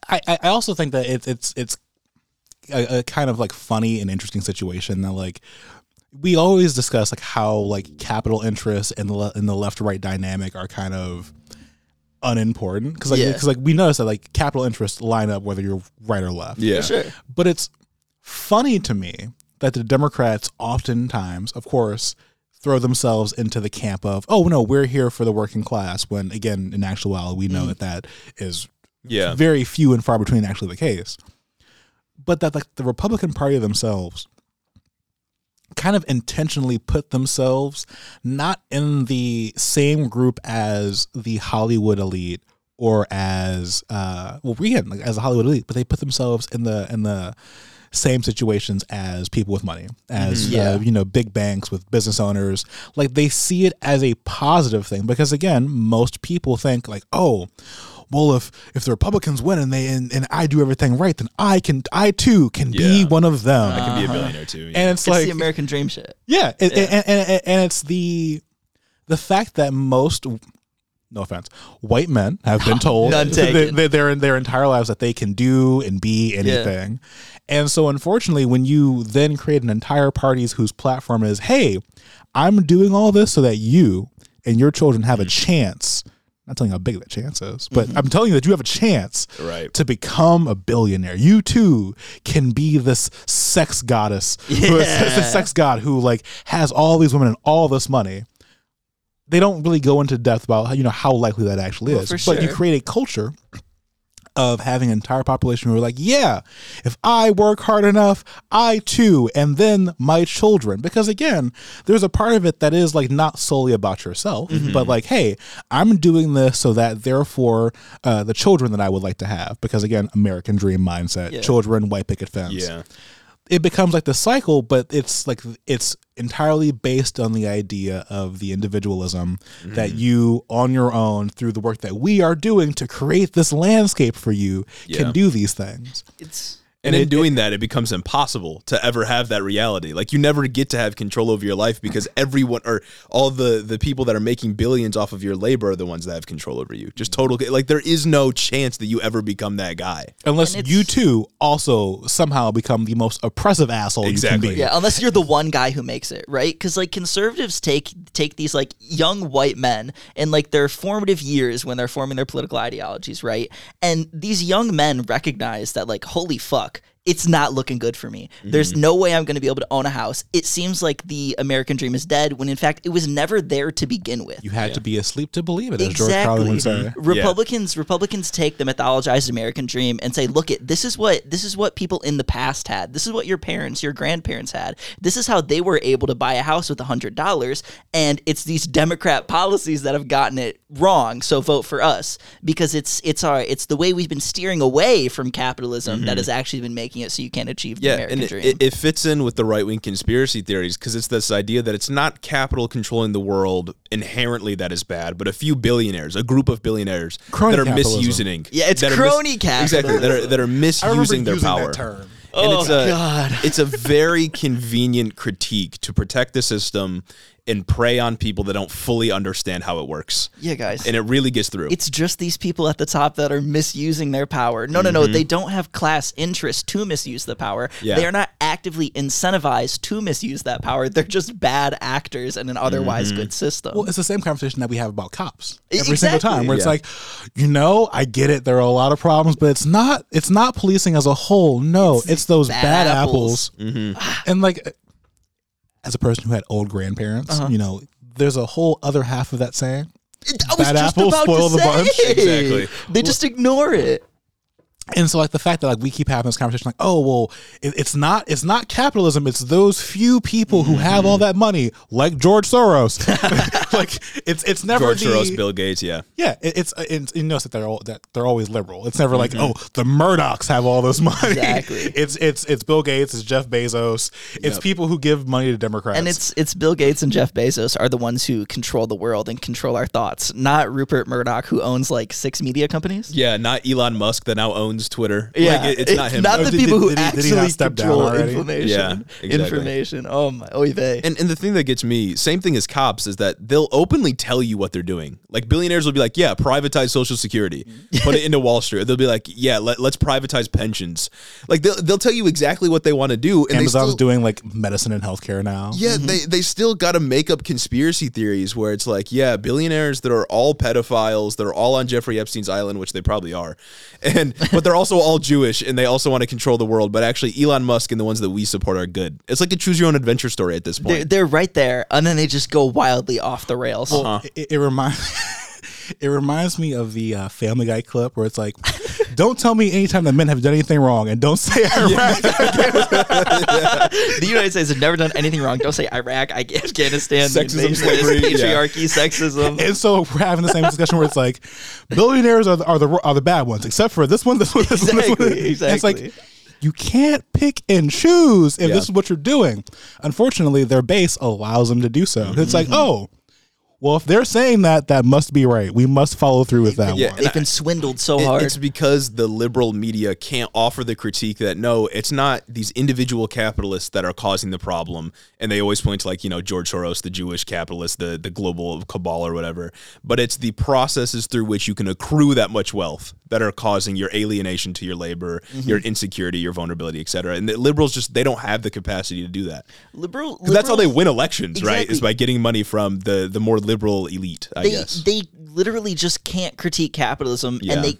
I, I I also think that it's it's it's a, a kind of like funny and interesting situation that like we always discuss like how like capital interests and the le- and the left right dynamic are kind of unimportant because like Yeah. because like we notice that like capital interests line up whether you're right or left Yeah, Sure. but it's funny to me that the Democrats oftentimes, of course, throw themselves into the camp of, oh, no, we're here for the working class, when again, in actuality, we know mm-hmm. that that is yeah. very few and far between actually the case. But that like the Republican Party themselves kind of intentionally put themselves not in the same group as the Hollywood elite or as uh well again like as a Hollywood elite, but they put themselves in the in the same situations as people with money, as Yeah. uh, you know, big banks with business owners. Like they see it as a positive thing because again, most people think like, oh, well, if if the Republicans win and they and, and I do everything right, then I can I too can be one of them. I can be a uh-huh. billionaire too. yeah. and it's It's like the American dream shit. yeah, and, And, and, and it's the the fact that most no offense white men have been told None that taken. they, their their entire lives that they can do and be anything, and so unfortunately, when you then create an entire parties whose platform is, "Hey, I'm doing all this so that you and your children have a mm-hmm. chance." Not telling you how big that chance is, but mm-hmm. I'm telling you that you have a chance Right. to become a billionaire. You too can be this sex goddess, who is, Yeah. this sex god who like has all these women and all this money. They don't really go into depth about you know how likely that actually Well, is, but you create a culture of having an entire population who are like, yeah, if I work hard enough, I too, and then my children. Because again, there's a part of it that is like not solely about yourself, Mm-hmm. but like, hey, I'm doing this so that therefore uh, the children that I would like to have. Because again, American dream mindset, Yeah. children, white picket fence Yeah. It becomes like the cycle, but it's like it's entirely based on the idea of the individualism that Mm-hmm. you on your own through the work that we are doing to create this landscape for you Yeah. can do these things. It's And, And in it- doing that, it becomes impossible to ever have that reality. Like you never get to have control over your life because everyone or all the the people that are making billions off of your labor are the ones that have control over you. Just total like there is no chance that you ever become that guy. Unless you too also somehow become the most oppressive asshole you Exactly. can be. Yeah, unless you're the one guy who makes it, right? Because like conservatives take take these like young white men in like their formative years when they're forming their political ideologies, right? And these young men recognize that like holy fuck, it's not looking good for me. There's Mm-hmm. no way I'm going to be able to own a house. It seems like the American dream is dead when in fact it was never there to begin with. You had to be asleep to believe it, as George Carlin would say. Republicans Republicans take the mythologized American dream and say, "Look, it this is what this is what people in the past had. This is what your parents, your grandparents had. This is how they were able to buy a house with a hundred dollars. And it's these Democrat policies that have gotten it wrong. So vote for us because it's it's our it's the way we've been steering away from capitalism that has actually been making it so you can't achieve the Yeah, American and it, dream. it, it fits in with the right wing conspiracy theories because it's this idea that it's not capital controlling the world inherently that is bad, but a few billionaires, a group of billionaires Crony that are capitalism. misusing. Yeah, it's that are crony Exactly, that are that are I remember misusing their power. that term. And Oh, it's a, God. It's a very convenient critique to protect the system and prey on people that don't fully understand how it works. yeah, guys. And it really gets through. it's just these people at the top that are misusing their power. No, no, no. Mm-hmm. They don't have class interest to misuse the power. Yeah. They are not actively incentivized to misuse that power. They're just bad actors in an otherwise mm-hmm. good system. Well, it's the same conversation that we have about cops every single time, where it's Yeah. like, you know, I get it. There are a lot of problems, but it's not. It's not policing as a whole. No, it's, those bad bad, apples. apples. Mm-hmm. And like, as a person who had old grandparents, Uh-huh. you know, there's a whole other half of that saying. I was bad just apples about spoil to the say. bunch. Exactly. They just ignore it. And so, like the fact that like we keep having this conversation, like, oh well, it, it's not it's not capitalism. It's those few people who have Mm-hmm. all that money, like George Soros. like it's it's never George the, Soros, Bill Gates, yeah. Yeah, it, it's it's you notice that they're all, that they're always liberal. It's never Mm-hmm. like oh the Murdochs have all this money. Exactly. it's it's it's Bill Gates, it's Jeff Bezos, it's people who give money to Democrats. And it's it's Bill Gates and Jeff Bezos are the ones who control the world and control our thoughts, not Rupert Murdoch, who owns like six media companies. Yeah, not Elon Musk that now owns Twitter. Yeah, Like, it- it's not him. Not Oh, the did- people who did he- did he actually not step down control already? information. Yeah, exactly. Information. Oh my, oy vey. And and the thing that gets me, same thing as cops, is that they'll openly tell you what they're doing. Like billionaires will be like, "Yeah, privatize Social Security, put it into Wall Street." They'll be like, "Yeah, let, let's privatize pensions." Like they'll they'll tell you exactly what they want to do. And Amazon's they still, doing like medicine and healthcare now. Yeah, mm-hmm. they they still got to make up conspiracy theories where it's like, yeah, billionaires that are all pedophiles, that are all on Jeffrey Epstein's island, which they probably are, and but they're also all Jewish and they also want to control the world. But actually, Elon Musk and the ones that we support are good. It's like a choose your own adventure story at this They're, point. they're right there, and then they just go wildly off the rails. It, it reminds it reminds me of the uh, Family Guy clip where it's like, "Don't tell me anytime that men have done anything wrong, and don't say Iraq." the United States has never done anything wrong. Don't say Iraq, Afghanistan, Sexism, slavery, yeah. patriarchy, sexism. And so we're having the same discussion where it's like, billionaires are the, are the are the bad ones, except for this one, this one, this one, this one. Exactly, And It's like you can't pick and choose if Yeah. this is what you're doing. Unfortunately, their base allows them to do so. It's like, oh, well, if they're saying that, that must be right. We must follow through with that Yeah, one. They've been swindled so It- hard. It's because the liberal media can't offer the critique that no, it's not these individual capitalists that are causing the problem, and they always point to like you know George Soros, the Jewish capitalist, the the global cabal or whatever. But it's the processes through which you can accrue that much wealth that are causing your alienation to your labor, Mm-hmm. your insecurity, your vulnerability, et cetera. And the liberals just they don't have the capacity to do that. liberal, 'Cause That's how they win elections, right? Is by getting money from the the more liberal elite. I they guess. they literally just can't critique capitalism Yeah. and they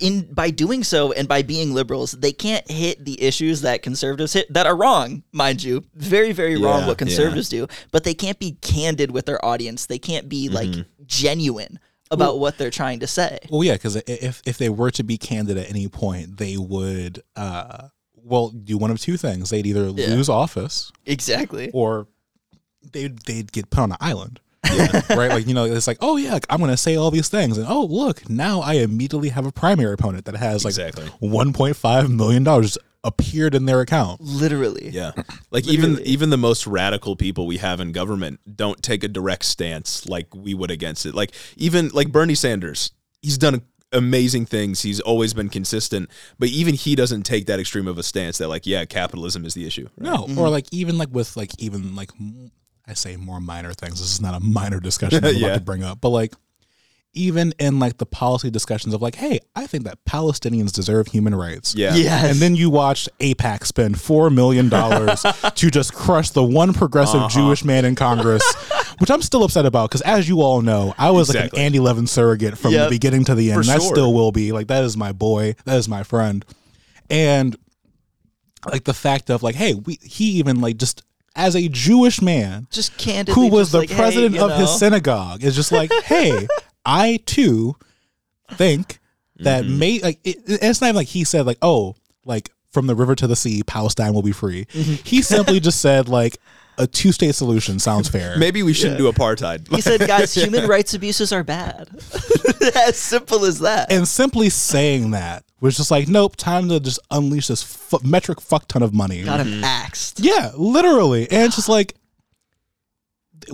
in by doing so and by being liberals they can't hit the issues that conservatives hit that are wrong mind you very very wrong Yeah, what conservatives do but they can't be candid with their audience they can't be like genuine about what they're trying to say Well, yeah, because if if they were to be candid at any point, they would, uh, well, do one of two things. They'd either Yeah. lose office exactly or they'd they'd get put on an island. right, like you know, it's like, oh yeah, like, I'm gonna say all these things, and oh look, now I immediately have a primary opponent that has like Exactly. 1.5 million dollars appeared in their account. literally Yeah. Like even Literally. even the most radical people we have in government don't take a direct stance like we would against it. Like even like Bernie Sanders, he's done amazing things. He's always been consistent, but even he doesn't take that extreme of a stance that like yeah, capitalism is the issue. No, or mm-hmm. like even like with like even like m- I say more minor things. This is not a minor discussion that I'm Yeah. about to bring up, but like even in like the policy discussions of like, hey, I think that Palestinians deserve human rights. Yeah. yes And then you watched AIPAC spend four million dollars to just crush the one progressive Uh-huh. Jewish man in Congress, which I'm still upset about because, as you all know, I was like an Andy Levin surrogate from Yep. the beginning to the end, For and I sure. still will be. Like that is my boy, that is my friend, and like the fact of like, hey, we he even like just as a Jewish man just candidly who was just the like, president you of his synagogue is just like, hey, I too think that Mm-hmm. may like it, it's not even like he said like, oh, like from the river to the sea, Palestine will be free. Mm-hmm. He simply just said like a two state solution sounds fair. Maybe we shouldn't do apartheid. he said guys human rights abuses are bad as simple as that and simply saying that was just like, nope, time to just unleash this fu- metric fuck ton of money. got him axed Yeah, literally. And it's just like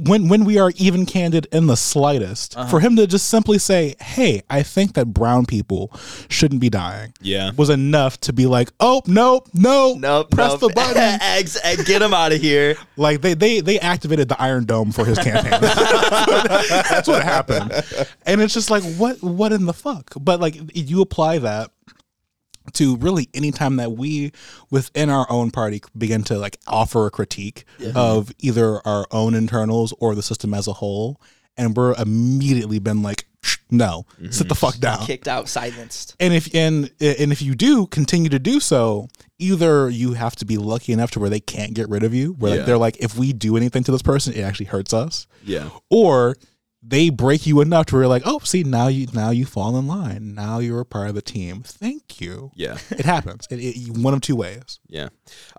when when we are even candid in the slightest, Uh-huh. for him to just simply say, "Hey, I think that brown people shouldn't be dying," Yeah. was enough to be like, "Oh, nope, no, Nope. press nope. the button." Eggs. egg, Get him out of here. like they they they activated the Iron Dome for his campaign. That's what happened, and it's just like, what what in the fuck? But like you apply that to really any time that we within our own party begin to like offer a critique of either our own internals or the system as a whole and we're immediately been like "Shh, no mm-hmm. sit the fuck down Kicked out, silenced. and if and and if you do continue to do so either you have to be lucky enough to where they can't get rid of you where Yeah. like they're like if we do anything to this person it actually hurts us Yeah. or they break you enough to where you're like oh see now you now you fall in line now you're a part of the team thank you Yeah. it happens it, it, one of two ways Yeah.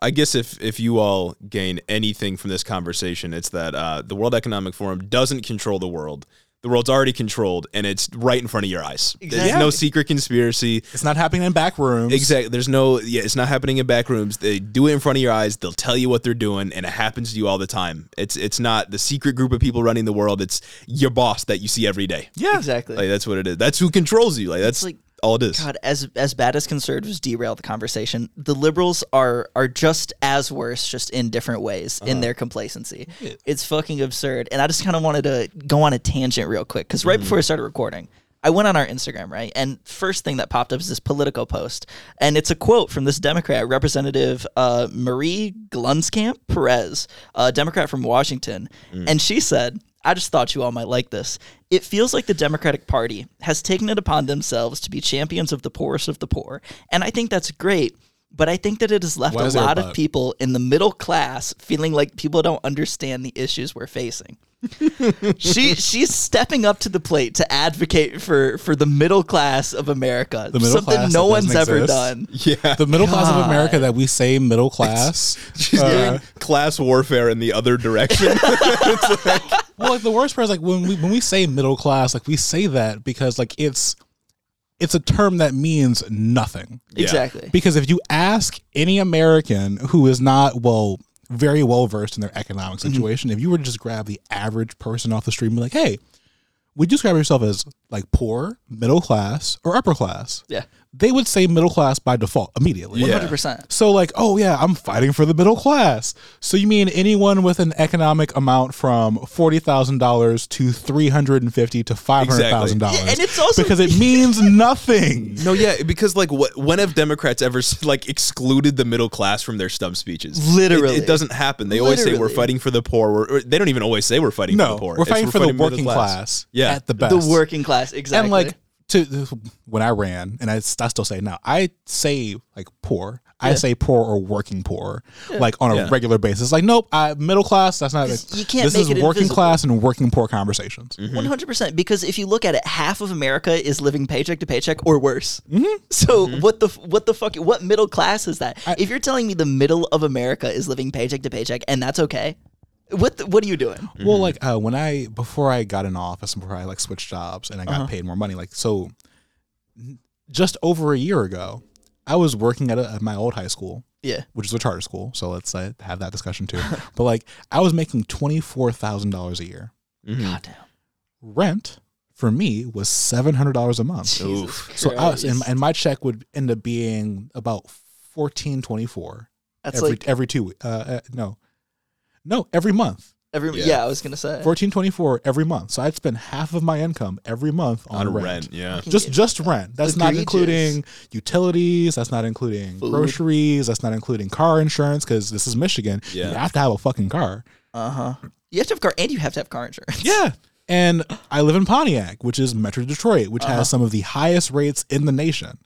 I guess if if you all gain anything from this conversation, it's that uh, the World Economic Forum doesn't control the world. The world's already controlled, and it's right in front of your eyes. There's no secret conspiracy. it's not happening in back rooms Exactly. There's no. Yeah, it's not happening in back rooms. They do it in front of your eyes. They'll tell you what they're doing, and it happens to you all the time. It's it's not the secret group of people running the world. It's your boss that you see every day. yeah Exactly. Like that's what it is. That's who controls you. Like that's like- all it is. God, as as bad as conservatives derail the conversation, the liberals are are just as worse, just in different ways Uh-huh. in their complacency. It's fucking absurd. And I just kind of wanted to go on a tangent real quick because right before I started recording, I went on our Instagram, right? And first thing that popped up is this Politico post, and it's a quote from this Democrat, Representative uh, Marie Gluesenkamp Perez, a Democrat from Washington, Mm. and she said. I just thought you all might like this. It feels like the Democratic Party has taken it upon themselves to be champions of the poorest of the poor. And I think that's great. But I think that it has left Why a is a lot of people in the middle class feeling like people don't understand the issues we're facing. she she's stepping up to the plate to advocate for for the middle class of America. The middle something class no that one's doesn't ever exist. done. Yeah. the middle class of America that we say middle class. She's uh, doing class warfare in the other direction. well, like the worst part is like when we when we say middle class, like we say that because like it's it's a term that means nothing. Exactly. Because if you ask any American who is not well very well versed in their economic Mm-hmm. situation, if you were to just grab the average person off the street and be like, "Hey, would you describe yourself as like poor, middle class, or upper class?" Yeah. They would say middle class by default immediately. Yeah. 100%. So like, oh yeah, I'm fighting for the middle class. So you mean anyone with an economic amount from forty thousand dollars to three hundred and fifty to five hundred thousand dollars? Yeah, and it's also- because it means nothing. No, yeah, because like, what? When have Democrats ever like excluded the middle class from their stump speeches? Literally. it, it doesn't happen. They always say we're fighting for the poor. We're, or they don't even always say we're fighting for the poor. we're It's fighting for the middle working class. Yeah. at the best. The working class, exactly. and like to when I ran, and I, I still say now, I say like poor. I say poor or working poor, like on a Yeah. regular basis. Like, nope, I, middle class. That's not. You can't This make is it working invisible. class and working poor conversations. One hundred percent. Because if you look at it, half of America is living paycheck to paycheck or worse. Mm-hmm. So what the what the fuck? What middle class is that? if you're telling me the middle of America is living paycheck to paycheck and that's okay, what the, what are you doing? Well, like uh, when I before I got in office and before I like switched jobs and I got paid more money, like so, just over a year ago, I was working at, a, at my old high school, Yeah. which is a charter school. So let's uh, have that discussion too. but like I was making twenty four thousand dollars a year. Mm-hmm. God damn. Rent for me was seven hundred dollars a month. Jesus So I was, and, and my check would end up being about fourteen twenty four that's every like every two. Uh, uh, no, no, every month. every Yeah. yeah. I was gonna say. Fourteen twenty four every month. So I'd spend half of my income every month on, on rent. rent. Yeah. Just just rent. That's not including utilities. That's not including Food. groceries. That's not including car insurance because this is Michigan. Yeah. You have to have a fucking car. Uh huh. You have to have car and you have to have car insurance. Yeah. And I live in Pontiac, which is Metro Detroit, which Uh-huh. has some of the highest rates in the nation.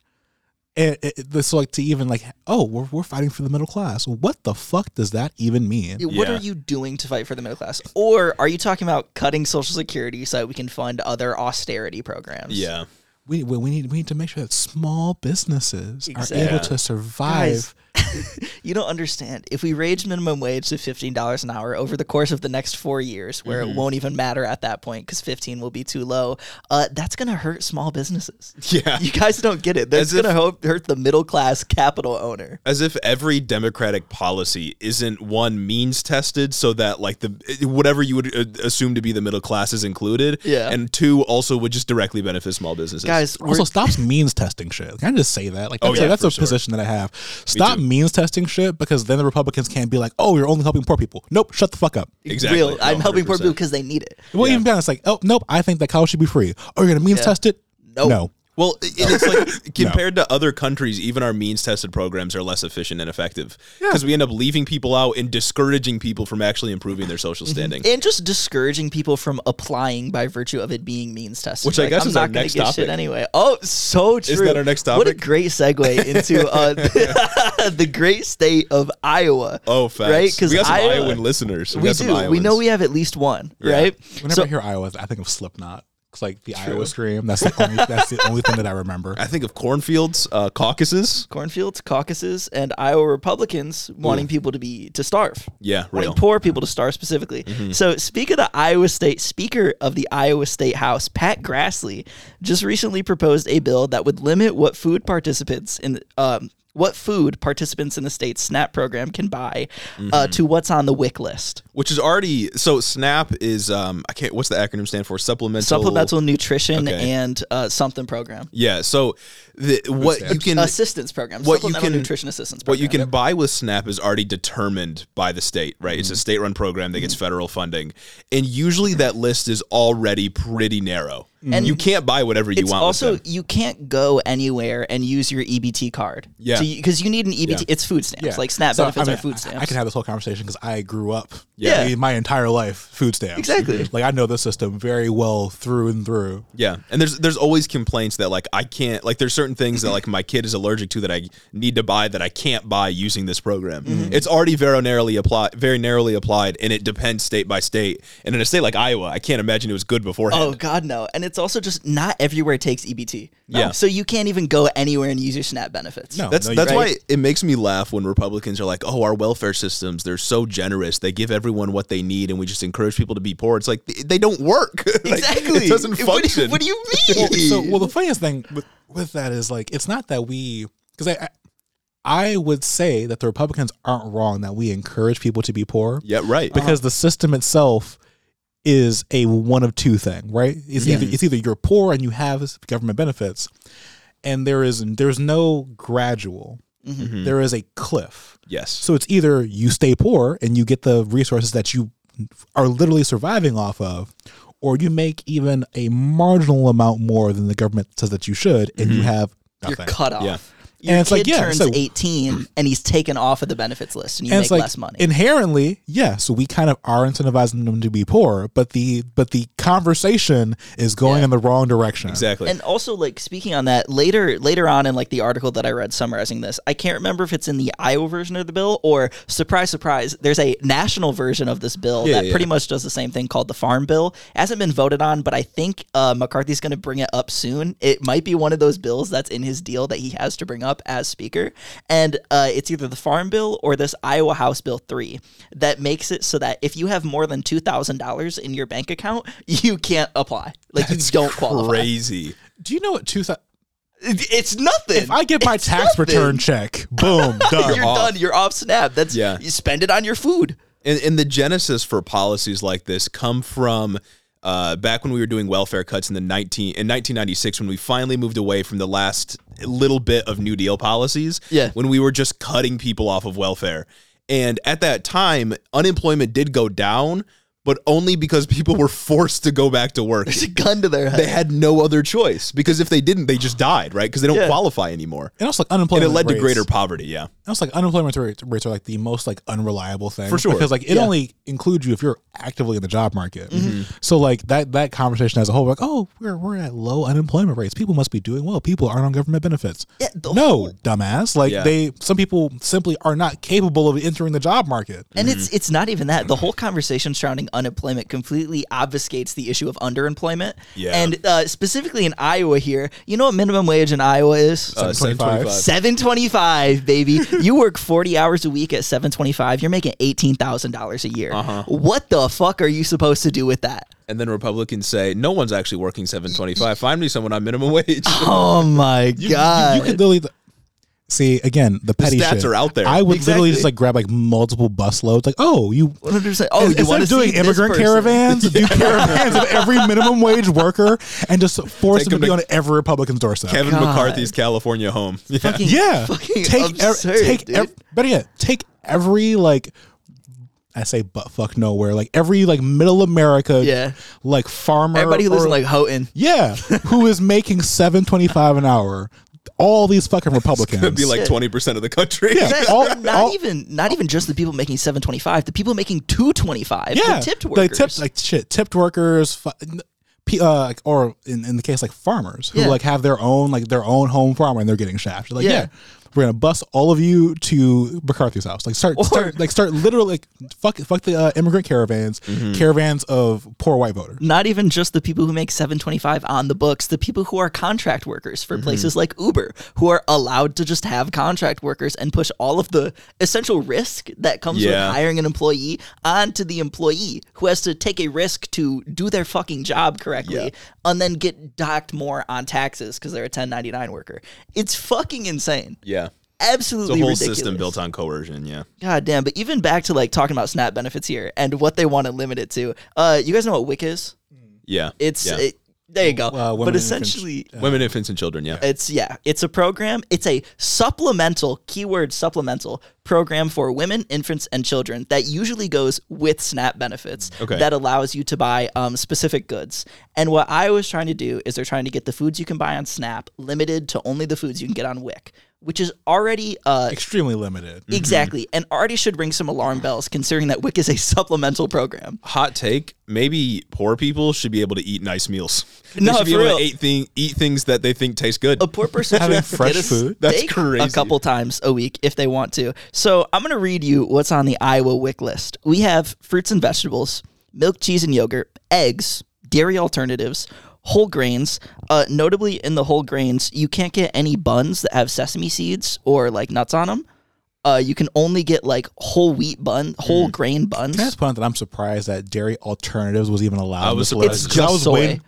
And it, it, this like to even like, oh, we're, we're fighting for the middle class. What the fuck does that even mean? What Yeah. are you doing to fight for the middle class? Or are you talking about cutting Social Security so that we can fund other austerity programs? Yeah. We, we, we need we need to make sure that small businesses are Exactly. able to survive. You don't understand. If we raise minimum wage to fifteen dollars an hour over the course of the next four years, where Mm-hmm. it won't even matter at that point because fifteen will be too low, uh, that's gonna hurt small businesses. Yeah. You guys don't get it. That's gonna ho- hurt the middle class capital owner. As if every democratic policy isn't one means tested, so that like the whatever you would uh, assume to be the middle class is included. Yeah. And two also would just directly benefit small businesses. Guys, we're, Also, stops means testing shit. Can I just say that? Like, Oh, that's, yeah, that's a sure. position that I have. Stop too. means testing shit because then the Republicans can't be like, oh, you're only helping poor people. Nope, shut the fuck up. Exactly. real. I'm No, helping poor people because they need it. Well, even then, it's like, oh, nope, I think that college should be free. Oh, you're gonna means Yeah. test it? Nope. No. Well, it's like compared to other countries, even our means tested programs are less efficient and effective because we end up leaving people out and discouraging people from actually improving their social standing. and just discouraging people from applying by virtue of it being means tested. Which I guess I'm is not our gonna next get topic. shit anyway. Oh, so true. that our next What a great segue into uh, the great state of Iowa. Oh, facts. right? Because we got some Iowa, Iowan listeners. we got some do. We know we have at least one, right? Whenever So I hear Iowa, I think of Slipknot. It's like the Iowa scream. That's the only. that's the only thing that I remember. I think of cornfields, uh, caucuses. cornfields, caucuses, and Iowa Republicans wanting people to be to starve. Yeah, wanting real. Mm-hmm. poor people to starve specifically. So, speak of the Iowa State Speaker of the Iowa State House, Pat Grassley, just recently proposed a bill that would limit what food participants in um, what food participants in the state's SNAP program can buy Mm-hmm. uh, to what's on the WIC list. which is already so SNAP is um I can't what's the acronym stand for supplemental Supplemental nutrition Okay. and uh, something program. yeah so the what you can assistance program. what you supplemental can- nutrition assistance program. what you can buy with SNAP is already determined by the state right Mm-hmm. it's a state run program that gets federal funding and usually that list is already pretty narrow and you can't buy whatever you it's want also with them. you can't go anywhere and use your EBT card. Yeah. because you, need an EBT. Yeah. It's food stamps. Yeah. Like SNAP So, benefits I mean, are food stamps. I, can have this whole conversation because I grew up. Yeah. I my entire life food stamps. Exactly. Like I know the system very well through and through. Yeah, and there's there's always complaints that like I can't like there's certain things that like my kid is allergic to that I need to buy that I can't buy using this program. Mm-hmm. It's already very narrowly applied, very narrowly applied, and it depends state by state. And in a state like Iowa, I can't imagine it was good beforehand. Oh God, no! And it's also just not everywhere takes EBT. Yeah. So you can't even go anywhere and use your SNAP benefits. No. That's you- that's Right. why it makes me laugh when Republicans are like, "Oh, our welfare systems, they're so generous. They give everyone what they need and we just encourage people to be poor." It's like they, they don't work. Like, Exactly. it doesn't What do you- function. What do you mean? well, so well the funniest thing with, with that is like it's not that we because I, I I would say that the Republicans aren't wrong that we encourage people to be poor yeah, right. because uh-huh. the system itself is a one of two thing, right? It's Yeah. either it's either you're poor and you have government benefits, and there is there's no gradual. Mm-hmm. Mm-hmm. There is a cliff. Yes. So it's either you stay poor and you get the resources that you are literally surviving off of, or you make even a marginal amount more than the government says that you should, and you mm-hmm. have You're cut off. Yeah. Your And it's kid like, yeah, turns so- 18 and he's taken off of the benefits list and you and make it's like less money. inherently, yeah. So we kind of are incentivizing them to be poor, but the but the conversation is going Yeah. in the wrong direction. Exactly. And also, like speaking on that later, later on in like the article that I read summarizing this, I can't remember if it's in the Iowa version of the bill or surprise, surprise, there's a national version of this bill Yeah, that yeah. pretty much does the same thing called the Farm Bill. It hasn't been voted on, but I think uh, McCarthy's going to bring it up soon. It might be one of those bills that's in his deal that he has to bring up as Speaker, and uh, it's either the Farm Bill or this Iowa House Bill three that makes it so that if you have more than two thousand dollars in your bank account, you can't apply. Like That's you don't qualify. Crazy. Do you know what two thousand? It- It's nothing. If I get my It's tax nothing. return check, boom, done. you're off. done. You're off snap. That's Yeah. You spend it on your food. And, and the genesis for policies like this come from uh, back when we were doing welfare cuts in the 19 in 1996 when we finally moved away from the last little bit of New Deal policies. Yeah. When we were just cutting people off of welfare. And at that time, unemployment did go down, but only because people were forced to go back to work. There's a gun to their head. They had no other choice because if they didn't, they just died, right? Because they don't Yeah. qualify anymore. And also like And unemployment it led to rates- greater poverty, yeah. And also like unemployment rates, rates are like the most like unreliable thing For sure. because like it Yeah. only includes you if you're actively in the job market. Mm-hmm. So like that that conversation as a whole, like oh we're we're at low unemployment rates, people must be doing well, people aren't on government benefits. Yeah, no, whole- dumbass. Like Yeah. they some people simply are not capable of entering the job market. And it's it's not even that. The whole conversation surrounding unemployment completely obfuscates the issue of underemployment. Yeah. And uh, specifically in Iowa here, you know what minimum wage in Iowa is? Uh, 725. 725. 725 baby you work 40 hours a week at 725 you're making $18000 a year Uh-huh. what the fuck are you supposed to do with that And then Republicans say, no one's actually working 725. Find me someone on minimum wage. oh my You, god you literally see again the petty stats shit. are out there. I would Exactly. literally just like grab like multiple bus loads. Like oh you 100% oh you Instead want to of doing see immigrant caravans, do caravans of every minimum wage worker and just force Take them to be to on every Republican's doorstep. Kevin God. McCarthy's California home. Yeah. Fucking- yeah, fucking take ev- absurd, take dude. ev- better yet, take every like I say butt fuck nowhere, like every like middle America, Yeah. like farmer, everybody who lives or- in like houghton yeah, who is making seven twenty five an hour. All these fucking Republicans. It'd be like 20% of the country. Yeah. Exactly. all- not all- even not even just the people making 725 the people making 225 yeah, the tipped like workers tipped like shit, tipped workers, fu- uh, or in, in the case like farmers who Yeah. like have their own like their own home farmer and they're getting shafted. Like Yeah. yeah. We're gonna bus all of you to McCarthy's house. Like start, Or- start like start literally like fuck fuck the uh, immigrant caravans, Mm-hmm. caravans of poor white voters. not even just the people who make 725 on the books the people who are contract workers for places like uber who are allowed to just have contract workers and push all of the essential risk that comes with hiring an employee onto the employee who has to take a risk to do their fucking job correctly Yeah. and then get docked more on taxes because they're a 1099 worker it's fucking insane Yeah. Absolutely It's a whole ridiculous. system built on coercion. Yeah. God damn, but even back to like talking about SNAP benefits here and what they want to limit it to. Uh, you guys know what WIC is? Yeah. It's yeah. it, there you go. Uh, women but and essentially, women, infants, and children. Yeah. it's yeah, it's a program. It's a supplemental keyword supplemental program for women, infants, and children that usually goes with SNAP benefits. Okay. That allows you to buy um, specific goods. And what I was trying to do is they're trying to get the foods you can buy on SNAP limited to only the foods you can get on WIC, which is already uh, Extremely limited. Exactly, and already should ring some alarm bells considering that WIC is a supplemental program. Hot take: Maybe poor people should be able to eat nice meals. They No, should be for able real. to eat, thing, eat things that they think taste good. A poor person Having should fresh get a food? That's crazy. a couple times a week if they want to. So I'm gonna read you what's on the Iowa WIC list. We have fruits and vegetables, milk, cheese, and yogurt, eggs, dairy alternatives. Whole grains, uh, notably in the whole grains, you can't get any buns that have sesame seeds or like nuts on them. Uh, you can only get like whole wheat bun, whole grain buns. Can I point that I'm surprised that dairy alternatives was even allowed? I was this list? surprised. It's 'Cause I just was soy. waiting-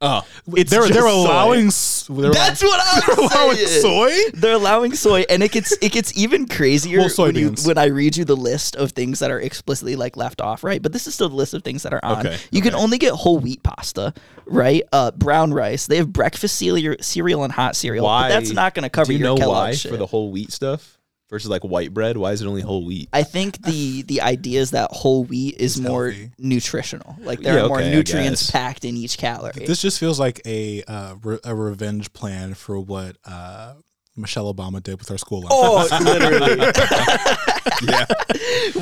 Oh, It's they're they're soy. allowing s- they're That's what I'm allowing saying. soy. They're allowing soy, and it gets it gets even crazier Well, when, you, when I read you the list of things that are explicitly like left off, right? But this is still the list of things that are on. Okay, You can only get whole wheat pasta, right? Uh, brown rice. They have breakfast cereal, cereal and hot cereal. why? But that's not going to cover Do you your know Kellogg why shit. for the whole wheat stuff versus like white bread? Why is it only whole wheat? I think the the idea is that whole wheat is more healthy. nutritional. Like there Yeah, are more okay, I nutrients guess. packed in each calorie. This just feels like a uh, re- a revenge plan for what uh, Michelle Obama did with her school lunch. Oh, literally. yeah,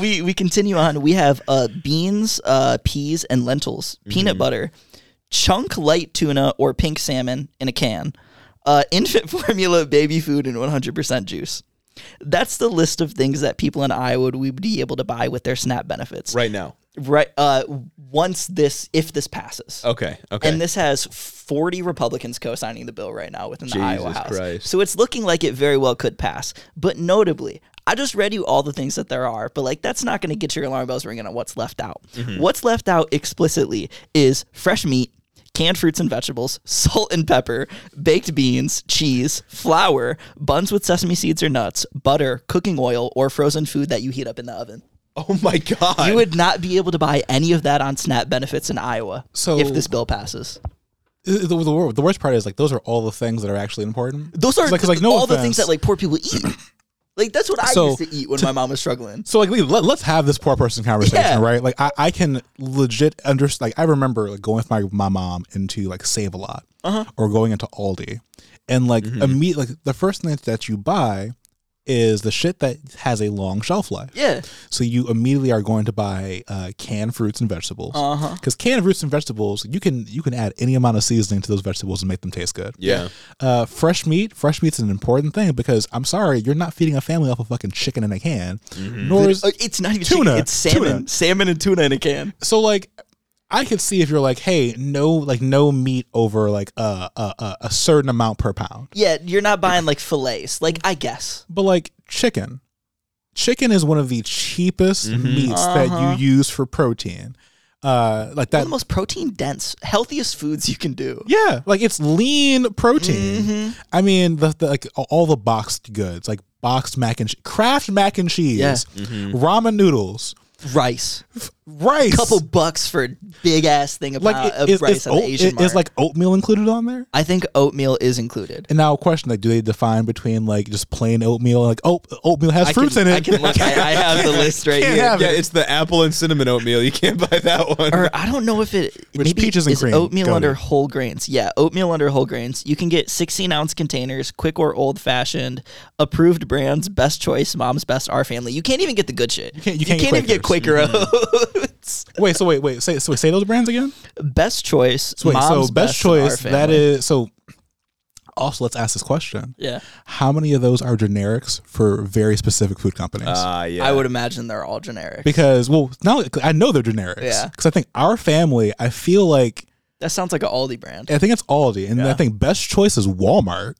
we we continue on. We have uh, beans, uh, peas, and lentils, Mm-hmm. peanut butter, chunk light tuna or pink salmon in a can, uh, infant formula baby food, and 100% juice. That's the list of things that people in Iowa would be able to buy with their SNAP benefits. right now. Right. Uh, once this, if this passes. Okay, okay. And this has 40 Republicans co signing the bill right now within the Iowa Jesus House. Christ. So it's looking like it very well could pass. But notably, I just read you all the things that there are, but like that's not going to get your alarm bells ringing on what's left out. Mm-hmm. What's left out explicitly is fresh meat, canned fruits and vegetables, salt and pepper, baked beans, cheese, flour, buns with sesame seeds or nuts, butter, cooking oil, or frozen food that you heat up in the oven. oh my god. You would not be able to buy any of that on SNAP benefits in Iowa So- if this bill passes. The, the, the worst part is like those are all the things that are actually important. Those are like, like, no all the things that like poor people eat. Like that's what I So, used to eat when my mom was struggling. So like let, let's have this poor person conversation, Yeah. right? Like I, I can legit understand. Like I remember like going with my my mom into like Save a Lot Uh-huh. or going into Aldi, and like Mm-hmm. like the first thing that you buy is the shit that has a long shelf life. Yeah. So you immediately are going to buy uh, canned fruits and vegetables. Uh-huh. Because canned fruits and vegetables, you can you can add any amount of seasoning to those vegetables and make them taste good. yeah. Uh, fresh meat, fresh meat's an important thing because I'm sorry, you're not feeding a family off of fucking chicken in a can. Nor is Uh, It's not even Tuna. chicken, it's salmon. Tuna. Salmon and tuna in a can. so like I could see if you're like, hey, no, like no meat over like uh, uh, uh, a certain amount per pound, Yeah, you're not buying like fillets. Like I guess. but like chicken, chicken is one of the cheapest meats Uh-huh. that you use for protein. Uh, like One that of the most protein dense, healthiest foods you can do. Yeah, like it's lean protein. I mean, the, the like all the boxed goods, like boxed mac and cheese, Kraft mac and cheese, Yeah. ramen noodles, Rice. Rice. A couple bucks for a big ass thing of, like it- of is, rice is, on the oat- Asian is market. like oatmeal included on there? I think oatmeal is included. And now, a question: like, do they define between like just plain oatmeal? Like, oh, oatmeal has I fruits can, in it. I can look. I, I have the list right Can't here. have Yeah, it. it's the apple and cinnamon oatmeal. You can't buy that one. or I don't know if it Which maybe peaches and is cream oatmeal go under to. whole grains. Yeah, oatmeal under whole grains. You can get 16 ounce containers, quick or old fashioned, approved brands, best choice, mom's best, our family. You can't even get the good shit. You can't- you can't get even get Quaker mm-hmm. Quakers. Oats. Wait, so wait, wait, say so wait, say those brands again. best choice, So wait, mom's so best and our choice that is so. Also, let's ask this question: Yeah, How many of those are generics for very specific food companies? Ah, yeah. I would imagine they're all generic. because well now I know they're generics. Yeah. Because I think our family, I feel like that sounds like an Aldi brand. I think it's Aldi, and I think best choice is Walmart.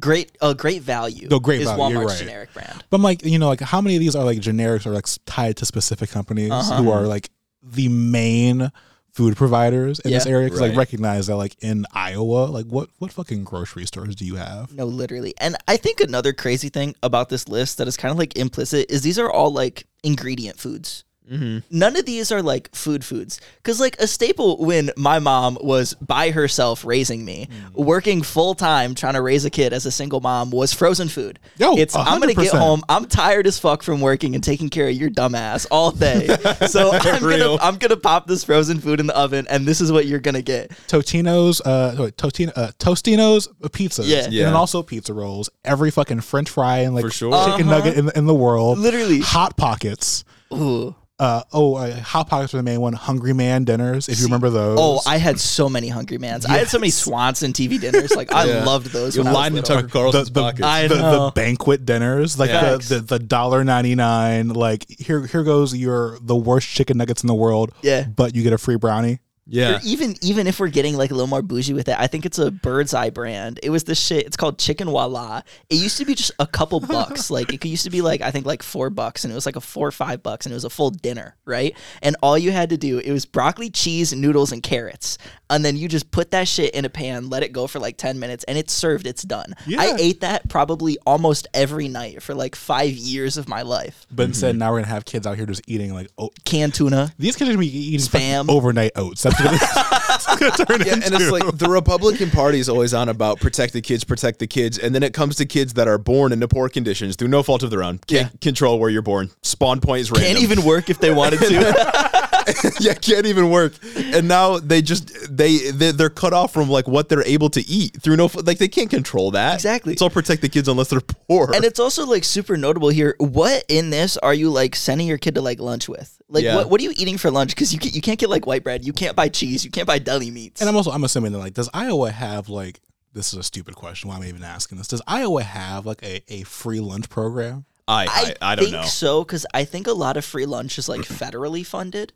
Great, uh, great value. No, Great is Value, Walmart's right. generic brand. But I'm like, you know, like how many of these are like generics or like tied to specific companies Uh-huh. who are like the main food providers in this area? Because Right. like recognize that like in Iowa, like what what fucking grocery stores do you have? No, literally. And I think another crazy thing about this list that is kind of like implicit is these are all like ingredient foods. Mm-hmm. None of these are like food foods. Because, like, a staple when my mom was by herself raising me, Mm. working full time trying to raise a kid as a single mom, was frozen food. Yo, it's, I'm going to get home. I'm tired as fuck from working and taking care of your dumb ass all day. so I'm going to I'm gonna pop this frozen food in the oven, and this is what you're going to get. Totino's, uh, wait, Totino, uh, Tostino's pizza, Yeah. and Yeah. then also pizza rolls. Every fucking French fry and like sure. chicken Uh-huh. nugget in, in the world. Literally. hot pockets. Ooh. Uh, oh, uh, hot pockets were the main one. Hungry Man dinners, if you remember those. Oh, I had so many Hungry Mans. I had so many Swanson TV dinners. Like I Yeah. loved those. You're when I was lying in. Tucker Carlson's the, the, pockets. I the, know. the banquet dinners, like Yeah. the, the the dollar ninety nine. Like here here goes your the worst chicken nuggets in the world. Yeah. but you get a free brownie. Yeah. Or even even if we're getting like a little more bougie with it, I think it's a bird's eye brand. It was this shit. It's called Chicken Voila. It used to be just a couple bucks. like it used to be like I think like four bucks, and it was like a four or five bucks, and it was a full dinner, right? And all you had to do it was broccoli, cheese, noodles, and carrots, and then you just put that shit in a pan, let it go for like ten minutes, and it's served. It's done. I ate that probably almost every night for like five years of my life. But instead, mm-hmm. now we're gonna have kids out here just eating like oh, Canned tuna. these kids are gonna be eating Spam. overnight oats. That's what it's gonna turn Yeah, into. and it's like the Republican Party is always on about protect the kids, protect the kids, and then it comes to kids that are born into poor conditions through no fault of their own. Can't control where you're born. Spawn point is random. Can't even work if they wanted to. yeah, can't even work. And now they just they they- they're cut off from like what they're able to eat through no like they can't control that. Exactly. It's all protect the kids unless they're poor. and it's also like super notable here. What in this are you like sending your kid to like lunch with? Like Yeah. what what are you eating for lunch? Because you can, you can't get like white bread, you can't buy cheese, you can't buy deli meats. And I'm also I'm assuming that like does Iowa have like this is a stupid question. Why am I even asking this? Does Iowa have like a, a free lunch program? I, I I don't think know. so because I think a lot of free lunch is like federally funded.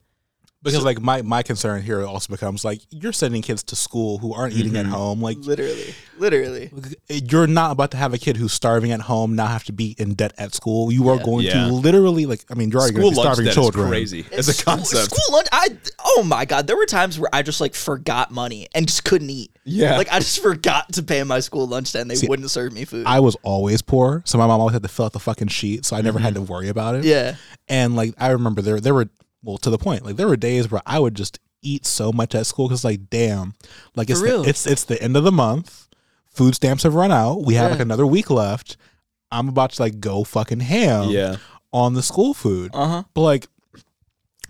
Because like my my concern here also becomes like you're sending kids to school who aren't eating Mm-hmm. at home. Like Literally, literally. you're not about to have a kid who's starving at home now have to be in debt at school. You are going Yeah. to literally like I mean you're already School be starving debt children. is crazy as a concept. School lunch. I oh my god, there were times where I just like forgot money and just couldn't eat. Yeah. like I just forgot to pay my school lunch and they wouldn't serve me food. I was always poor, so my mom always had to fill out the fucking sheet, so I never had to Mm-hmm. worry about it. yeah, And like I remember there there were well to the point like there were days where I would just eat so much at school because like damn like it's real. the, it's it's the end of the month, food stamps have run out, we have Yeah. like another week left. I'm about to like go fucking ham Yeah. on the school food, uh huh. but like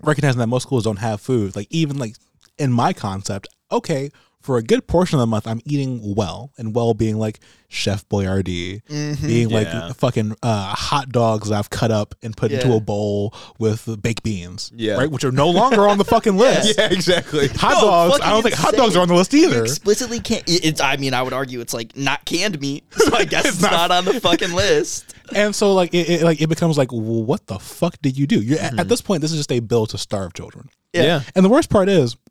recognizing that most schools don't have food, like even like in my concept, okay. For a good portion of the month, I'm eating well, and well being like Chef Boyardee, being like fucking uh, hot dogs that I've cut up and put into a bowl with baked beans, Yeah. right, which are no longer on the fucking list. Yeah, exactly. Hot No, dogs, I don't think hot dogs are on the list You either. explicitly can't. It's. I mean, I would argue it's like not canned meat, so I guess it's, not- not, on the fucking list. And so like it, it like it becomes like, well, what the fuck did you do? You're at- Mm-hmm. at this point, this is just a bill to starve children. Yeah. Yeah. And the worst part is, like,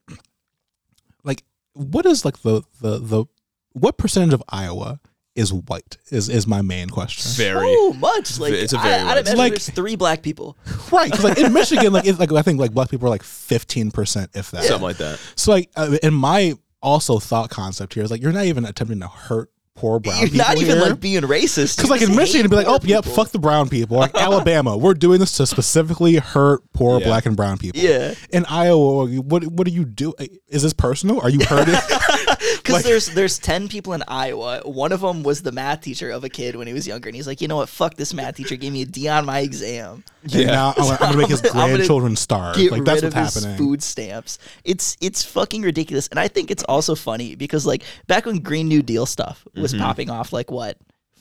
what is like the the the what percentage of Iowa is white? Is is my main question. Very. Oh, much like It's a very I, I'd imagine Like- there's three black people. Right, because like in Michigan, like it's like I think like black people are like fifteen percent, if that. Something like that. So like, uh, in my also thought concept here is like you're not even attempting to hurt poor brown You're people not even here. like being racist. Because like in Michigan, it'd be like, poor oh, yep, people. fuck the brown people. Like Alabama, we're doing this to specifically hurt poor Yeah. black and brown people. Yeah. In Iowa, what what do you do? Is this personal? Are you hurting? Because there's there's ten people in Iowa. One of them was the math teacher of a kid when he was younger, and he's like, you know what? Fuck this math teacher. Gave me a D on my exam. And now I'm, gonna- I'm gonna make his grandchildren starve. Get Like that's rid what's of his happening. food stamps. It's it's fucking ridiculous, and I think it's also funny because like back when Green New Deal stuff was Mm-hmm. popping off, like what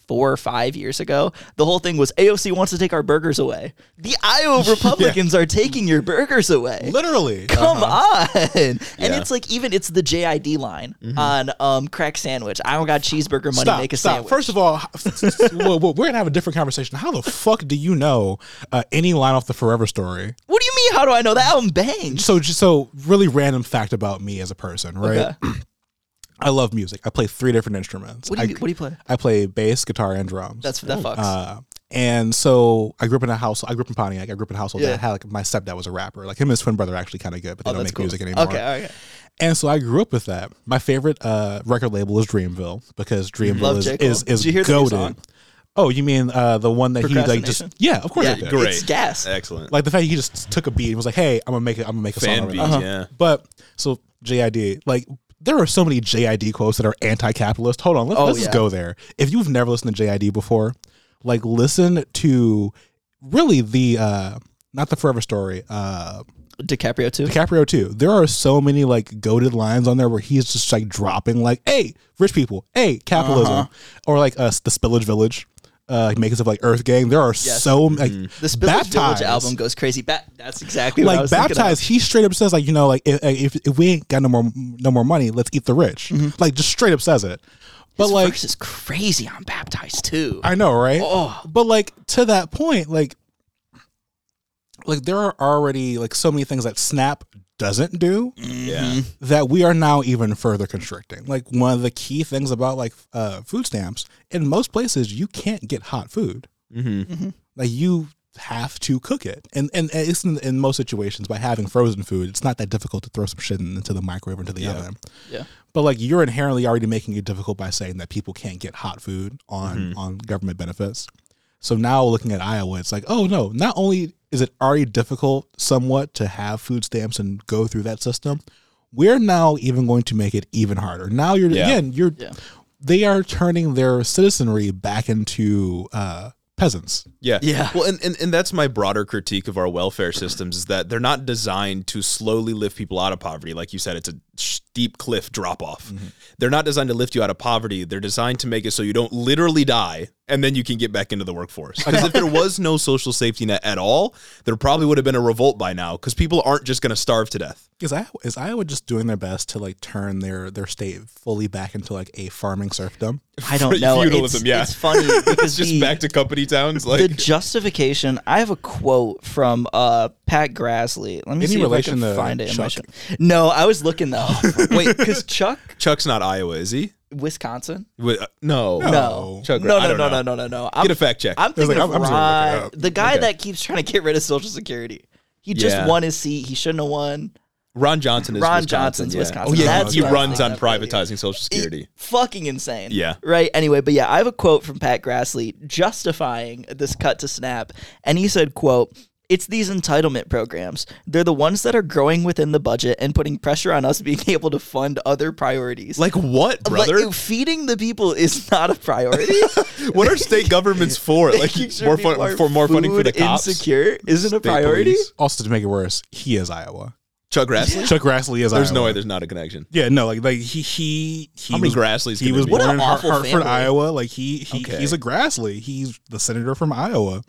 four or five years ago, the whole thing was AOC wants to take our burgers away. The Iowa Republicans are taking your burgers away. Literally. Come on. And Yeah. Mm-hmm. it's like even it's the JID line on um crack sandwich. I don't got cheeseburger money, Stop, make a stop. sandwich. First of all, well, we're gonna have a different conversation. How the fuck do you know uh, any line off the Forever Story? what do you mean? How do I know that album bangs? So, just so really random fact about me as a person, right? Okay. I love music. I play three different instruments. What do you I, what do you play? I play bass, guitar, and drums. That's that fucks. Uh, and so I grew up in a house. I grew up in Pontiac. I grew up in a household Yeah. that had like my stepdad was a rapper. Like him and his twin brother are actually kind of good, but they Oh, don't make cool. music anymore. Okay, okay. And so I grew up with that. My favorite uh, record label is Dreamville because Dreamville Love is J. Is is Did you hear the new goated. song? Oh, you mean uh, the one that he like just yeah, of course Yeah, I. Great. it's gas. Excellent. Like the fact he just took a beat and was like, "Hey, I'm gonna make it. I'm gonna make a Fan song." beat, over that. yeah. But so JID, like there are so many JID quotes that are anti-capitalist. Hold on, let's, Oh, let's yeah. just go there. If you've never listened to JID before, like listen to really the uh not the Forever Story, uh DiCaprio too. DiCaprio too. There are so many like goaded lines on there where he's just like dropping like, "Hey, rich people, hey, capitalism," Uh-huh. or like uh, the Spillage Village, uh, like makers of like Earth Gang. There are so like The Spillage Village Baptized. album goes crazy. Ba- that's exactly what I like was thinking of. baptized. He straight up says like, you know, like if, if if we ain't got no more no more money, let's eat the rich. Like just straight up says it. But His like verse is crazy on baptized too. I know, right? Oh. But like to that point, like like there are already like so many things that Snap doesn't do Yeah. that we are now even further constricting. Like one of the key things about like uh, food stamps in most places, you can't get hot food. Mm-hmm. Like you have to cook it, and and it's in, in most situations by having frozen food, it's not that difficult to throw some shit in, into the microwave or into the Yeah. oven. Yeah. But like you're inherently already making it difficult by saying that people can't get hot food on Mm-hmm. on government benefits. So now looking at Iowa, it's like, oh no, not only is it already difficult somewhat to have food stamps and go through that system, we're now even going to make it even harder. Now you're Yeah. again, you're Yeah. they are turning their citizenry back into uh, peasants. Yeah. Yeah. Well, and, and, and that's my broader critique of our welfare systems is that they're not designed to slowly lift people out of poverty. Like you said, it's a steep cliff drop off. They're not designed to lift you out of poverty. They're designed to make it so you don't literally die and then you can get back into the workforce. Because if there was no social safety net at all, there probably would have been a revolt by now because people aren't just going to starve to death. Is Iowa, is Iowa just doing their best to like turn their their state fully back into like a farming serfdom? I don't know. Feudalism, it's, yeah. It's funny because It's just the, back to company towns. Like, the justification. I have a quote from uh, Pat Grassley. Let me Any see relation if I to can find it in my show. No, I was looking though. Wait, because Chuck, Chuck's not Iowa, is he? Wisconsin. Wi- uh, no. No. No, Chuck, no, I no, don't no, know. no, no, no, no. I'm, Get a fact check. I'm thinking like, of I'm- I'm just gonna look it Ron, up. the guy Okay. that keeps trying to get rid of Social Security. He just Yeah. won his seat. He shouldn't have won. Ron Johnson is Ron Wisconsin, Johnson's yeah. Wisconsin. Oh yeah, That's he what I'm runs on thinking of, buddy. privatizing Social Security. fucking insane. Yeah. Right. Anyway, but yeah, I have a quote from Pat Grassley justifying this cut to Snap, and he said, "quote." It's these entitlement programs. They're the ones that are growing within the budget and putting pressure on us being able to fund other priorities. Like what, brother? Like, feeding the people is not a priority. what are state governments for? Like sure more people fun, are for more funding for the cops. Insecure isn't a priority. police. Also, to make it worse, he is Iowa. Chuck Grassley. Chuck Grassley is Iowa. There's no way there's not a connection. Yeah, no, like like he he he How many was Grassleys he was be? born What in an Har- awful Hartford, family. Iowa. Like he, he Okay. he's a Grassley. He's the senator from Iowa.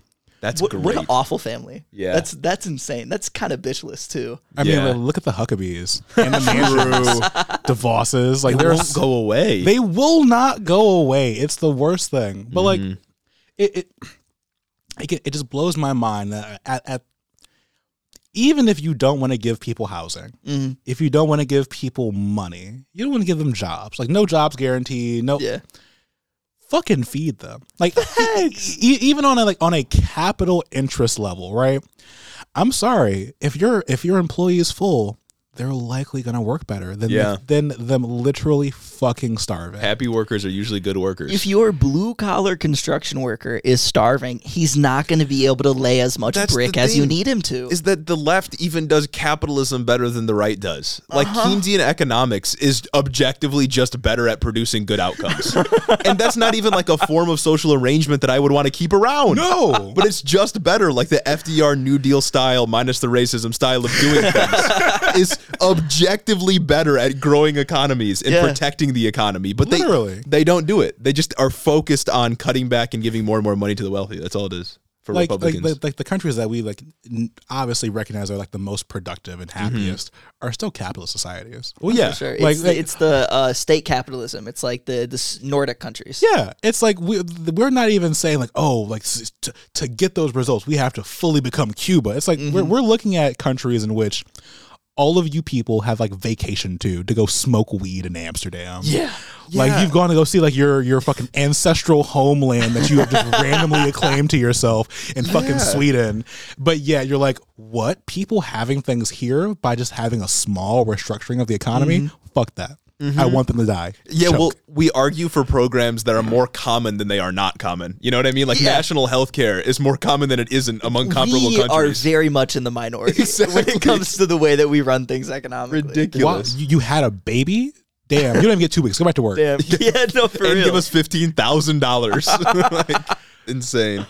That's What, great. what an awful family. Yeah. that's that's insane. That's kind of bitchless too. I mean, Yeah. like, look at the Huckabees and the Manchins, the Vosses. Like they they're won't go away. they will not go away. It's the worst thing. But like Mhm. it it it, it just blows my mind that at, at even if you don't want to give people housing, Mhm. if you don't want to give people money, you don't want to give them jobs. Like no jobs guarantee, no Yeah. Fucking feed them. Like e- e- even on a like on a capital interest level, right? I'm sorry if your if your employee is full, they're likely gonna work better than Yeah. than them literally fucking starving. Happy workers are usually good workers. If your blue collar construction worker is starving, he's not going to be able to lay as much That's brick as you need him to. is that the left even does capitalism better than the right does. Like Uh-huh. Keynesian economics is objectively just better at producing good outcomes. and that's not even like a form of social arrangement that I would want to keep around. No. But it's just better, like the FDR New Deal style, minus the racism style of doing things, is objectively better at growing economies and Yeah. protecting the economy. But they Literally. they don't do it. They just are focused on cutting back and giving more and more money to the wealthy. That's all it is for like, like, Republicans. like like the countries that we like n- obviously recognize are like the most productive and happiest are still capitalist societies. well, yeah. Sure. Like- it's, like- the, it's the uh, state capitalism. It's like the, the Nordic countries. Yeah, it's like we we're not even saying like oh like to, to get those results we have to fully become Cuba. It's like we're we're looking at countries in which all of you people have like vacation to to go smoke weed in Amsterdam. Yeah. Like Yeah. you've gone to go see like your your fucking ancestral homeland that you have just randomly acclaimed to yourself in fucking Yeah. Sweden. But yeah, you're like, what? People having things here by just having a small restructuring of the economy? Mm-hmm. Fuck that. I mm-hmm. want them to die. Yeah, Choke. well, we argue for programs that are more common than they are not common. You know what I mean? Like Yeah. national health care is more common than it isn't among comparable countries. we are very much in the minority when it comes to the way that we run things economically. Ridiculous. you, you had a baby? Damn, you don't even get two weeks. Go back to work. Damn. Yeah, no, for and real. give us fifteen thousand dollars. Like insane.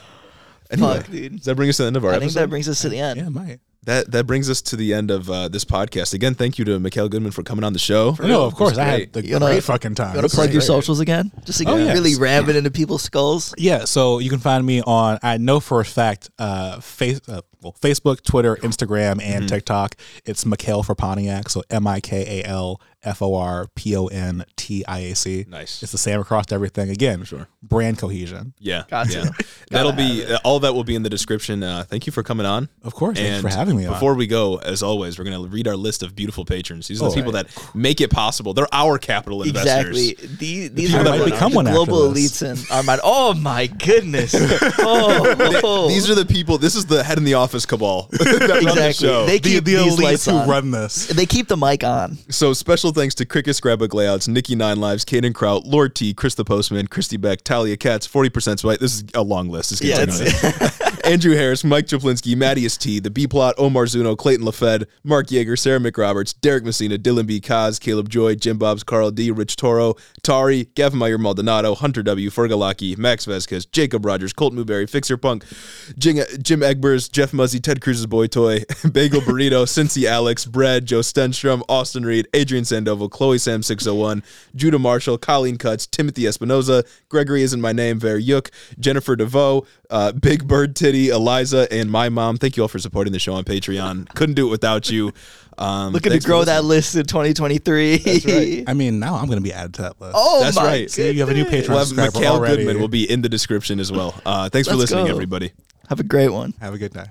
Anyway, Fuck, dude. does that bring us to the end of our I think episode? that brings us to the end. Yeah, might. That that brings us to the end of uh, this podcast. Again, thank you to Mikal Goodman for coming on the show. No, of course. I had great. the You wanna- great fucking time. You want This to plug your great. socials again? Just to Oh, yes. really ramming it into people's skulls. Yeah, so you can find me on I know for a fact uh face uh, well Facebook, Twitter, Instagram, and TikTok. It's Mikhail for Pontiac, so M I K A L F O R P O N T I A C. Nice. It's the same across everything. Again, Sure. brand cohesion. Yeah, Gotcha. yeah. That'll be uh, all that will be in the description. Uh, thank you for coming on. Of course. Thanks And for having me on. Before we go, as always, we're going to read our list of beautiful patrons. These are the Oh, people that make it possible. They're our capital investors. Exactly. These, these people are that might become one after global elites in our mind. Oh my goodness. Oh, These are the people. This is the head in the office cabal. that run the exactly. show. They keep the these elites lights who on. run this. They keep the mic on. So special thanks to Cricket Scrapbook Layouts, Nikki Nine Lives, Kaden Kraut, Lord T, Chris the Postman, Christy Beck, Talia Katz, 40% Spite. This is a long list. It's Yeah. Andrew Harris, Mike Joplinski, Mattias T, The B Plot, Omar Zuno, Clayton LaFed, Mark Yeager, Sarah McRoberts, Derek Messina, Dylan B. Kaz, Caleb Joy, Jim Bobs, Carl D, Rich Toro, Tari, Gavin Meyer Maldonado, Hunter W, Fergalaki, Max Vesquez, Jacob Rogers, Colt Newberry, Fixer Punk, Jing, Jim Egbers, Jeff Muzzy, Ted Cruz's Boy Toy, Bagel Burrito, Cincy Alex, Brad, Joe Stenstrom, Austin Reed, Adrian Sandoval, Chloe Sam 601, Judah Marshall, Colleen Cuts, Timothy Espinoza, Gregory isn't my name, Ver Yuk, Jennifer DeVoe, uh, Big Bird Titty, Eliza, and my mom. Thank you all for supporting the show on Patreon. Couldn't do it without you. Um, Looking to grow that list in 2023. I mean, now I'm going to be added to that list. Oh That's my right. See, you have a new. Patreon We'll subscriber Mikal already. Goodman will be in the description as well. Uh, thanks for Let's listening, go. everybody. Have a great one. Have a good day.